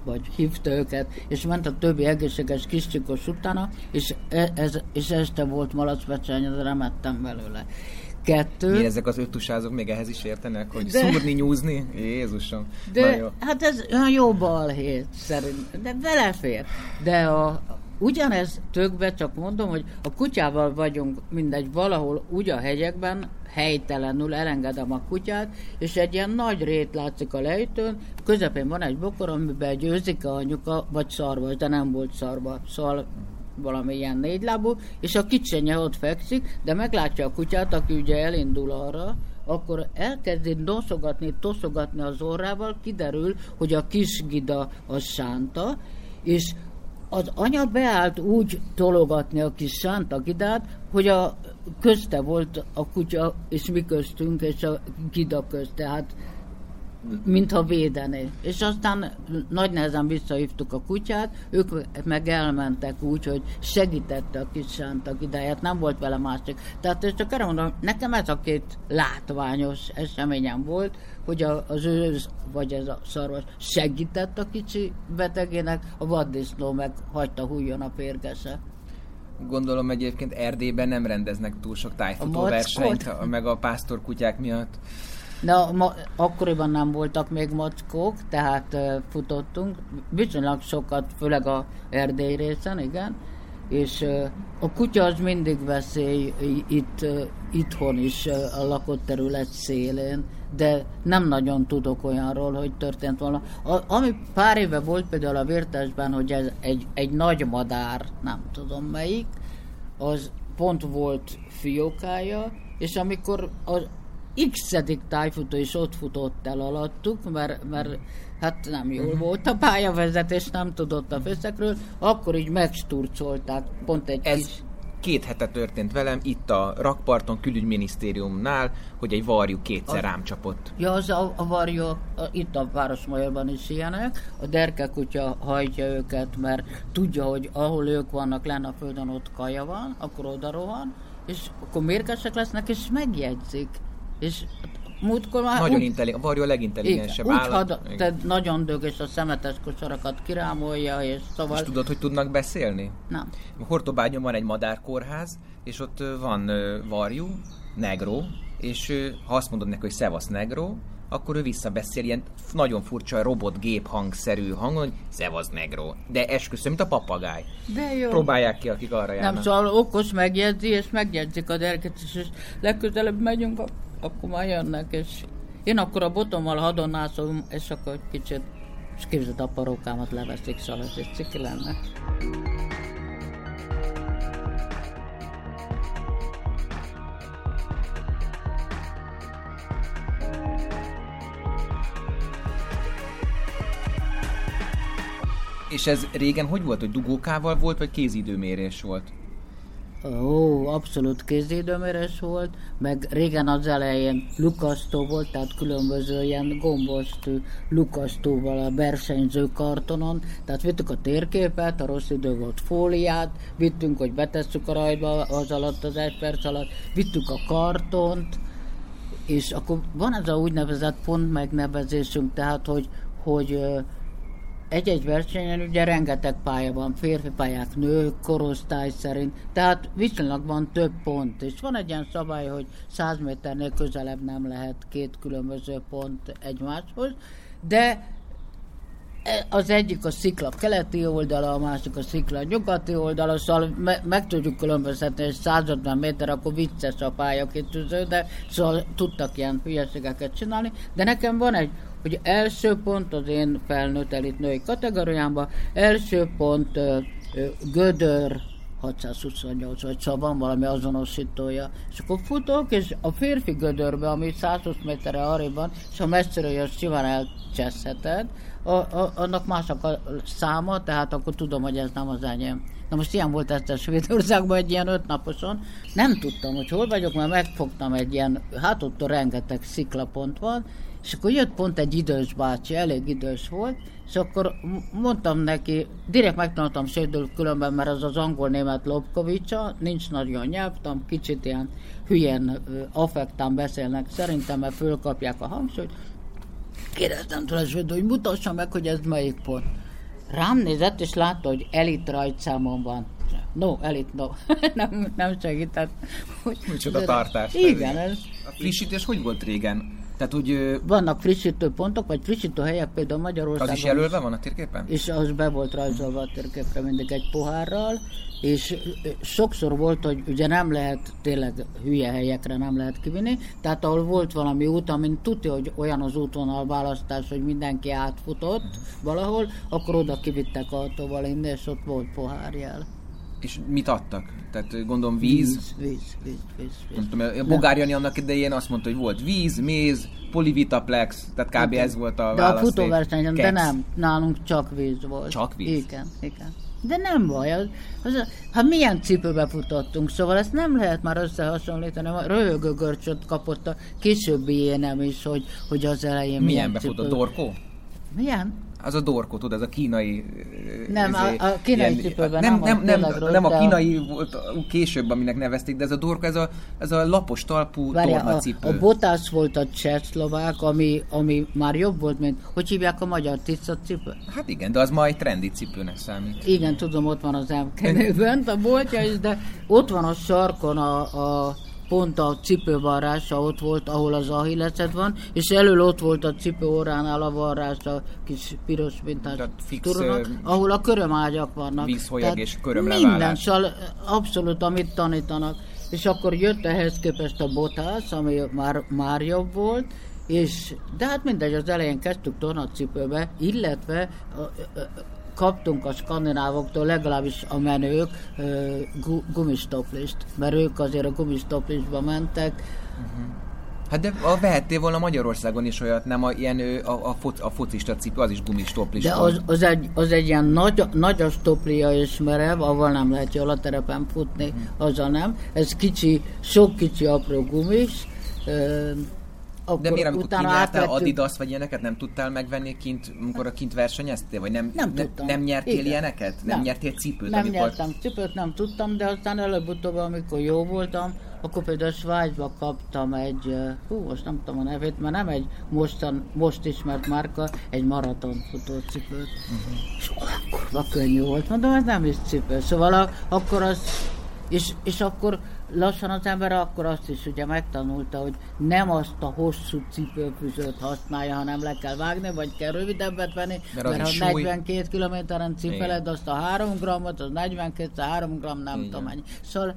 vagy hívta őket, és ment a többi egészséges kiscsikos utána, és, e- ez, és este volt malacpecsány, de nem ettem belőle. Kettő. Miért ezek az öttusázók még ehhez is értenek, hogy De- szúrni, nyúzni? Jézusom. De jó. hát ez olyan jó balhét szerint, de belefér. De a, ugyanez tökbe, csak mondom, hogy a kutyával vagyunk mindegy valahol úgy a hegyekben, helytelenül elengedem a kutyát, és egy ilyen nagy rét látszik a lejtőn, közepén van egy bokor, amiben egy őzike anyuka, vagy szarvas, de nem volt szarva, szóval valami ilyen négylábú, és a kicsenye ott fekszik, de meglátja a kutyát, aki ugye elindul arra, akkor elkezdi noszogatni, toszogatni az orrával, kiderül, hogy a kis gida az sánta, és az anya beállt úgy tologatni a kis sánta gidát, hogy a közte volt a kutya, és mi köztünk, és a gida közt. Tehát mintha védené. És aztán nagy nehezen visszahívtuk a kutyát, ők meg elmentek úgy, hogy segítette a kis sántak idejét, nem volt vele másik. Tehát ezt csak erre mondom, nekem ez a két látványos eseményem volt, hogy az őz, vagy ez a szarvas segített a kicsi betegének, a vaddisznó meg hagyta hújjon a férgese. Gondolom egyébként Erdélyben nem rendeznek túl sok tájfutó versenyt, meg a pásztorkutyák miatt. Na, ma, akkoriban nem voltak még mackók, tehát uh, futottunk, viszonylag sokat, főleg a Erdély részen, igen, és uh, a kutya az mindig veszély itt, uh, itthon is uh, a lakott terület szélén, de nem nagyon tudok olyanról, hogy történt volna. A, ami pár éve volt például a Vértesben, hogy ez egy, egy nagy madár, nem tudom melyik, az pont volt fiókája, és amikor az, x-edik tájfutó is ott futott el alattuk, mert, mert hát nem jól mhm. volt a pályavezetés, nem tudott a fészekről, akkor így megsturcolták pont egy Ez kis... két hete történt velem, itt a rakparton külügyminisztériumnál, hogy egy varjú kétszer rám csapott. Ja, az a, a varjú, a, itt a Városmajorban is ilyenek, a derke kutya hajtja őket, mert tudja, hogy ahol ők vannak lenne a földön, ott kaja van, akkor oda rohan, és akkor mérgesek lesznek, és megjegyzik és múltkor már... Nagyon úgy, intelligens, Varjú a legintelligensebb igen, állat. Had, tehát nagyon dög, és a szemetes kosarakat kirámolja, és szóval... És tudod, hogy tudnak beszélni? Nem. Hortobágyon van egy madárkórház, és ott van Varjú, Negro, és ha azt mondod neki, hogy Szevasz Negro, akkor ő visszabeszél ilyen nagyon furcsa robotgép hangszerű hangon, hogy Szevasz Negro. De esküszöm, mint a papagáj. De jó. Próbálják ki, akik arra járnak. Nem, szóval okos megjegyzi, és megjegyzik a dereket, és legközelebb megyünk a akkor már jönnek, és én akkor a botommal hadonászom, és akkor egy kicsit, és képzeld a parókámat leveszik, szóval ez egy ciki lenne. És ez régen hogy volt, hogy dugókával volt, vagy kézidőmérés volt? Ó, abszolút kézidőmérés volt, meg régen az elején lukasztó volt, tehát különböző ilyen gombostű lukasztóval a versenyző kartonon, tehát vittük a térképet, a rossz idő volt fóliát, vittünk, hogy betesszük a rajba az alatt, az egy perc alatt, vittük a kartont, és akkor van ez a úgynevezett pont megnevezésünk, tehát hogy, hogy egy-egy versenyen ugye rengeteg pálya van, férfi pályák, nők, korosztály szerint, tehát viszonylag van több pont, és van egy ilyen szabály, hogy 100 méternél közelebb nem lehet két különböző pont egymáshoz, de az egyik a szikla keleti oldala, a másik a szikla nyugati oldala, szóval me- meg tudjuk különböztetni, hogy 150 méter, akkor vicces a pályakitűző, de szóval tudtak ilyen hülyeségeket csinálni, de nekem van egy hogy első pont az én felnőtt elit női kategóriámban, első pont ö, ö, Gödör 628, vagy szóval van valami azonosítója. És akkor futok, és a férfi gödörbe, ami 120 méterre arrébb van, és a messziről jössz, simán elcseszheted, a, a, annak mások a száma, tehát akkor tudom, hogy ez nem az enyém. Na most ilyen volt ezt a Svédországban egy ilyen ötnaposon. Nem tudtam, hogy hol vagyok, mert megfogtam egy ilyen, hát ott rengeteg sziklapont van, és akkor jött pont egy idős bácsi, elég idős volt, és akkor mondtam neki, direkt megtanultam svédül különben, mert az az angol-német Lobkovicsa, nincs nagyon nyelvtam, kicsit ilyen hülyen, affektán beszélnek szerintem, mert fölkapják a hangsúlyt. Kérdeztem tőle svédül, hogy mutassa meg, hogy ez melyik pont. Rám nézett, és látta, hogy elit rajtszámon van. No, elit, no. nem, nem segített. Micsoda tartás. Igen. Ez... A frissítés hogy volt régen? Tehát úgy... Vannak frissítő pontok, vagy frissítő helyek, például Magyarországon. Az is jelölve van a térképen? És az be volt rajzolva a térképre mindig egy pohárral, és sokszor volt, hogy ugye nem lehet, tényleg hülye helyekre nem lehet kivinni, tehát ahol volt valami út, amin tudja, hogy olyan az útvonal választás, hogy mindenki átfutott valahol, akkor oda kivittek autóval innen, és ott volt pohárjel. És mit adtak? Tehát gondolom víz? Víz, víz, víz, víz. víz. Tudom, a Bogár Jani annak idején azt mondta, hogy volt víz, méz, polivitaplex, tehát kb. Igen. ez volt a De a választék. futóversenyen, de nem, nálunk csak víz volt. Csak víz? Igen, igen. De nem baj, az, az, hát milyen cipőbe futottunk, szóval ezt nem lehet már összehasonlítani. A röhögő görcsöt kapott a későbbi énem is, hogy, hogy az elején Milyen milyen cipő. Dorkó? Milyen? Az a dorkó, tudod, ez a kínai... ö, Nem, izé, a- a kínai cipőben nem, nem, nem, nem, nem, a a- kínai volt később, aminek nevezték, de ez a dorkó, ez a, ez a lapos talpú Várjál, a, tornacipő. a Botász volt a csehszlovák, ami, ami már jobb volt, mint, hogy hívják a magyar tiszta cipő? Hát igen, de az ma egy trendi cipőnek számít. Igen, tudom, ott van az MKN-ben a boltja is, de ott van a sarkon a, a pont a cipővarrása ott volt, ahol az ahilleszed van, és elől ott volt a cipő orránál a varrás, a kis piros mintás turonak, ahol a körömágyak vannak. vízholyag és körömleválás. Minden, szóval abszolút, amit tanítanak. És akkor jött ehhez képest a botász, ami már, már jobb volt, és, de hát mindegy, az elején kezdtük tornacipőbe, illetve a, a, a, kaptunk a skandinávoktól, legalábbis a menők, gumistoplist, mert ők azért a gumistoplistba mentek. Hát de a, vehettél volna Magyarországon is olyat, nem a, ilyen a, a, foc, a focista cipő, az is gumistoplis De az, az, egy, az egy ilyen nagy, nagy a stoplia és merev, avval nem lehet jól a terepen futni, Mhm. azzal nem. Ez kicsi, sok kicsi apró gumis. Akkor De miért, amikor utána átvettük- Adidas vagy ilyeneket, nem tudtál megvenni kint, amikor a kint versenyeztél? Vagy nem, Nem ne, nem nyertél Igen. ilyeneket? Nem, Nem. nyertél cipőt? Nem amikor... nyertem cipőt, nem tudtam, de aztán előbb-utóbb, amikor jó voltam, akkor például Svájcba kaptam egy, hú, most nem tudom a nevét, mert nem egy mostan, most ismert márka, egy maraton futócipőt. Uh-huh. És akkor könnyű volt, mondom, ez nem is cipő. Szóval a, akkor az, és, és akkor lassan az ember akkor azt is ugye megtanulta, hogy nem azt a hosszú cipőfűzőt használja, hanem le kell vágni, vagy kell rövidebbet venni, Mert mert ha súly. 42 kilométeren cipeled, azt a 3 grammot, az 42 3 gram, nem Igen. tudom mennyi. Szóval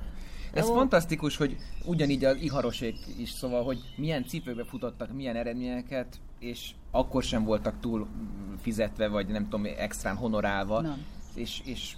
Ez ó, fantasztikus, hogy ugyanígy az iharosék is, szóval, hogy milyen cipőbe futottak, milyen eredményeket, és akkor sem voltak túl fizetve, vagy nem tudom, extrán honorálva. Nem. És, és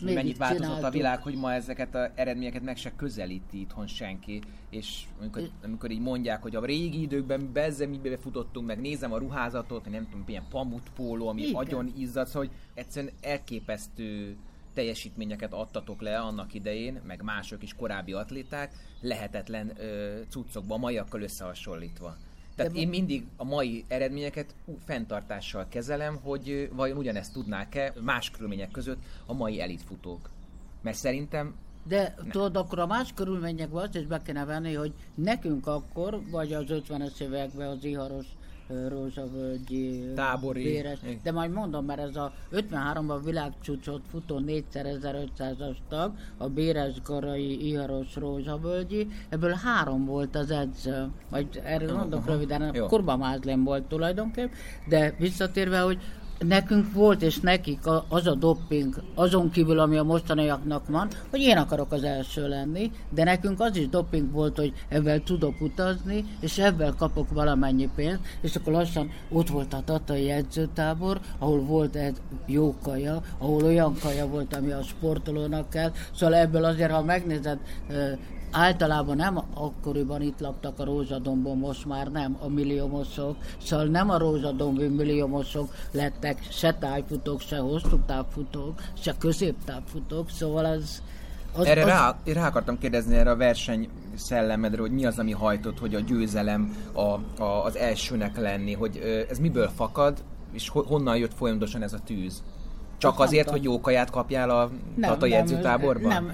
Mégis mennyit változott a csináltuk. világ, hogy ma ezeket az eredményeket meg se közelíti itthon senki, és amikor, amikor így mondják, hogy a régi időkben bezze mi futottunk, meg nézem a ruházatot, nem tudom, ilyen pamutpóló, ami Igen. agyon izzad, szóval, hogy egyszerűen elképesztő teljesítményeket adtatok le annak idején, meg mások is korábbi atléták, lehetetlen ö, cuccokba, maiakkal összehasonlítva. Tehát De én mindig a mai eredményeket fenntartással kezelem, hogy vajon ugyanezt tudnák-e más körülmények között a mai elitfutók. Mert szerintem De tudod, akkor a más körülményekben azt is be kéne venni, hogy nekünk akkor, vagy az 50-es években az iharos rózsavölgyi Tábori. Béres, de majd mondom, mert ez a 53-ban világcsúcsot futó 4500-as tag, a Béres Garai iharos rózsavölgyi, ebből három volt az edző. Majd erről mondok röviden, Jó. Kurba Mázlén volt tulajdonképp, de visszatérve, hogy nekünk volt, és nekik az a dopping, azon kívül, ami a mostaniaknak van, hogy én akarok az első lenni, de nekünk az is doping volt, hogy ebben tudok utazni, és ebben kapok valamennyi pénzt, és akkor lassan ott volt a tatai edzőtábor, ahol volt egy jó kaja, ahol olyan kaja volt, ami a sportolónak kell, szóval ebből azért, ha megnézed, általában nem akkoriban itt laktak a rózsadombon, most már nem a milliómosok, szóval nem a rózsadombi milliómosok lettek se tájfutók, se hosszú távfutók, se középtávfutók, szóval az... az, erre az rá, rá akartam kérdezni erre a verseny szellemedre, hogy mi az, ami hajtott, hogy a győzelem a, a, az elsőnek lenni, hogy ez miből fakad, és ho, honnan jött folyamatosan ez a tűz? Csak nem azért, hogy jó kaját kapjál a tatai edzőtáborban? Nem,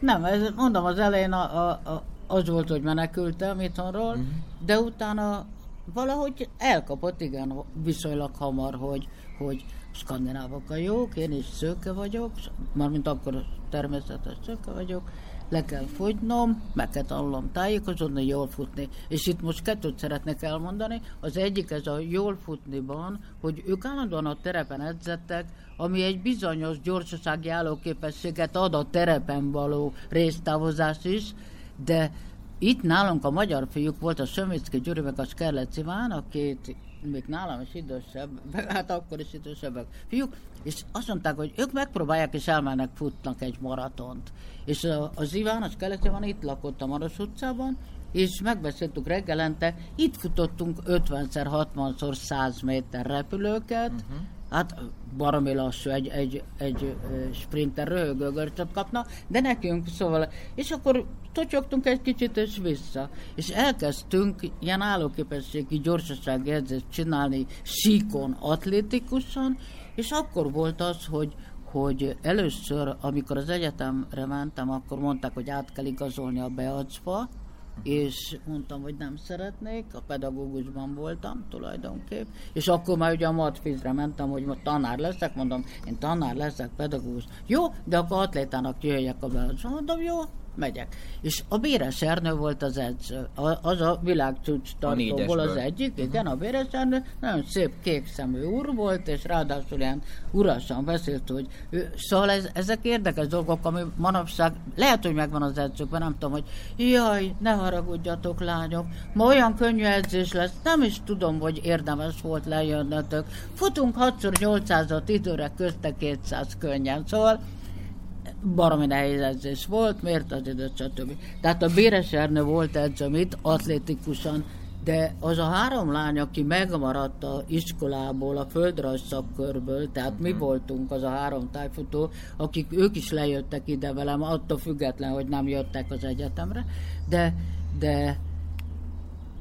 nem, ez, mondom, az elején a, a, a, az volt, hogy menekültem itthonról, uh-huh. de utána valahogy elkapott, igen, viszonylag hamar, hogy, hogy skandinávok a jók, én is szőke vagyok, mármint akkor természetes szőke vagyok, le kell fogynom, meg kell tanulnom tájékozódni, jól futni. És itt most kettőt szeretnék elmondani. Az egyik ez a jól futniban, hogy ők állandóan a terepen edzettek, ami egy bizonyos gyorsasági állóképességet ad a terepen való résztávozás is, de itt nálunk a magyar fiúk volt a Sömicki Gyuri meg a Skerlec Iván, a két még nálam is idősebb, hát akkor is idősebbek fiúk, és azt mondták, hogy ők megpróbálják, és elmennek, futnak egy maratont. És az Iván, az keleti van, itt lakott a Maros utcában, és megbeszéltük reggelente, itt futottunk 50-szer, 60-szor 100 méter repülőket, uh-huh hát baromi lassú, egy, egy, egy sprinter röhögő görcsöt kapna, de nekünk, szóval, és akkor totyogtunk egy kicsit, és vissza. És elkezdtünk ilyen állóképességi gyorsasági edzést csinálni síkon, atlétikusan, és akkor volt az, hogy hogy először, amikor az egyetemre mentem, akkor mondták, hogy át kell igazolni a beacba, és mondtam, hogy nem szeretnék, a pedagógusban voltam tulajdonképp, és akkor már ugye a matfizre mentem, hogy tanár leszek, mondom, én tanár leszek, pedagógus. Jó, de akkor atlétának jöjjek a beadásra. Mondom, jó, megyek. És a Béres Ernő volt az edző, az a világcsúcs tartóból az egyik, uh-huh. igen, a Béres Ernő nagyon szép kék szemű úr volt, és ráadásul ilyen urasan beszélt, hogy ő, szóval ez, ezek érdekes dolgok, ami manapság, lehet, hogy megvan az edzőkben, nem tudom, hogy jaj, ne haragudjatok lányok, ma olyan könnyű edzés lesz, nem is tudom, hogy érdemes volt lejönnötök. Futunk 6x800-at időre közte 200 könnyen, szóval baromi nehéz edzés volt, miért az időt, stb. Tehát a Béres Ernő volt edzőm itt, atlétikusan, de az a három lány, aki megmaradt a iskolából, a földrajz szakkörből, tehát mi mhm. voltunk az a három tájfutó, akik ők is lejöttek ide velem, attól független, hogy nem jöttek az egyetemre, de, de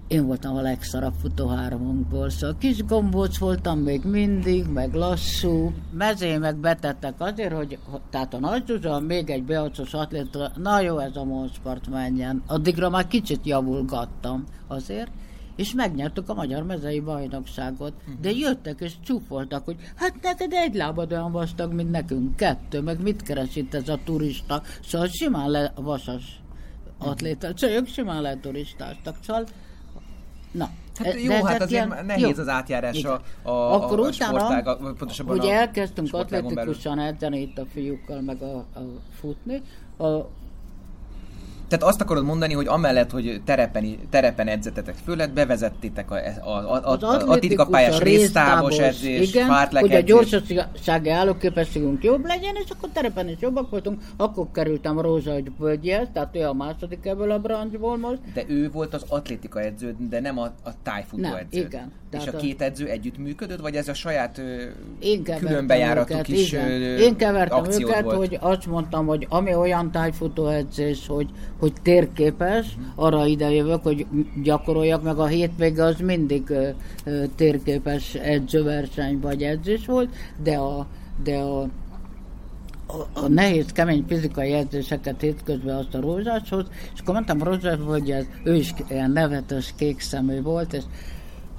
én voltam a legszarabb futó háromunkból, szóval kis gombóc voltam még mindig, meg lassú, mezé meg betettek azért, hogy tehát a Nagy Zsuzsa, még egy beacos atléta, na jó, ez a Monsport menjen. Addigra már kicsit javulgattam azért, és megnyertük a Magyar Mezei Bajnokságot. Uh-huh. De jöttek és csúfoltak, hogy hát neked egy lábad olyan vastag, mint nekünk, kettő, meg mit keres itt ez a turista? Szóval simán le vasas atléta, csak ők simán le turistáztak, szóval Na, Hát jó, de hát azért ilyen, nehéz jó. az átjárás a, a, Akkor a, a utána, sportága, pontosabban ugye elkezdtünk atletikusan edzeni itt a fiúkkal, meg a, a futni. A, tehát azt akarod mondani, hogy amellett, hogy terepen, terepen edzetetek fölött, bevezettétek a, a, a, a, a atlétikapályás résztávos edzés, igen, hogy a gyorsasági állóképességünk jobb legyen, és akkor terepen is jobbak voltunk, akkor kerültem Rózsa egy völgyhez, tehát ő a második ebből a branchból most. De ő volt az atlétika edző, de nem a, a tájfutó nem, edző. igen. És a két edző együtt működött, vagy ez a saját én különbejáratok is igen. Én kevertem őket, volt? hogy azt mondtam, hogy ami olyan tájfutó edzés, hogy hogy térképes, arra ide jövök, hogy gyakoroljak, meg a hétvége az mindig térképes edzőverseny vagy edzés volt, de a, de a a, a nehéz, kemény fizikai edzéseket hétközben azt a rózsáshoz, és akkor mondtam Rózsás, hogy ez, ő is ilyen nevetes kék szemű volt, és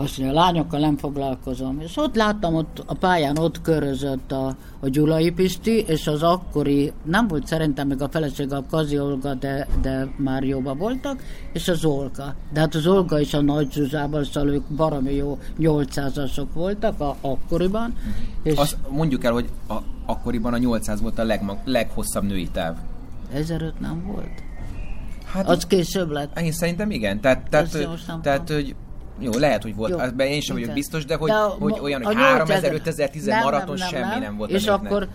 azt mondja, a lányokkal nem foglalkozom. És ott láttam, ott a pályán ott körözött a, a Gyulai Pisti, és az akkori, nem volt szerintem még a feleség a Kazi Olga, de, de már jóba voltak, és az Olga. De hát az Olga is a Nagy Zsuzsában, szóval ők baromi jó 800-asok voltak a, akkoriban. És Azt mondjuk el, hogy a, akkoriban a 800 volt a legma, leghosszabb női táv. 1005 nem volt? Hát az később lett. Én szerintem igen. Tehát, tehát, tehát hogy jó, lehet, hogy volt, ebben én sem vagyok biztos, de hogy, de hogy olyan, hogy 3000, 5000, 10 maraton nem, semmi nem, nem volt. És akkor,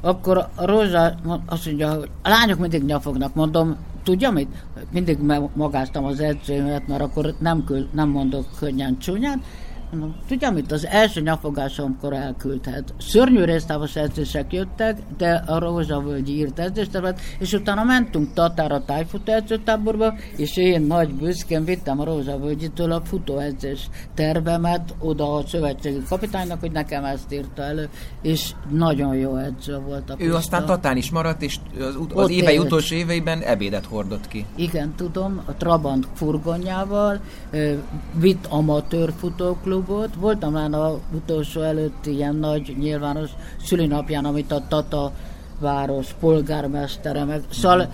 akkor a Rózsa azt mondja, hogy a lányok mindig nyafognak, mondom, tudja mit? Mindig magáztam az edzőmet, mert akkor nem, küld, nem mondok könnyen csúnyán, Mondom, tudja mit, az első nyafogásomkor elküldhet. Szörnyű résztávos edzések jöttek, de a Rózsavölgyi írt edzéstervet, és utána mentünk Tatára tájfutó edzőtáborba, és én nagy büszkén vittem a Rózsavölgyitől a futóedzés tervemet oda a szövetségi kapitánynak, hogy nekem ezt írta elő, és nagyon jó edző volt a Ő Pista. aztán Tatán is maradt, és az, az évei utolsó éveiben ebédet hordott ki. Igen, tudom, a Trabant furgonjával, vitt amatőr futóklub, klubot. Voltam már a utolsó előtti ilyen nagy nyilvános szülinapján, amit a Tata város polgármestere meg. Szóval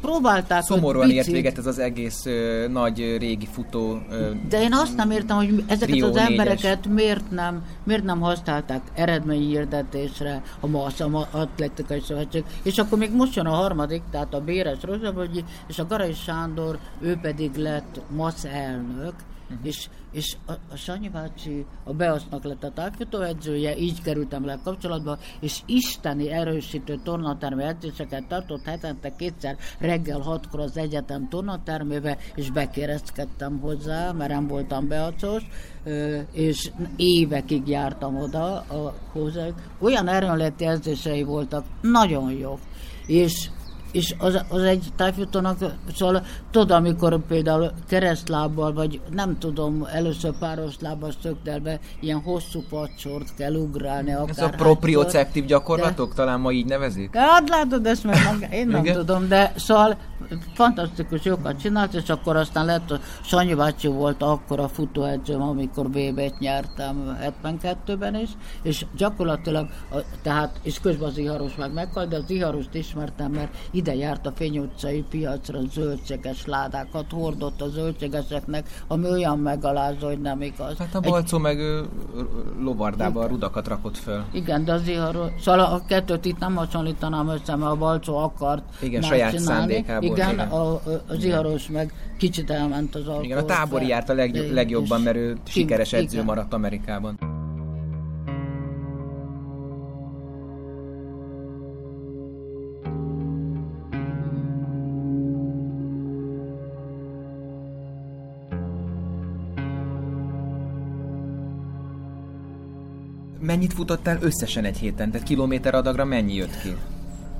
próbálták, Szomorúan ért véget ez az egész ö, nagy régi futó ö, De én azt nem értem, hogy ezeket Trió az négyes. embereket miért nem, miért nem használták eredményhirdetésre a MASZ, a Ma- Atletikai Szövetség, és akkor még most jön a harmadik, tehát a Béres Rozsabogyi, és a Garai Sándor, ő pedig lett MASZ elnök, Mhm. és, és a, a Sanyi bácsi a Beosznak lett a tágfutóedzője, így kerültem le kapcsolatba, és isteni erősítő tornatermi edzéseket tartott hetente kétszer reggel hatkor az egyetem tornatermébe, és bekérezkedtem hozzá, mert nem voltam beacos, és évekig jártam oda a hozzá. Olyan erőnleti edzései voltak, nagyon jók. És és az, az egy tájfutónak, szóval tudod, amikor például keresztlábbal, vagy nem tudom, először páros lábbal szöktelve, ilyen hosszú pacsort kell ugrálni. Ez a akár proprioceptív gyakorlatok, talán ma így nevezik? de hát látod, ezt meg nem, én nem Igen. tudom, de szóval fantasztikus jókat csinált, és akkor aztán lett, hogy Sanyi bácsi volt akkor a futóedzőm, amikor VB-t nyertem 72-ben is, és gyakorlatilag, tehát, és közben az Iharos meg meghalt, de az Iharost ismertem, mert ide járt a Fény utcai piacra zöldséges ládákat, hordott a zöldségeseknek, ami olyan megalázó, hogy nem igaz. Hát a Egy- Balcó meg ö, ö, lovardában rudakat rakott föl. igen, de az iharó, szóval a kettőt itt nem hasonlítanám össze, mert a Balcsó akart Igen, saját csinálni. szándékából, Igen, igen. A, a, az iharos meg kicsit elment az alkohol. Igen, a tábori járt a leg, És- legjobban, mert ő sikeres edző igen. maradt Amerikában. Mennyit futottál összesen egy héten? Tehát kilométer adagra mennyi jött ki?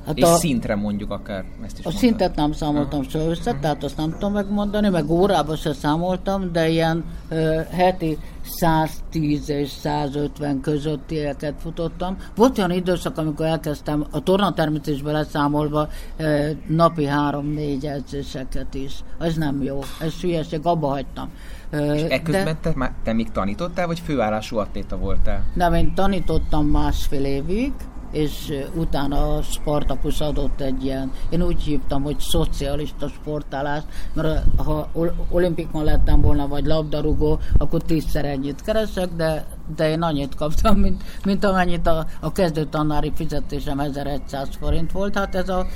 Hát És a, szintre mondjuk akár, ezt is a mondtad. szintet nem számoltam soha össze, tehát azt nem tudom megmondani, meg órába se számoltam, de ilyen ö, heti 110 és 150 közöttieket futottam. Volt olyan időszak, amikor elkezdtem a tornatermítésbe leszámolva ö, napi 3-4 edzéseket is. Ez nem jó, ez hülyeség, abba hagytam. Ö, És ekközben te, már- te még tanítottál, vagy főállású atléta voltál? Nem, én tanítottam másfél évig, és utána a Spartacus adott egy ilyen, én úgy hívtam, hogy szocialista sportállást, mert ha ol- olimpikon lettem volna, vagy labdarúgó, akkor tízszer ennyit keresek, de, de én annyit kaptam, mint, mint amennyit a, a kezdő tanári fizetésem 1100 forint volt, hát ez a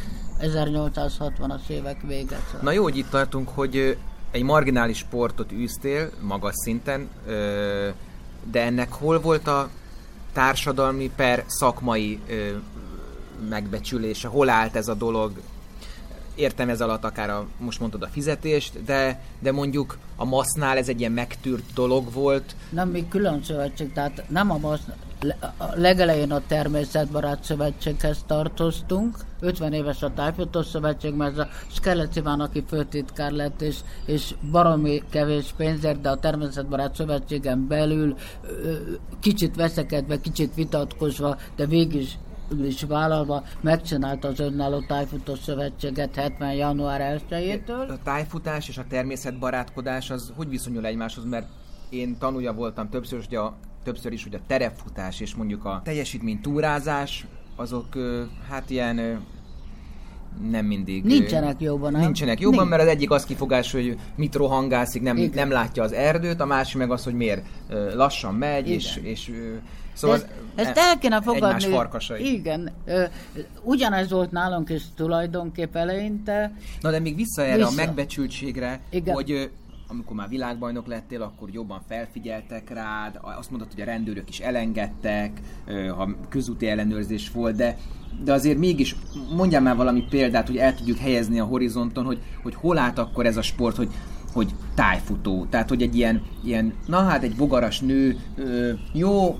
1860-as évek vége. Szóval. Na jó, hogy itt tartunk, hogy egy marginális sportot űztél magas szinten, de ennek hol volt a társadalmi per szakmai ö, megbecsülése? Hol állt ez a dolog? Értem ez alatt akár a, most mondtad a fizetést, de, de mondjuk a masznál ez egy ilyen megtűrt dolog volt. Nem, mi külön szövetség, tehát nem a, MASZ, a legelején a Természetbarát Szövetséghez tartoztunk, 50 éves a Tájfutó Szövetség, mert a Skelec Iván, aki főtitkár lett, és, és baromi kevés pénzért, de a Természetbarát Szövetségen belül kicsit veszekedve, kicsit vitatkozva, de végig is vállalva megcsinálta az önálló tájfutó szövetséget 70. január 1-től. A tájfutás és a természetbarátkodás az hogy viszonyul egymáshoz, mert én tanulja voltam többször, hogy a, többször is, hogy a terepfutás és mondjuk a teljesítmény túrázás, azok hát ilyen nem mindig... Nincsenek jóban, nem? Nincsenek jóban, Nincs. mert az egyik az kifogás, hogy mit rohangászik, nem, Igen. nem látja az erdőt, a másik meg az, hogy miért lassan megy, Igen. és, és Szóval ezt, ezt el kéne fogadni. Farkasai. Igen. Ugyanez volt nálunk is tulajdonképp eleinte. Na de még vissza erre Vissza. a megbecsültségre, Igen. hogy amikor már világbajnok lettél, akkor jobban felfigyeltek rád, azt mondod, hogy a rendőrök is elengedtek, ha közúti ellenőrzés volt, de, de azért mégis mondjál már valami példát, hogy el tudjuk helyezni a horizonton, hogy, hogy hol állt akkor ez a sport, hogy hogy tájfutó, tehát hogy egy ilyen, ilyen na hát egy bogaras nő, ö, jó,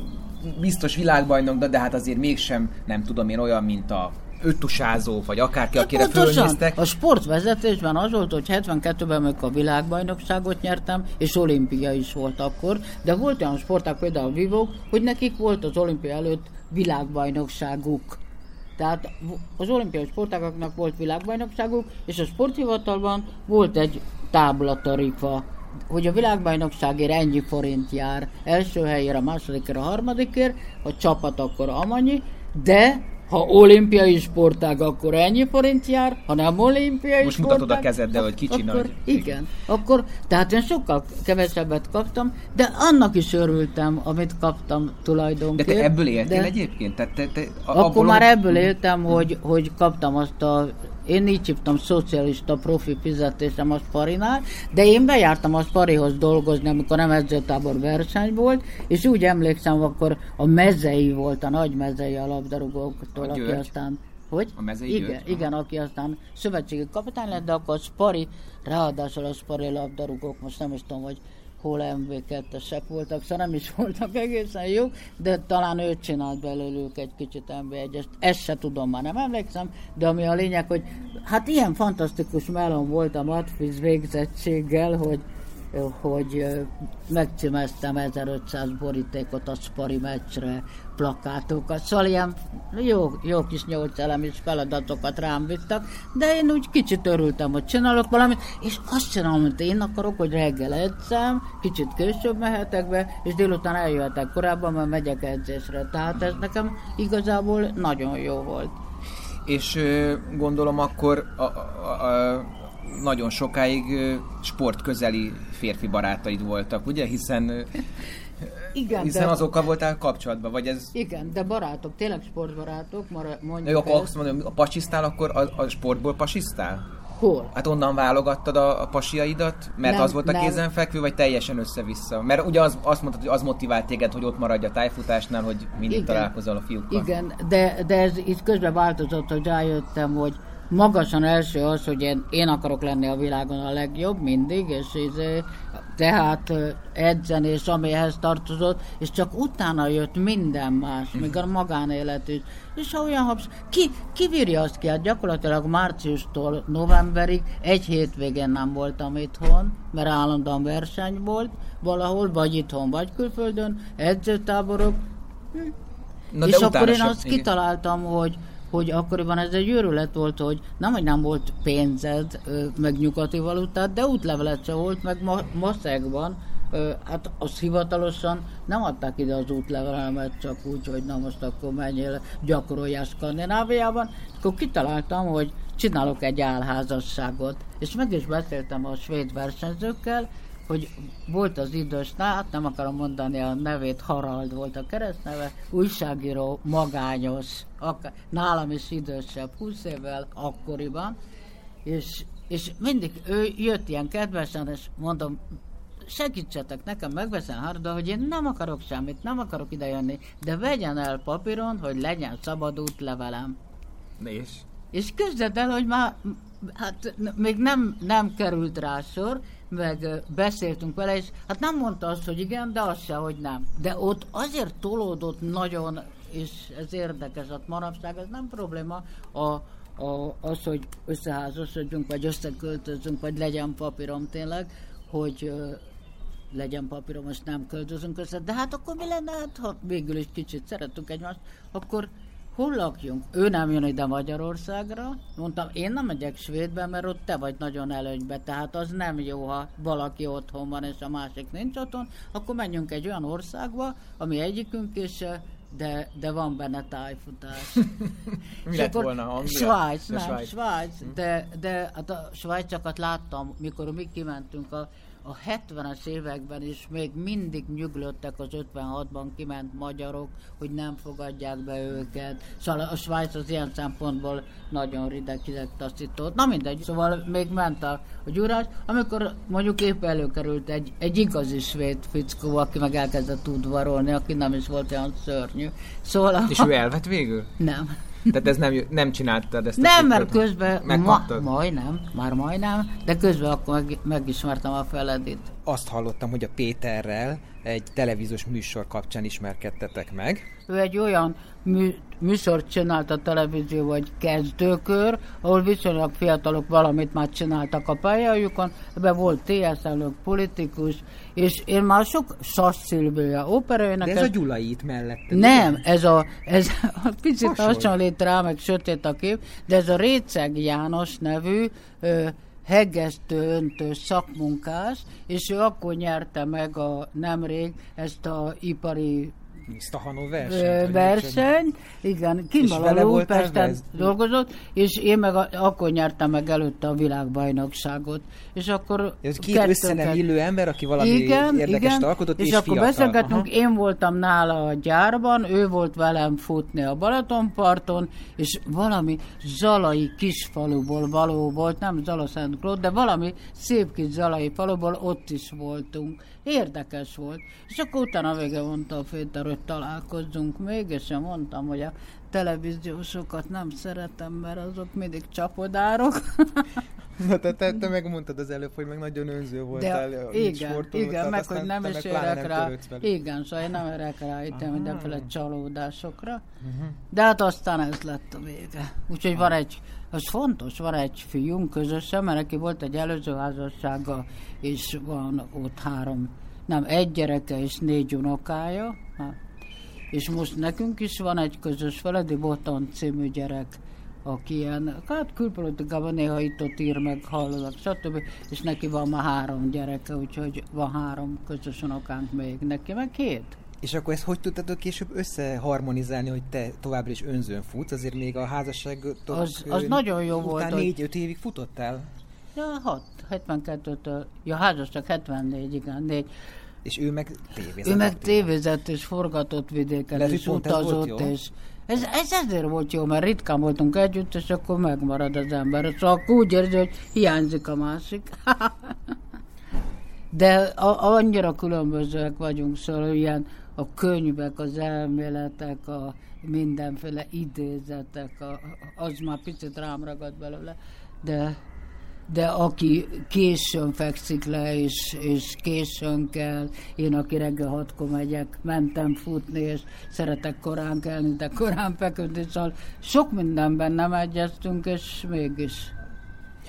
biztos világbajnok, de, de hát azért mégsem, nem tudom én, olyan, mint a öttusázó, vagy akárki, Hát akire fölnéztek. A sportvezetésben az volt, hogy 72-ben, amikor a világbajnokságot nyertem, és olimpia is volt akkor, de volt olyan sporták, például a vívók, hogy nekik volt az olimpia előtt világbajnokságuk. Tehát az olimpiai sportágaknak volt világbajnokságuk, és a sporthivatalban volt egy táblatarifa, hogy a világbajnokságért ennyi forint jár, első helyére, a másodikért, a harmadikért, a csapat akkor amannyi, de ha olimpiai sportág, akkor ennyi forint jár, ha nem olimpiai Most sportág, mutatod a kezeddel, hogy kicsi akkor, nagy. Igen, akkor, tehát én sokkal kevesebbet kaptam, de annak is örültem, amit kaptam De tulajdonképpen. te ebből éltél de egyébként? Tehát te, te, a- Akkor abból, már ebből éltem, hogy, hogy kaptam azt a én így hívtam szocialista profi fizetésem a Sparinál, de én bejártam a Sparihoz dolgozni, amikor nem edzőtábor verseny volt, és úgy emlékszem, akkor a mezei volt, a nagy mezei a labdarúgóktól, A aki György? aztán... Hogy? A Mezei igen, György? igen, aki aztán szövetségi kapitány lett, de akkor a Spari, ráadásul a Spari labdarúgók, most nem is tudom, hogy hol MV2-esek voltak, szóval nem is voltak egészen jók, de talán ő csinált belőlük egy kicsit MV1-est. Ezt se tudom, már nem emlékszem, de ami a lényeg, hogy hát ilyen fantasztikus melon volt a matfiz végzettséggel, hogy hogy megcímeztem 1500 borítékot a Spari meccsre, plakátokat, szóval ilyen jó, jó kis nyolc elemes feladatokat rám vittek, de én úgy kicsit örültem, hogy csinálok valamit, és azt csinálom, amit én akarok, hogy reggel edzem, kicsit később mehetek be, és délután eljöhetek korábban, mert megyek edzésre. Tehát ez nekem igazából nagyon jó volt. És gondolom akkor a, a, a, nagyon sokáig sportközeli férfi barátaid voltak, ugye? Hiszen, Igen, hiszen de, azokkal voltál kapcsolatban, vagy ez... igen, de barátok, tényleg sportbarátok, mondjuk Jó, akkor azt mondom, a pasisztál, akkor a, a sportból pasisztál? Hol? Hát onnan válogattad a, a pasiaidat? Mert Nem, az volt a nem. kézenfekvő, vagy teljesen össze-vissza? Mert ugye az, azt mondtad, hogy az motivált téged, hogy ott maradj a tájfutásnál, hogy mindig Igen. találkozol a fiúkkal. Igen, de, de ez itt közben változott, hogy rájöttem, hogy magasan első az, hogy én, akarok lenni a világon a legjobb mindig, és izé, tehát ö, edzeni, és amihez tartozott, és csak utána jött minden más, még a magánélet is. És ha olyan habsz, ki, ki bírja azt ki? Hát gyakorlatilag márciustól novemberig egy hétvégén nem voltam itthon, mert állandóan verseny volt, valahol, vagy itthon, vagy külföldön, edzőtáborok, Na, és akkor én azt igen. kitaláltam, hogy hogy akkoriban ez egy őrület volt, hogy nem, hogy nem volt pénzed, meg nyugati valutát, de útlevelet se volt, meg ma, maszegban, ö, hát az hivatalosan nem adták ide az útlevelemet, csak úgy, hogy na most akkor menjél, gyakoroljál Skandináviában. Akkor kitaláltam, hogy csinálok egy álházasságot, és meg is beszéltem a svéd versenyzőkkel, hogy volt az idős, hát nem akarom mondani a nevét, Harald volt a keresztneve, újságíró, magányos, akár, nálam is idősebb, 20 évvel akkoriban, és, és mindig ő jött ilyen kedvesen, és mondom, segítsetek nekem, megveszem Harda, hogy én nem akarok semmit, nem akarok ide jönni, de vegyen el papíron, hogy legyen szabad útlevelem. És? És képzeld el, hogy már hát még nem, nem került rá sor, meg beszéltünk vele, és hát nem mondta azt, hogy igen, de azt se, hogy nem. De ott azért tolódott nagyon, és ez érdekes, hát manapság ez nem probléma, a, a, az, hogy összeházasodjunk, vagy összeköltözünk, vagy legyen papírom tényleg, hogy legyen papírom, most nem költözünk össze, de hát akkor mi lenne, hát, ha végül is kicsit szeretünk egymást, akkor hol lakjunk? Ő nem jön ide Magyarországra, mondtam, én nem megyek Svédbe, mert ott te vagy nagyon előnybe, tehát az nem jó, ha valaki otthon van, és a másik nincs otthon, akkor menjünk egy olyan országba, ami egyikünk eh, de, de van benne tájfutás. Mi lett volna Anglia? Svájc, nem, Svájc. Svájc, de, de hát a svájcakat láttam, mikor mi kimentünk a, a 70-es években is még mindig nyuglottak az 56-ban kiment magyarok, hogy nem fogadják be őket. Szóval a Svájc az ilyen szempontból nagyon rideg, taszított. Na mindegy, szóval még ment a, a gyúrás, amikor mondjuk épp előkerült egy, egy igazi svéd fickó, aki meg elkezdett udvarolni, aki nem is volt olyan szörnyű. Szóval a, És ő elvett végül? nem. Tehát ez nem, nem csináltad ezt a Nem, mert közben, ma, Megkaptad? majdnem, már majdnem, de közben akkor meg, megismertem a Feledit. Azt hallottam, hogy a Péterrel egy televíziós műsor kapcsán ismerkedtetek meg. Ő egy olyan mű, műsort csinált a televízió, vagy kezdőkör, ahol viszonylag fiatalok valamit már csináltak a pályájukon, ebben volt TSZ elnök, politikus, és én már sok Sas Szilvia De operaénekes, ez a Gyulai itt mellette. Nem, ez a, ez a picit Hasonló. hasonlít rá, meg sötét a kép, de ez a Réceg János nevű ö, hegesztő, öntő szakmunkás, és ő akkor nyerte meg a nemrég ezt a ipari Stahanó verseny. verseny, igen, Kimbalal Újpesten dolgozott, és én meg a, akkor nyertem meg előtte a világbajnokságot. És akkor Ez két össze nem illő ember, aki valami igen, érdekes igen, alkotott, és, és akkor fiatal. beszélgetünk, Aha. én voltam nála a gyárban, ő volt velem futni a Balatonparton, és valami zalai kisfaluból való volt, nem Zala Szent Klód, de valami szép kis zalai faluból ott is voltunk. Érdekes volt. És akkor utána vége mondta a Féter, hogy találkozzunk még, és én mondtam, hogy a televíziósokat nem szeretem, mert azok mindig csapodárok. Na, te, te, te megmondtad az előbb, hogy meg nagyon önző voltál. De, igen, igen, meg hogy nem is érek rá. Igen, szóval én nem érek rá itt mindenféle csalódásokra. Uh-huh. De hát aztán ez lett a vége. Úgyhogy van egy, az fontos, van egy fiunk közösen, mert neki volt egy előző házassága, és van ott három, nem, egy gyereke és négy unokája. És most nekünk is van egy közös Feledi Boton című gyerek, aki ilyen, hát külpolitikában néha itt ott ír meg, hallok, stb. És neki van már három gyereke, úgyhogy van három közös unokánk még, neki meg két. És akkor ezt hogy tudtad később összeharmonizálni, hogy te továbbra is önzőn futsz, azért még a házasság az, az nagyon jó volt. Utána négy-öt évig futottál? Ja, hat, 72-től, ja házasság 74, igen, négy. És ő meg tévézett. Ő meg tévézett és forgatott vidéken, Lehet, és utazott, és ez, ez ezért volt jó, mert ritkán voltunk együtt, és akkor megmarad az ember. Szóval akkor úgy érzi, hogy hiányzik a másik. De a, annyira különbözőek vagyunk, szóval ilyen a könyvek, az elméletek, a mindenféle idézetek, a, az már picit rám ragad belőle, de de aki későn fekszik le, és, és későn kell, én, aki reggel hatkor megyek, mentem futni, és szeretek korán kelni, de korán feküdni, szóval sok mindenben nem egyeztünk, és mégis.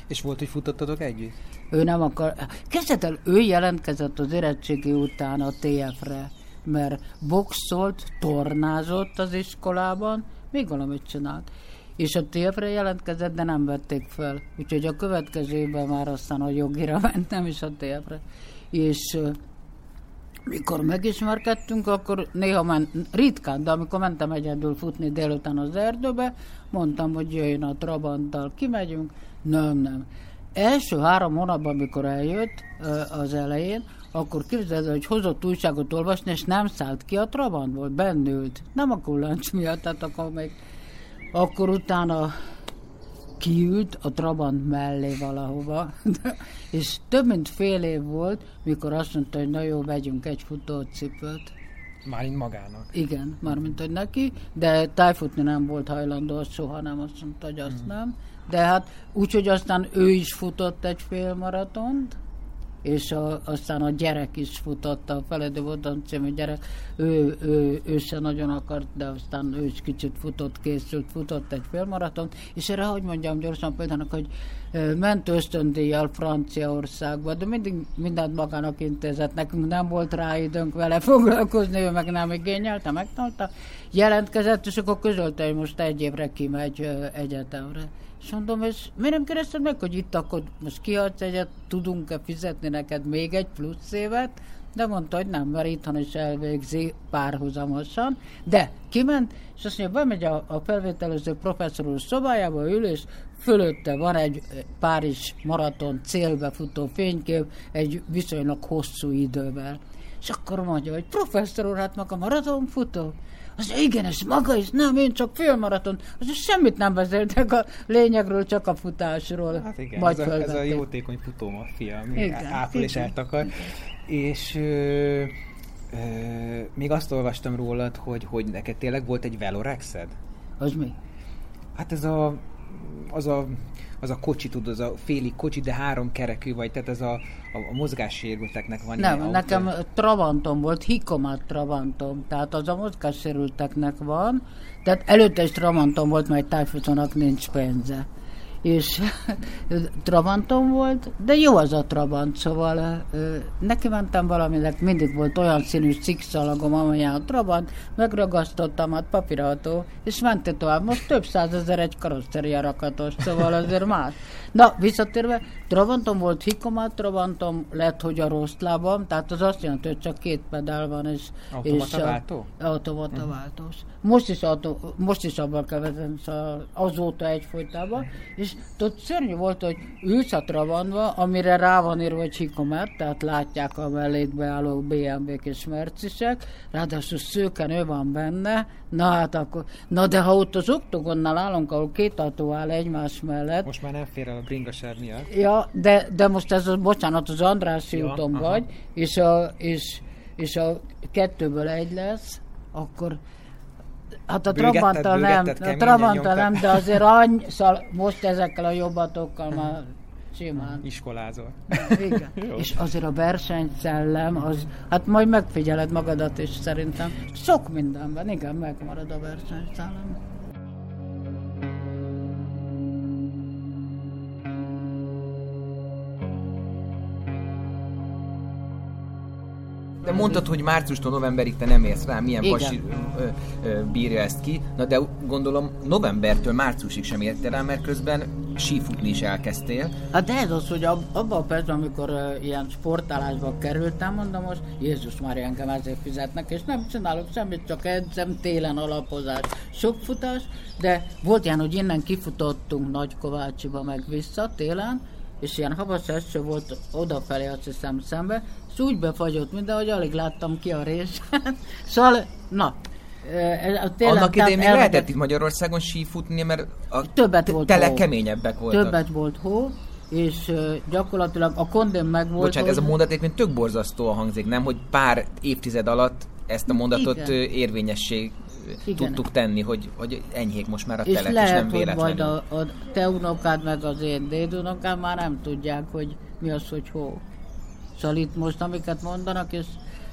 És volt, hogy futottatok együtt? Ő nem akar... Kezdett el, ő jelentkezett az érettségi után a TF-re, mert boxolt, tornázott az iskolában, még valamit csinált és a tépre jelentkezett, de nem vették fel. Úgyhogy a következő évben már aztán a jogira mentem, és a tépre. És mikor megismerkedtünk, akkor néha men, ritkán, de amikor mentem egyedül futni délután az erdőbe, mondtam, hogy jöjjön a Trabanttal, kimegyünk. Nem, nem. Első három hónapban, amikor eljött az elején, akkor képzeld, hogy hozott újságot olvasni, és nem szállt ki a Trabantból, bennült. Nem a kullancs miatt, tehát akkor még akkor utána kiült a Trabant mellé valahova, és több mint fél év volt, mikor azt mondta, hogy na jó, vegyünk egy futócipőt. Mármint magának. Igen, mármint, hogy neki, de tájfutni nem volt hajlandó, az soha nem azt mondta, hogy azt hmm. nem. De hát úgyhogy aztán ő is futott egy fél maratont, és a, aztán a gyerek is futotta, a Feledi Vodon című gyerek, ő, ő, ő se nagyon akart, de aztán ő is kicsit futott, készült, futott egy félmaraton, és erre, hogy mondjam gyorsan például, hogy ment ösztöndíjjal Franciaországba, de mindig mindent magának intézett, nekünk nem volt rá időnk vele foglalkozni, ő meg nem igényelte, megtanulta, jelentkezett, és akkor közölte, hogy most egy évre kimegy egyetemre. És mondom, és miért nem kerested meg, hogy itt akkor most kiadsz egyet, tudunk-e fizetni neked még egy plusz évet? De mondta, hogy nem, mert itthon is elvégzi párhuzamosan. De kiment, és azt mondja, bemegy a, a felvételező professzor úr szobájába, ül, és fölötte van egy Párizs maraton célbe futó fénykép egy viszonylag hosszú idővel. És akkor mondja, hogy professzor úr, hát maga maratonfutó? Az igen, ez maga is, nem, én csak félmaraton. Az semmit nem beszéltek a lényegről, csak a futásról. Hát igen, Majd ez, a, ez a jótékony futómafia, ami igen, április eltakar. És ö, ö, még azt olvastam rólad, hogy, hogy neked tényleg volt egy velorexed? Az mi? Hát ez a, az a az a kocsi, tudod, az a félig kocsi, de három kerekű vagy, tehát ez a, a, a mozgássérülteknek van Nem, ilyen nekem autó. Travantom volt, hikomat Travantom, tehát az a mozgássérülteknek van, tehát előtte is Travantom volt, mert tájfutónak nincs pénze. És Trabantom volt, de jó az a Trabant, szóval neki mentem valaminek, mindig volt olyan színű szikszalagom, amelyen a Trabant, megragasztottam, hát papirautó, és ment tovább. Most több százezer egy karosszeria rakatos, szóval azért más. Na, visszatérve, Trabantom volt hikomat, Trabantom lett, hogy a rossz lábam, tehát az azt jelenti, hogy csak két pedál van, és... Automata és váltó? Automata uh-huh. váltós. Most is, autó, most is abban kell vezetni, szóval azóta egyfolytában, és ott szörnyű volt, hogy ülsz a Trabantba, amire rá van írva, hogy hikomat, tehát látják a mellét beálló BMW-k és Mercisek, ráadásul szőken ő van benne, na hát akkor, na de ha ott az oktogonnál állunk, ahol két autó áll egymás mellett. Most már nem fér el a bringasáv miatt. Ja, de, de most ez, a, bocsánat, az Andrássy ja, úton aha. vagy, és a, és, és a kettőből egy lesz, akkor Hát a Trabanttal nem, a Trabanttal nem, de azért annyi, szóval most ezekkel a jobbatokkal már simán. Iskolázol. Igen. és azért a versenyszellem, az, hát majd megfigyeled magadat is szerintem. Sok mindenben, igen, megmarad a versenyszellem. De mondtad, hogy márciustól novemberig te nem érsz rá, milyen Igen. pasi ö, ö, bírja ezt ki. Na de gondolom novembertől márciusig sem értél rá, mert közben sífutni is elkezdtél. Hát ez az, hogy ab, abban a percben, amikor uh, ilyen sportálásba kerültem, mondom most, Jézus már engem ezért fizetnek, és nem csinálok semmit, csak edzem télen alapozás. Sok futás, de volt ilyen, hogy innen kifutottunk Nagykovácsiba meg vissza télen, és ilyen havas eső volt odafelé, azt hiszem szembe, és úgy befagyott minden, hogy alig láttam ki a rés. szóval, na, Tényleg, Annak idején még lehetett itt Magyarországon sífutni, mert a többet volt tele hó. keményebbek voltak. Többet volt hó, és gyakorlatilag a kondém meg volt. Bocsánat, hogy... ez a mondat mint tök borzasztó a hangzik, nem? Hogy pár évtized alatt ezt a mondatot Igen. érvényesség igen. tudtuk tenni, hogy, hogy enyhék most már a telek, és, lehet, és nem véletlenül. majd a, a te unokád meg az én dédunokád már nem tudják, hogy mi az, hogy hó. Szóval itt most amiket mondanak, és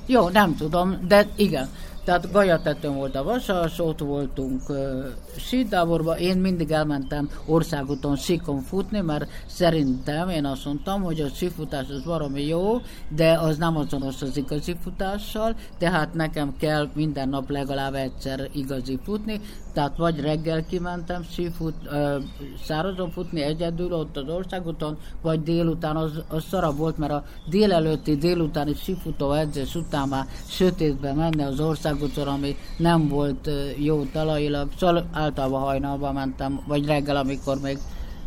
jó, nem tudom, de igen. Tehát Gajatetőn volt a vasas, ott voltunk uh, sítáborban, én mindig elmentem országúton sikon futni, mert szerintem én azt mondtam, hogy a sífutás az valami jó, de az nem azonos az igazi futással, tehát nekem kell minden nap legalább egyszer igazi futni, tehát vagy reggel kimentem sífut, uh, szárazon futni egyedül ott az országúton, vagy délután az, az szarab volt, mert a délelőtti, délutáni sífutó edzés után már sötétbe menne az ország országúton, ami nem volt jó talajilag, szóval általában hajnalban mentem, vagy reggel, amikor még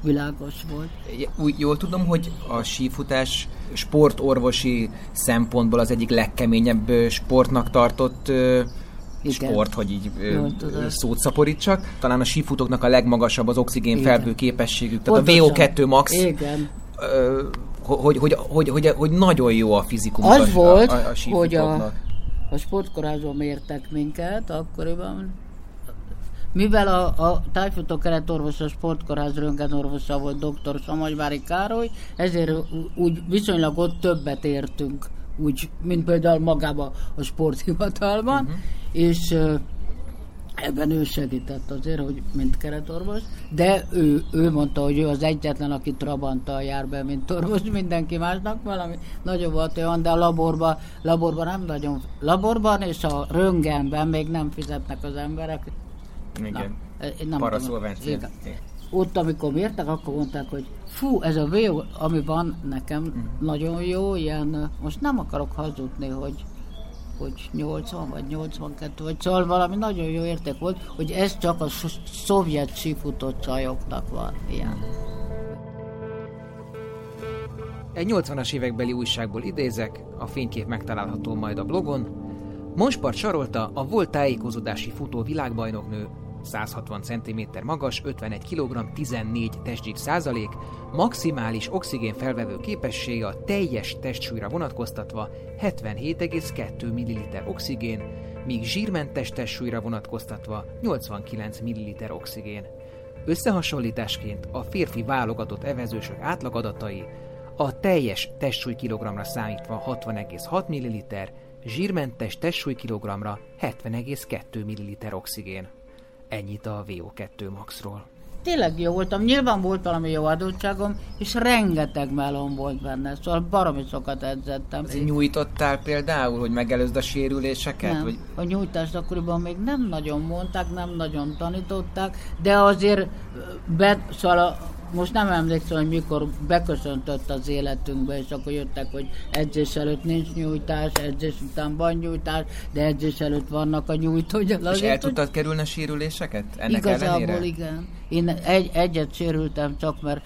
világos volt. Úgy jól tudom, hogy a sífutás sportorvosi szempontból az egyik legkeményebb sportnak tartott igen. sport, hogy így szót szaporítsak. Talán a sífutóknak a legmagasabb az oxigén felvő képességük, tehát Pontosan. a VO2 max. Igen. hogy, hogy, hogy, hogy, hogy nagyon jó a fizikum. Az a, volt, a, a hogy a, a sportkorázban mértek minket, akkoriban mivel a, a tájfutó keretorvos a sportkoráz röntgenorvosa volt dr. Samagyvári Károly, ezért úgy viszonylag ott többet értünk, úgy, mint például magába a sporthivatalban, uh-huh. és ebben ő segített azért, hogy mint keretorvos, de ő, ő mondta, hogy ő az egyetlen, aki Trabanttal jár be, mint orvos, mindenki másnak valami nagyon volt olyan, de a laborban, laborban nem nagyon, laborban és a röngenben még nem fizetnek az emberek. Igen, Na, Igen. Ott, amikor mértek, akkor mondták, hogy fú, ez a V, ami van nekem mm. nagyon jó, ilyen, most nem akarok hazudni, hogy hogy 80 vagy 82, vagy szóval valami nagyon jó érték volt, hogy ez csak a szovjet sifutott csajoknak van ilyen. Egy 80-as évekbeli újságból idézek, a fénykép megtalálható majd a blogon. Monspart sarolta a volt tájékozódási futó világbajnoknő 160 cm magas, 51 kg, 14 testgyűjt százalék, maximális oxigén felvevő képessége a teljes testsúlyra vonatkoztatva 77,2 ml oxigén, míg zsírmentes testsúlyra vonatkoztatva 89 ml oxigén. Összehasonlításként a férfi válogatott evezősök átlagadatai a teljes testsúly kilogramra számítva 60,6 ml, zsírmentes testsúly kilogramra 70,2 ml oxigén. Ennyit a VO2 Maxról. tényleg jó voltam. Nyilván volt valami jó adottságom, és rengeteg melon volt benne, szóval baromi sokat edzettem. Nyújtottál például, hogy megelőzd a sérüléseket? Nem, vagy... a nyújtást akkoriban még nem nagyon mondták, nem nagyon tanították, de azért be, szóval a, most nem emlékszem, hogy mikor beköszöntött az életünkbe, és akkor jöttek, hogy edzés előtt nincs nyújtás, edzés után van nyújtás, de edzés előtt vannak a nyújtó. És el tudtad hogy... kerülni a sérüléseket? Ennek Igazából ellenére? igen. Én egy, egyet sérültem csak, mert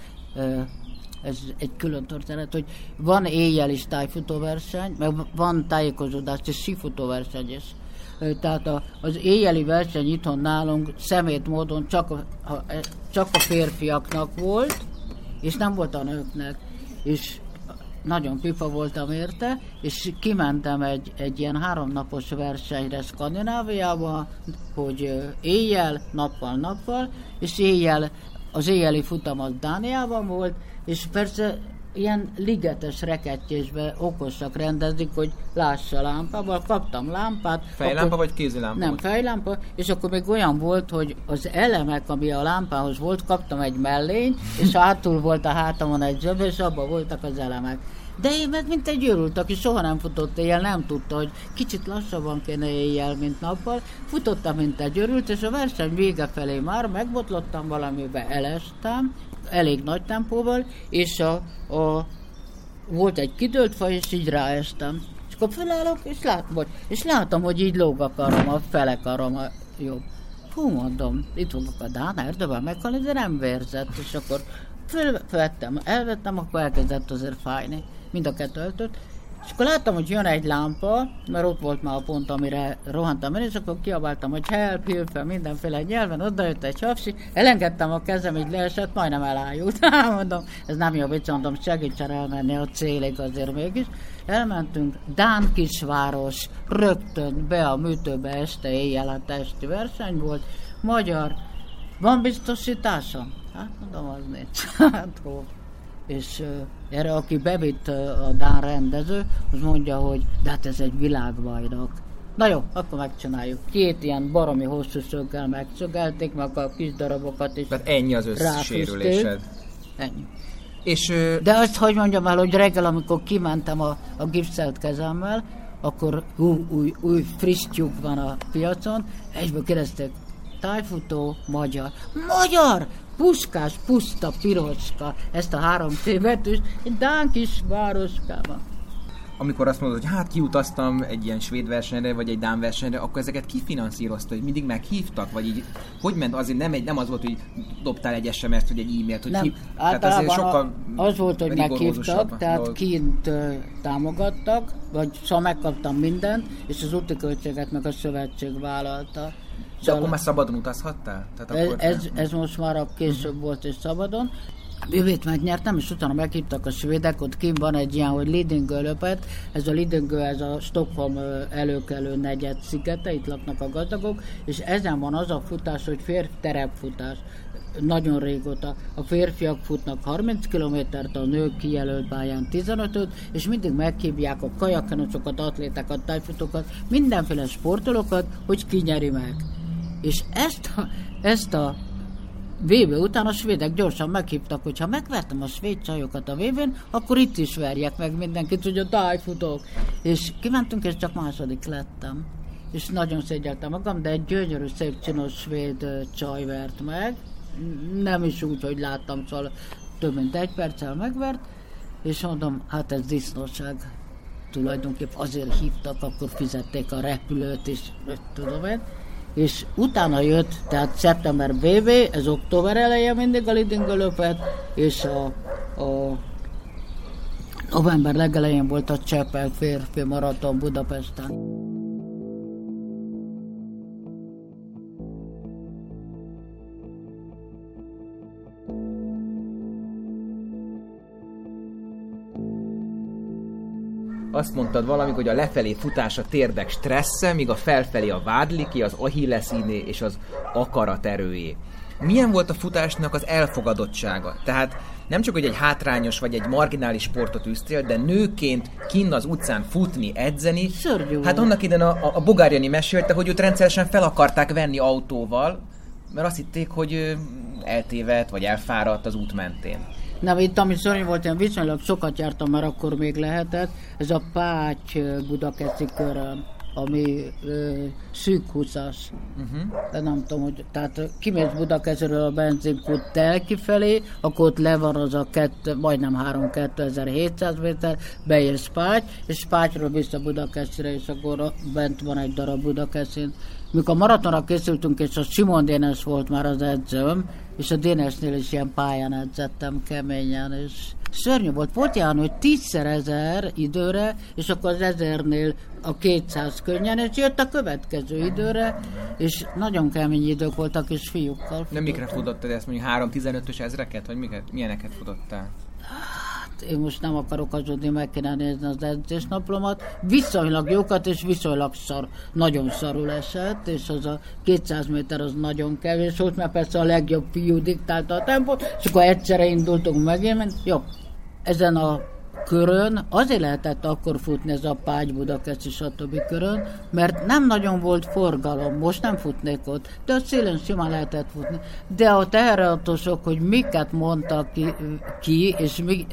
ez egy külön történet, hogy van éjjel is tájfutóverseny, meg van tájékozódás és sífutóverseny is. Tehát a, az éjjeli verseny itthon nálunk szemét módon csak a, a, csak a férfiaknak volt, és nem volt a nőknek. És nagyon pipa voltam érte, és kimentem egy, egy ilyen háromnapos versenyre Skandináviába, hogy éjjel, nappal, nappal, és éjjel, az éjjeli futam az Dániában volt, és persze ilyen ligetes rekettyésbe okosak rendezik, hogy lássa lámpával. Kaptam lámpát. Fejlámpa akkor, vagy kézilámpa? Nem, fejlámpa, és akkor még olyan volt, hogy az elemek, ami a lámpához volt, kaptam egy mellény, és hátul volt a hátamon egy zseb, és abban voltak az elemek. De én meg mint egy őrült, aki soha nem futott éjjel, nem tudta, hogy kicsit lassabban kéne éjjel, mint nappal. Futottam, mint egy őrült, és a verseny vége felé már megbotlottam valamibe, elestem, elég nagy tempóval, és a, a, volt egy kidőlt faj, és így ráestem. És akkor felállok, és, lát, vagy, és látom, hogy így lóg a karom, a fele karom a jobb. Hú, mondom, itt fogok a Dán erdőben meghalni, de nem vérzett, és akkor fölvettem, elvettem, akkor elkezdett azért fájni. Mind a kettő öltött, és akkor láttam, hogy jön egy lámpa, mert ott volt már a pont, amire rohantam el, és akkor kiabáltam, hogy help, help, mindenféle nyelven, oda jött egy hapsi, elengedtem a kezem, így leesett, majdnem elájult. mondom, ez nem jó vicc, mondom, segítsen elmenni a célig azért mégis. Elmentünk, Dán kisváros, rögtön be a műtőbe este éjjel a testi verseny volt, magyar, van biztosításom? Hát mondom, az nincs. hát, és erre, aki bevitt a Dán rendező, az mondja, hogy de hát ez egy világbajnok. Na jó, akkor megcsináljuk. Két ilyen baromi hosszú szöggel megszögelték, meg a kis darabokat is Tehát ennyi az összesérülésed. Ennyi. És. De azt, hogy mondjam el, hogy reggel, amikor kimentem a, a gipszelt kezemmel, akkor új, új, új friss tyúk van a piacon, egyből kérdezték, tájfutó, magyar. Magyar! Puskás, puszta, piroska, ezt a három tévetős, egy Dán kis városkában. Amikor azt mondod, hogy hát kiutaztam egy ilyen svéd versenyre, vagy egy dán versenyre, akkor ezeket kifinanszírozta, hogy mindig meghívtak, vagy így, hogy ment, azért nem, egy, nem az volt, hogy dobtál egy SMS-t, vagy egy e-mailt, hogy nem, hív, tehát azért sokkal az volt, hogy meghívtak, tehát dolog. kint uh, támogattak, vagy szóval megkaptam mindent, és az úti költséget meg a szövetség vállalta. De akkor már szabadon utazhattál? Tehát ez, akkor ez, ez most már a később uh-huh. volt és szabadon. Bővét megnyertem, és utána meghívtak a svédek, ott kim van egy ilyen, hogy Lidingö löpet, ez a Lidingö, ez a Stockholm előkelő negyed szigete, itt laknak a gazdagok, és ezen van az a futás, hogy férfi terepfutás nagyon régóta. A férfiak futnak 30 kilométert, a nők kijelölt pályán 15-öt, és mindig meghívják a kajakenosokat, atlétákat, tájfutókat, mindenféle sportolókat, hogy ki nyeri meg. És ezt ezt a VB után a svédek gyorsan meghívtak, hogy ha megvertem a svéd csajokat a vb akkor itt is verjek meg mindenkit, hogy a tájfutók. És kimentünk, és csak második lettem. És nagyon szégyeltem magam, de egy gyönyörű, szép csinos svéd csaj vert meg. Nem is úgy, hogy láttam, szóval több mint egy perccel megvert, és mondom, hát ez disznóság. Tulajdonképpen azért hívtak, akkor fizették a repülőt, és tudom én és utána jött, tehát szeptember BB, ez október eleje mindig a Lidingölöpet, és a, a november legelején volt a Csepel férfi maraton Budapesten. Azt mondtad valamik, hogy a lefelé futás a térdek stressze, míg a felfelé a vádliki, az ahilleszíné és az akarat erőjé. Milyen volt a futásnak az elfogadottsága? Tehát nem csak, hogy egy hátrányos vagy egy marginális sportot űztél, de nőként kinn az utcán futni, edzeni. Szörnyű. Hát annak ide a, a, a Bogárjani mesélte, hogy őt rendszeresen fel akarták venni autóval, mert azt hitték, hogy eltévedt, vagy elfáradt az út mentén. Nem, itt ami szörnyű volt, én viszonylag sokat jártam, mert akkor még lehetett. Ez a Pács Budakeszi körön ami ö, szűk 20-as. Uh-huh. De nem tudom, hogy tehát kimész Budakeszről a benzinkút tel kifelé, akkor ott le van az a kett, majdnem 3-2700 méter, beérsz Pács, és Pácsról vissza Budakeszre, és akkor bent van egy darab Budakeszin. Mikor maratonra készültünk, és a Simon Dénes volt már az edzőm, és a Dénesnél is ilyen pályán edzettem keményen, és szörnyű volt. Volt ilyen, hogy tízszer ezer időre, és akkor az ezernél a 200 könnyen, és jött a következő időre, és nagyon kemény idők voltak, és fiúkkal. De mikre futottad ezt, mondjuk 3-15-ös ezreket, vagy miket, milyeneket futottál? Én most nem akarok hazudni, meg kéne nézni az edzésnaplomat. Viszonylag jókat, és viszonylag szar, nagyon szarul esett, és az a 200 méter az nagyon kevés volt, mert persze a legjobb fiú diktálta a tempót, és akkor egyszerre indultunk megint, jó, ezen a körön azért lehetett akkor futni ez a Págy Budakeszi stb. körön, mert nem nagyon volt forgalom, most nem futnék ott, de a szélen simán lehetett futni. De a teherautósok, hogy miket mondtak ki, ki és mi,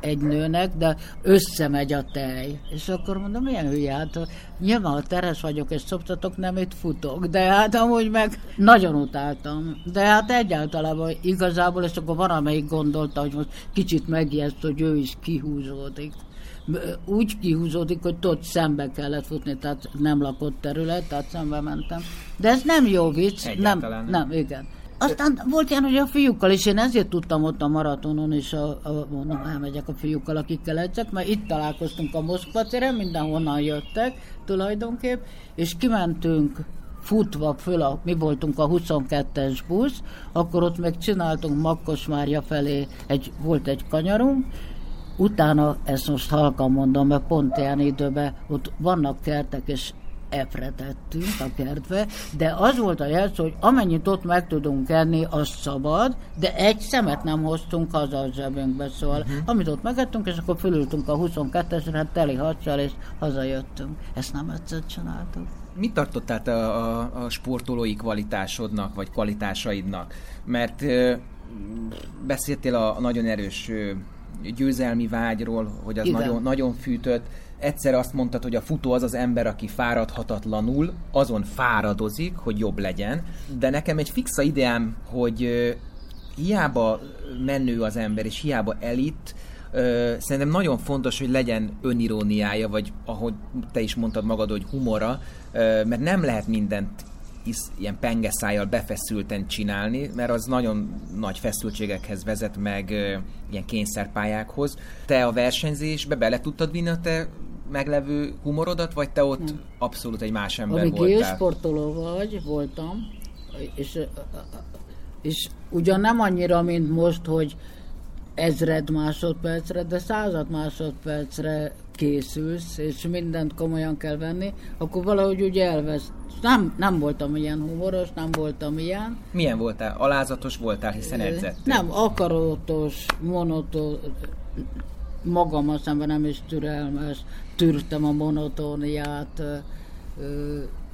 egy nőnek, de összemegy a tej. És akkor mondom, milyen hülye, hát nyilván ha teres vagyok és szoptatok, nem itt futok, de hát amúgy meg nagyon utáltam. De hát egyáltalában igazából, és akkor van, amelyik gondolta, hogy most kicsit megijeszt, hogy ő is kihúz kihúzódik. Úgy kihúzódik, hogy ott szembe kellett futni, tehát nem lakott terület, tehát szembe mentem. De ez nem jó vicc. Nem, nem, igen. Aztán volt ilyen, hogy a fiúkkal, és én ezért tudtam ott a maratonon, és a, a, mondom, elmegyek a fiúkkal, akikkel edzek, mert itt találkoztunk a Moszkva téren, mindenhonnan jöttek tulajdonképp, és kimentünk futva föl, a, mi voltunk a 22-es busz, akkor ott meg csináltunk Makkosmárja felé, egy, volt egy kanyarunk, Utána, ezt most halkan mondom, mert pont ilyen időben ott vannak kertek, és epretettünk a kertbe, de az volt a jelző, hogy amennyit ott meg tudunk enni, az szabad, de egy szemet nem hoztunk haza a zsebünkbe, szóval uh-huh. amit ott megettünk, és akkor fölültünk a 22-esre, hát teli hadsal, és hazajöttünk. Ezt nem egyszer csináltuk. Mit tartottál te a, a, a sportolói kvalitásodnak, vagy kvalitásaidnak? Mert ö, beszéltél a, a nagyon erős ö, győzelmi vágyról, hogy az nagyon, nagyon fűtött. Egyszer azt mondtad, hogy a futó az az ember, aki fáradhatatlanul, azon fáradozik, hogy jobb legyen. De nekem egy fixa ideám, hogy hiába menő az ember, és hiába elit, Ö, szerintem nagyon fontos, hogy legyen öniróniája, vagy ahogy te is mondtad magad, hogy humora, ö, mert nem lehet mindent hisz ilyen pengeszájjal befeszülten csinálni, mert az nagyon nagy feszültségekhez vezet meg ilyen kényszerpályákhoz. Te a versenyzésbe bele tudtad vinni a te meglevő humorodat, vagy te ott Nem. abszolút egy más ember Amíg voltál? sportoló vagy, voltam, és, és ugyan nem annyira, mint most, hogy ezred másodpercre, de század másodpercre készülsz, és mindent komolyan kell venni, akkor valahogy úgy elvesz. Nem, nem voltam ilyen humoros, nem voltam ilyen. Milyen voltál? Alázatos voltál, hiszen edzettél? Nem, akarótos, monotos, magam szemben nem is türelmes, tűrtem a monotóniát,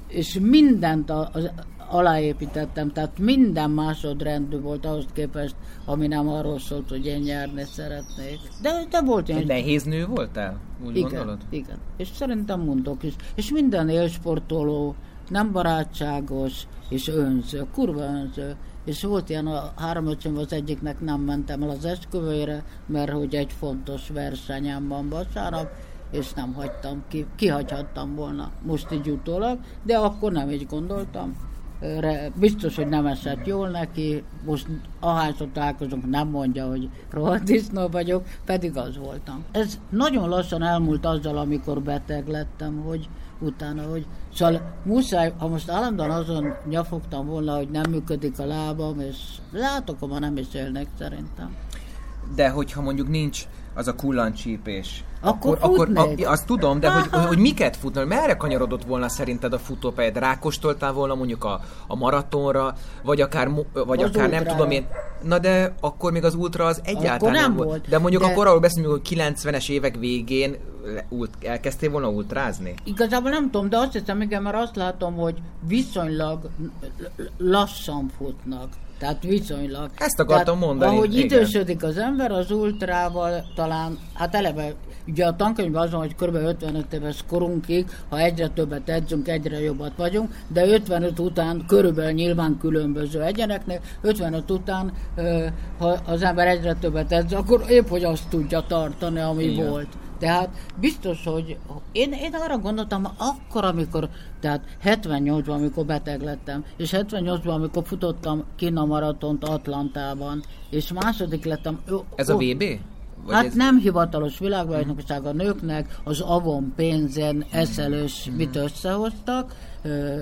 és mindent az, aláépítettem, tehát minden másodrendű volt ahhoz képest, ami nem arról szólt, hogy én nyerni szeretnék. De, de volt ilyen... Nehéz nő voltál? Úgy igen, gondolod? Igen, és szerintem mondok is. És minden élsportoló nem barátságos, és önző, kurva önző. És volt ilyen a három öcsöm, az egyiknek nem mentem el az esküvőjére, mert hogy egy fontos versenyem van vasárnap, és nem hagytam ki, kihagyhattam volna most így utólag, de akkor nem így gondoltam biztos, hogy nem esett jól neki, most ahányszor találkozunk, nem mondja, hogy rohadt vagyok, pedig az voltam. Ez nagyon lassan elmúlt azzal, amikor beteg lettem, hogy utána, hogy szóval muszáj, ha most állandóan azon nyafogtam volna, hogy nem működik a lábam, és látok, ha nem is élnek szerintem. De hogyha mondjuk nincs az a kullancsípés. Akkor, akkor, akkor a, azt tudom, de hogy, hogy, hogy miket futna, merre kanyarodott volna szerinted a futópályád? Rákostoltál volna mondjuk a, a maratonra, vagy akár, vagy Az akár nem tudom én. Na de akkor még az ultra az egyáltalán Akkor nem volt. volt, De mondjuk de- akkor arról beszélünk, hogy 90-es évek végén elkezdtél volna ultrázni? Igazából nem tudom, de azt hiszem, igen, mert azt látom, hogy viszonylag lassan futnak. Tehát viszonylag. Ezt akartam Tehát, mondani, Ahogy igen. idősödik az ember, az ultrával talán, hát eleve, ugye a tankönyvben azon, hogy kb. 55 éves korunkig, ha egyre többet edzünk, egyre jobbat vagyunk, de 55 után körülbelül nyilván különböző egyeneknek, 55 után, ö, ha az ember egyre többet edz, akkor épp, hogy azt tudja tartani, ami Igen. volt. Tehát biztos, hogy én, én arra gondoltam, akkor, amikor, tehát 78-ban, amikor beteg lettem, és 78-ban, amikor futottam Kína maratont Atlantában, és második lettem. Ó, Ez a VB? Vagy Hát ez... nem hivatalos világbajnokság a nőknek, az Avon pénzen eszelős mit összehoztak,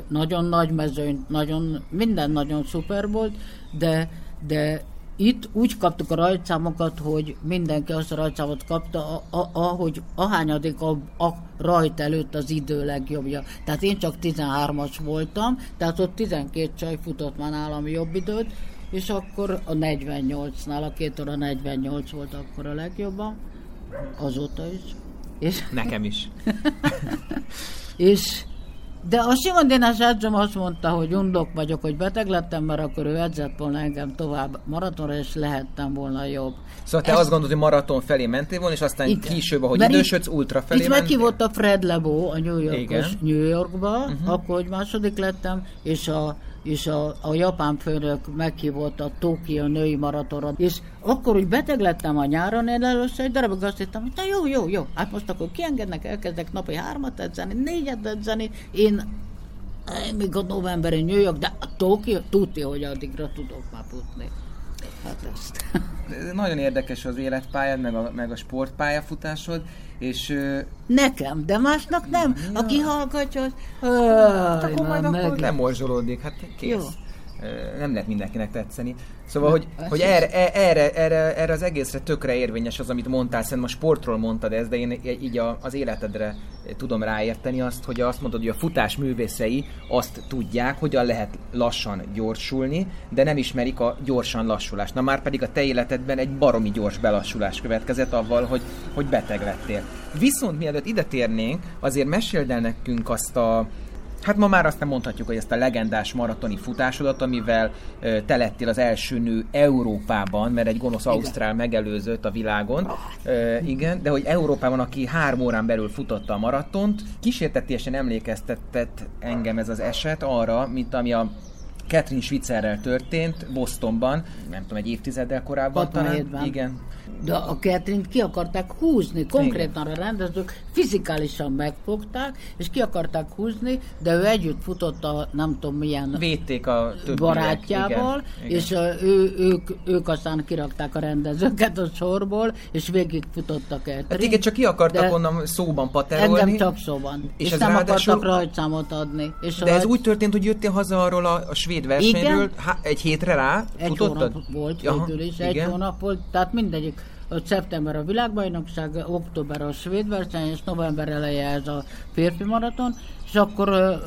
nagyon nagy mezőny, nagyon, minden nagyon szuper volt, de, de itt úgy kaptuk a rajtszámokat, hogy mindenki azt a rajtszámot kapta, a, a, ahogy ahányadik a, a rajt előtt az idő legjobbja. Tehát én csak 13-as voltam, tehát ott 12 csaj futott már nálam jobb időt, és akkor a 48-nál, a két óra 48 volt akkor a legjobban, azóta is. És, Nekem is. és de a Simon Dénes edzőm azt mondta, hogy undok vagyok, hogy beteg lettem, mert akkor ő edzett volna engem tovább maratonra, és lehettem volna jobb. Szóval te Ezt- azt gondolod, hogy maraton felé mentél volna, és aztán Igen. később, ahogy Mert idősödsz, ultra felé Itt mentél? meghívott a Fred Lebo a New. Yorkos, New Yorkba, uh-huh. akkor, hogy második lettem, és a és a, a japán főnök meghívott a Tokió női maratonra, és akkor, hogy beteg lettem a nyáron, én először egy darabig azt hittem, hogy jó, jó, jó, hát most akkor kiengednek, elkezdek napi hármat edzeni, négyet edzeni, én én még a novemberi New York, de a Tokió tudja, hogy addigra tudok már futni. Hát ezt. Nagyon érdekes az életpályád, meg a, meg a sportpályafutásod, és Nekem, de másnak nem. Aki hallgatja, az... hát akkor majd már akkor meg. nem morzsolódik, hát kész. Jó. Nem lehet mindenkinek tetszeni. Szóval, hogy, hogy erre, e- erre, erre, erre az egészre tökre érvényes az, amit mondtál, szerintem a sportról mondtad ezt, de én így a, az életedre tudom ráérteni azt, hogy azt mondod, hogy a futás művészei azt tudják, hogyan lehet lassan gyorsulni, de nem ismerik a gyorsan lassulást. Na már pedig a te életedben egy baromi gyors belassulás következett avval, hogy, hogy beteg lettél. Viszont mielőtt ide térnénk, azért meséld el nekünk azt a, Hát ma már azt nem mondhatjuk, hogy ezt a legendás maratoni futásodat, amivel ö, te lettél az első nő Európában, mert egy gonosz Ausztrál megelőzött a világon. Ö, igen, de hogy Európában, aki három órán belül futotta a maratont, kísértetésen emlékeztetett engem ez az eset arra, mint ami a Catherine Schwitzerrel történt Bostonban, nem tudom, egy évtizeddel korábban talán. 67-ben. Igen. De a Ketrint ki akarták húzni, konkrétan a rendezők fizikálisan megfogták, és ki akarták húzni, de ő együtt futott a nem tudom milyen Védték a barátjával, Igen, igen. és ő, ők, ők aztán kirakták a rendezőket a sorból, és végig futottak el. Hát igen, csak ki akartak De onnan szóban paterolni. Engem csak szóban. És És, ez nem ráadásul- akartak rajtszámot adni. És De ez rajt- úgy történt, hogy jöttél haza arról a, a svéd versenyről, Igen. há, egy hétre rá Egy futottad? hónap volt végül is, egy igen. hónap volt, tehát mindegyik. Ott szeptember a világbajnokság, október a svéd verseny, és november eleje ez a férfi maraton, és akkor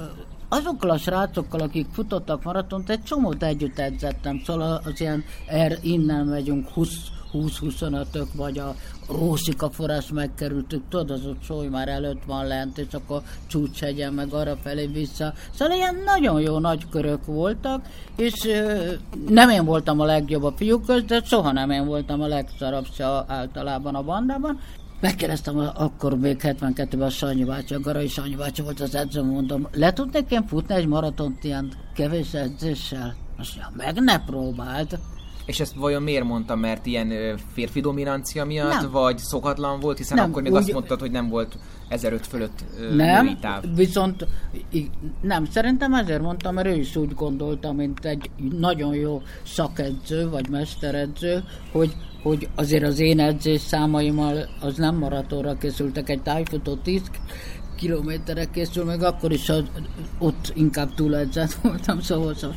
azokkal a srácokkal, akik futottak maratont, egy csomót együtt edzettem, szóval az ilyen er, innen megyünk 20 20-25-ök, vagy a Rósika forrás megkerültük, tudod, az ott Sóly már előtt van lent, és akkor Csúcshegyen, meg arra felé vissza. Szóval ilyen nagyon jó nagy körök voltak, és ö, nem én voltam a legjobb a fiúk közt, de soha nem én voltam a legszarabb se általában a bandában. Megkérdeztem akkor még 72-ben a Sanyi bácsi, a Garai Sanyi bácsi volt az edző, mondom, le tudnék én futni egy maratont ilyen kevés edzéssel? Azt mondja, meg ne próbáld. És ezt vajon miért mondtam, mert ilyen férfi dominancia miatt, Nem. vagy szokatlan volt, hiszen Nem, akkor még úgy- azt mondtad, hogy nem volt 1005 fölött Nem, táv. viszont nem, szerintem ezért mondtam, mert ő is úgy gondolta, mint egy nagyon jó szakedző, vagy mesteredző, hogy, hogy azért az én edzés számaimmal az nem maratonra készültek, egy tájfutó 10 kilométerre készül, meg akkor is az, ott inkább túledzett voltam, szóval, szóval.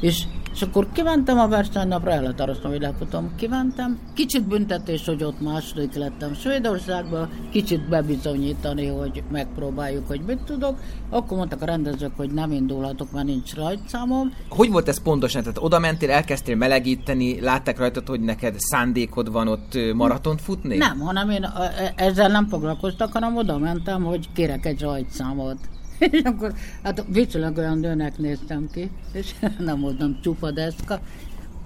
És, És akkor kimentem a versenynapra, elhatároztam, hogy lefutom. Kimentem, kicsit büntetés, hogy ott második lettem Svédországban, kicsit bebizonyítani, hogy megpróbáljuk, hogy mit tudok. Akkor mondtak a rendezők, hogy nem indulhatok, mert nincs rajtszámom. Hogy volt ez pontosan? Tehát oda mentél, elkezdtél melegíteni, látták rajtad, hogy neked szándékod van ott maratont futni? Nem, hanem én e, ezzel nem foglalkoztak, hanem oda mentem, hogy kérek egy rajtszámot. És akkor hát viszonylag olyan nőnek néztem ki, és nem voltam csupa deszka,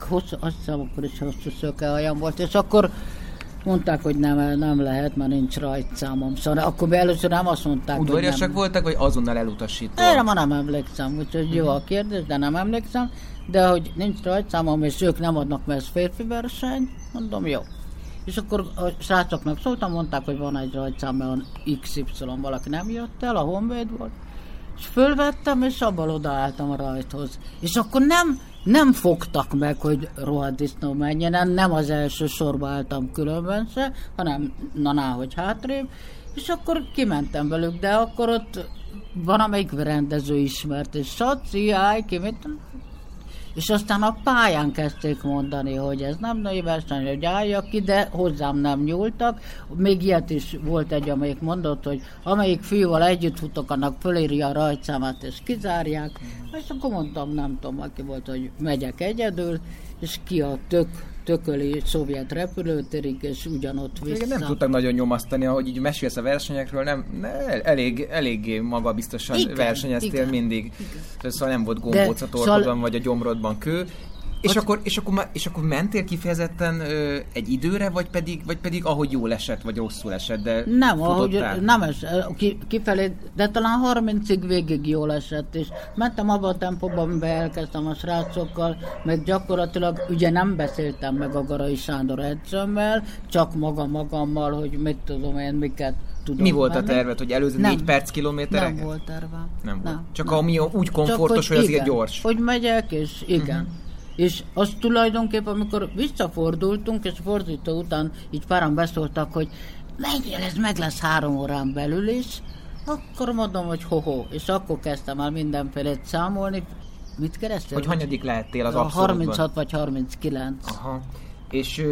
hosszú, azt hiszem akkor is hosszú szőkehajam volt, és akkor mondták, hogy nem, nem lehet, mert nincs rajtszámom. Szóval akkor először nem azt mondták, Udvariasak hogy nem. voltak, vagy azonnal elutasítva? Erre ma nem emlékszem, úgyhogy jó a kérdés, de nem emlékszem. De hogy nincs rajtszámom, és ők nem adnak, mert ez férfi verseny, mondom, jó. És akkor a srácoknak szóltam, mondták, hogy van egy rajtszám, mert XY valaki nem jött el, a Honvéd volt. És fölvettem, és abban odaálltam a rajthoz. És akkor nem, nem fogtak meg, hogy rohadt disznó menjen, nem az első sorba álltam különben se, hanem na, na hogy hátrébb. És akkor kimentem velük, de akkor ott van, amelyik rendező ismert, és Saci, állj ki, mit és aztán a pályán kezdték mondani, hogy ez nem női verseny, hogy álljak ki, de hozzám nem nyúltak. Még ilyet is volt egy, amelyik mondott, hogy amelyik fiúval együtt futok, annak fölírja a rajtszámát, és kizárják. És akkor mondtam, nem tudom, aki volt, hogy megyek egyedül, és ki a tök tököli szovjet repülőtérig, és ugyanott vissza. Igen, nem tudtak nagyon nyomasztani, ahogy így mesélsz a versenyekről, nem, ne, elég, eléggé magabiztosan igen, versenyeztél igen, mindig. Igen. Szóval nem volt gombóc a torkodban, szóval... vagy a gyomrodban kő. És, akkor, és, akkor, és akkor mentél kifejezetten ö, egy időre, vagy pedig, vagy pedig ahogy jól esett, vagy rosszul esett, de Nem, ahogy nem es, ki, kifelé, de talán 30-ig végig jól esett, és mentem abba a tempóban, amiben elkezdtem a srácokkal, meg gyakorlatilag ugye nem beszéltem meg a Garai Sándor edzőmmel, csak maga magammal, hogy mit tudom én, miket tudom Mi volt menni. a terved, hogy előző nem, négy perc kilométerek? Nem volt terve. Nem, nem volt. Csak nem. ami úgy komfortos, Csak, hogy, hogy azért gyors. Hogy megyek, és igen. Uh-huh. És az tulajdonképpen, amikor visszafordultunk, és fordító után így páran beszóltak, hogy menjél, ez meg lesz három órán belül is, akkor mondom, hogy ho-ho. És akkor kezdtem el mindenfélét számolni. Mit kerestél? Hogy hanyadik lehettél az abszolútban? 36 vagy 39. Aha. És,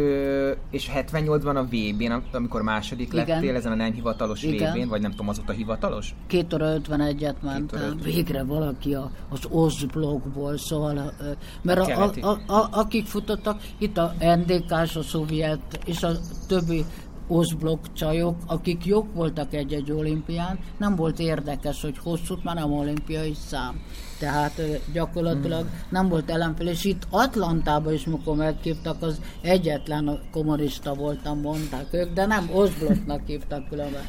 és 78-ban a VB-n, amikor második Igen. lettél ezen a nem hivatalos VB-n, vagy nem tudom, azóta hivatalos? 2 óra 51-et mentem. Végre valaki a, az Ozblogból, szóval, mert a, a, a, a, akik futottak, itt a NDK-s, a szovjet, és a többi oszblok csajok, akik jók voltak egy-egy olimpián, nem volt érdekes, hogy hosszút már nem olimpiai szám. Tehát gyakorlatilag hmm. nem volt ellenfél, és itt Atlantában is, mikor meghívtak, az egyetlen kommunista voltam, mondták ők, de nem oszbloknak hívtak különben.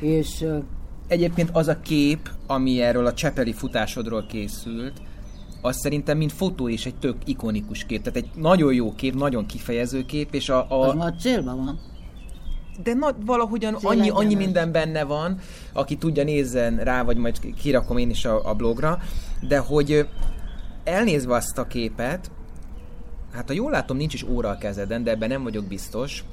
És Egyébként az a kép, ami erről a csepeli futásodról készült, az szerintem mint fotó is egy tök ikonikus kép. Tehát egy nagyon jó kép, nagyon kifejező kép, és a... a... Az már célban van de na, valahogyan annyi, annyi minden benne van, aki tudja, nézzen rá, vagy majd kirakom én is a, a blogra, de hogy elnézve azt a képet, hát ha jól látom, nincs is óra a kezeden, de ebben nem vagyok biztos,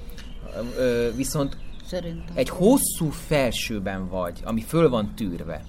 viszont Szerintem. egy hosszú felsőben vagy, ami föl van tűrve.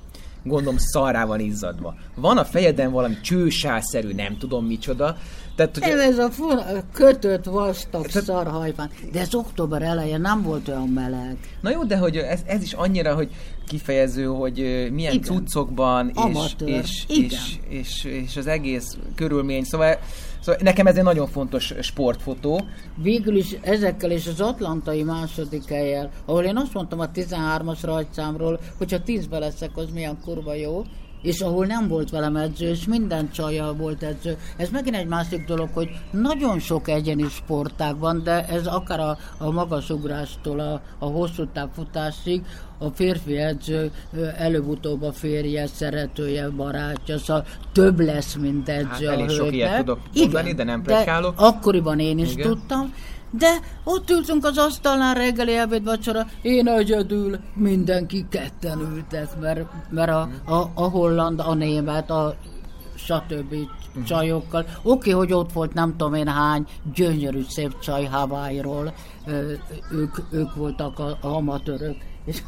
Gondolom szarrá van izzadva. Van a fejeden valami csősálszerű, nem tudom micsoda, tehát, hogy... Ez a fura, kötött vastag tehát... szarhajpán. De ez október eleje nem volt olyan meleg. Na jó, de hogy ez, ez is annyira, hogy kifejező, hogy milyen Igen. cuccokban, és, és, és, és, és, az egész körülmény. Szóval, szóval nekem ez egy nagyon fontos sportfotó. Végül is ezekkel és az atlantai második helyel, ahol én azt mondtam a 13-as rajtszámról, hogyha 10-be leszek, az milyen kurva jó, és ahol nem volt velem edző, és minden csajjal volt edző. Ez megint egy másik dolog, hogy nagyon sok egyeni sportág van, de ez akár a, a magasugrástól a, a hosszú távfutásig, a férfi edző előbb-utóbb a férje, szeretője, barátja, szóval több lesz, mint edző hát, a elég sok ilyet tudok mondani, Igen, de nem plegykálok. Akkoriban én is Igen. tudtam, de ott ültünk az asztalnál reggeli ebéd vacsora, én egyedül, mindenki ketten ültek, mert, mert a, a, a holland, a német, a stb. csajokkal. Oké, hogy ott volt nem tudom én hány gyönyörű szép csaj Hawaii-ról, ők, ők voltak a, a amatőrök. És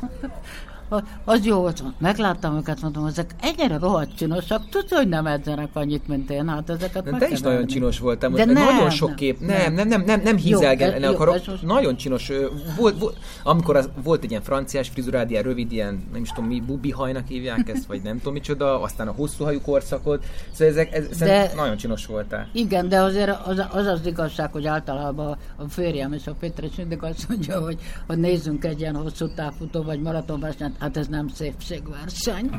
az jó volt. Megláttam őket, mondom, ezek ennyire rohadt csinosak, tudod, hogy nem edzenek annyit, mint én, hát ezeket de te is nagyon csinos voltál, De nem, nagyon sok kép, nem, nem, nem, nem, nem hízelgen akarok, jó, nagyon csinos, volt, volt, amikor az, volt egy ilyen franciás frizurád, ilyen rövid, ilyen, nem is tudom mi, bubi hajnak hívják ezt, vagy nem tudom micsoda, aztán a hosszú hajú korszakot, szóval ezek, ez, de, nagyon csinos voltál. Igen, de azért az az, az igazság, hogy általában a férjem és a Péter mindig azt mondja, hogy, hogy nézzünk egy ilyen hosszú távfutó vagy maratonversenyt, hát ez nem szépségverseny.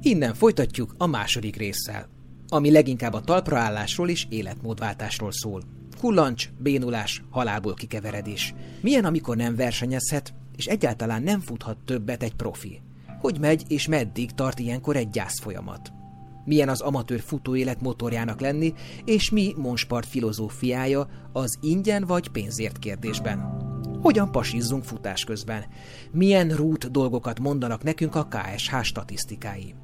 Innen folytatjuk a második résszel, ami leginkább a talpraállásról és életmódváltásról szól. Kullancs, bénulás, halálból kikeveredés. Milyen, amikor nem versenyezhet, és egyáltalán nem futhat többet egy profi? Hogy megy és meddig tart ilyenkor egy gyász folyamat? Milyen az amatőr futóélet motorjának lenni, és mi Monspart filozófiája az ingyen vagy pénzért kérdésben? Hogyan pasizzunk futás közben? Milyen rút dolgokat mondanak nekünk a KSH statisztikái?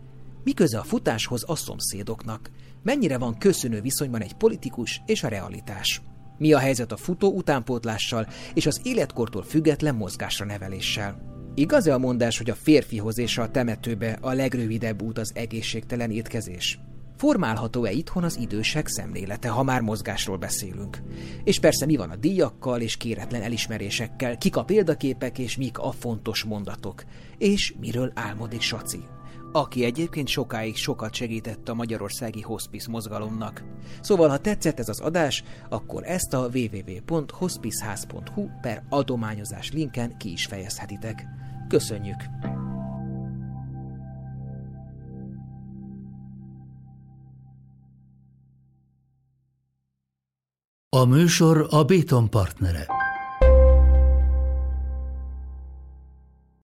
Mi köze a futáshoz a szomszédoknak? Mennyire van köszönő viszonyban egy politikus és a realitás? Mi a helyzet a futó utánpótlással és az életkortól független mozgásra neveléssel? Igaz-e a mondás, hogy a férfihoz és a temetőbe a legrövidebb út az egészségtelen étkezés? Formálható-e itthon az idősek szemlélete, ha már mozgásról beszélünk? És persze mi van a díjakkal és kéretlen elismerésekkel, kik a példaképek és mik a fontos mondatok? És miről álmodik Saci? aki egyébként sokáig sokat segített a magyarországi hospice mozgalomnak. Szóval, ha tetszett ez az adás, akkor ezt a www.hospiceház.hu per adományozás linken ki is fejezhetitek. Köszönjük! A műsor a Béton partnere.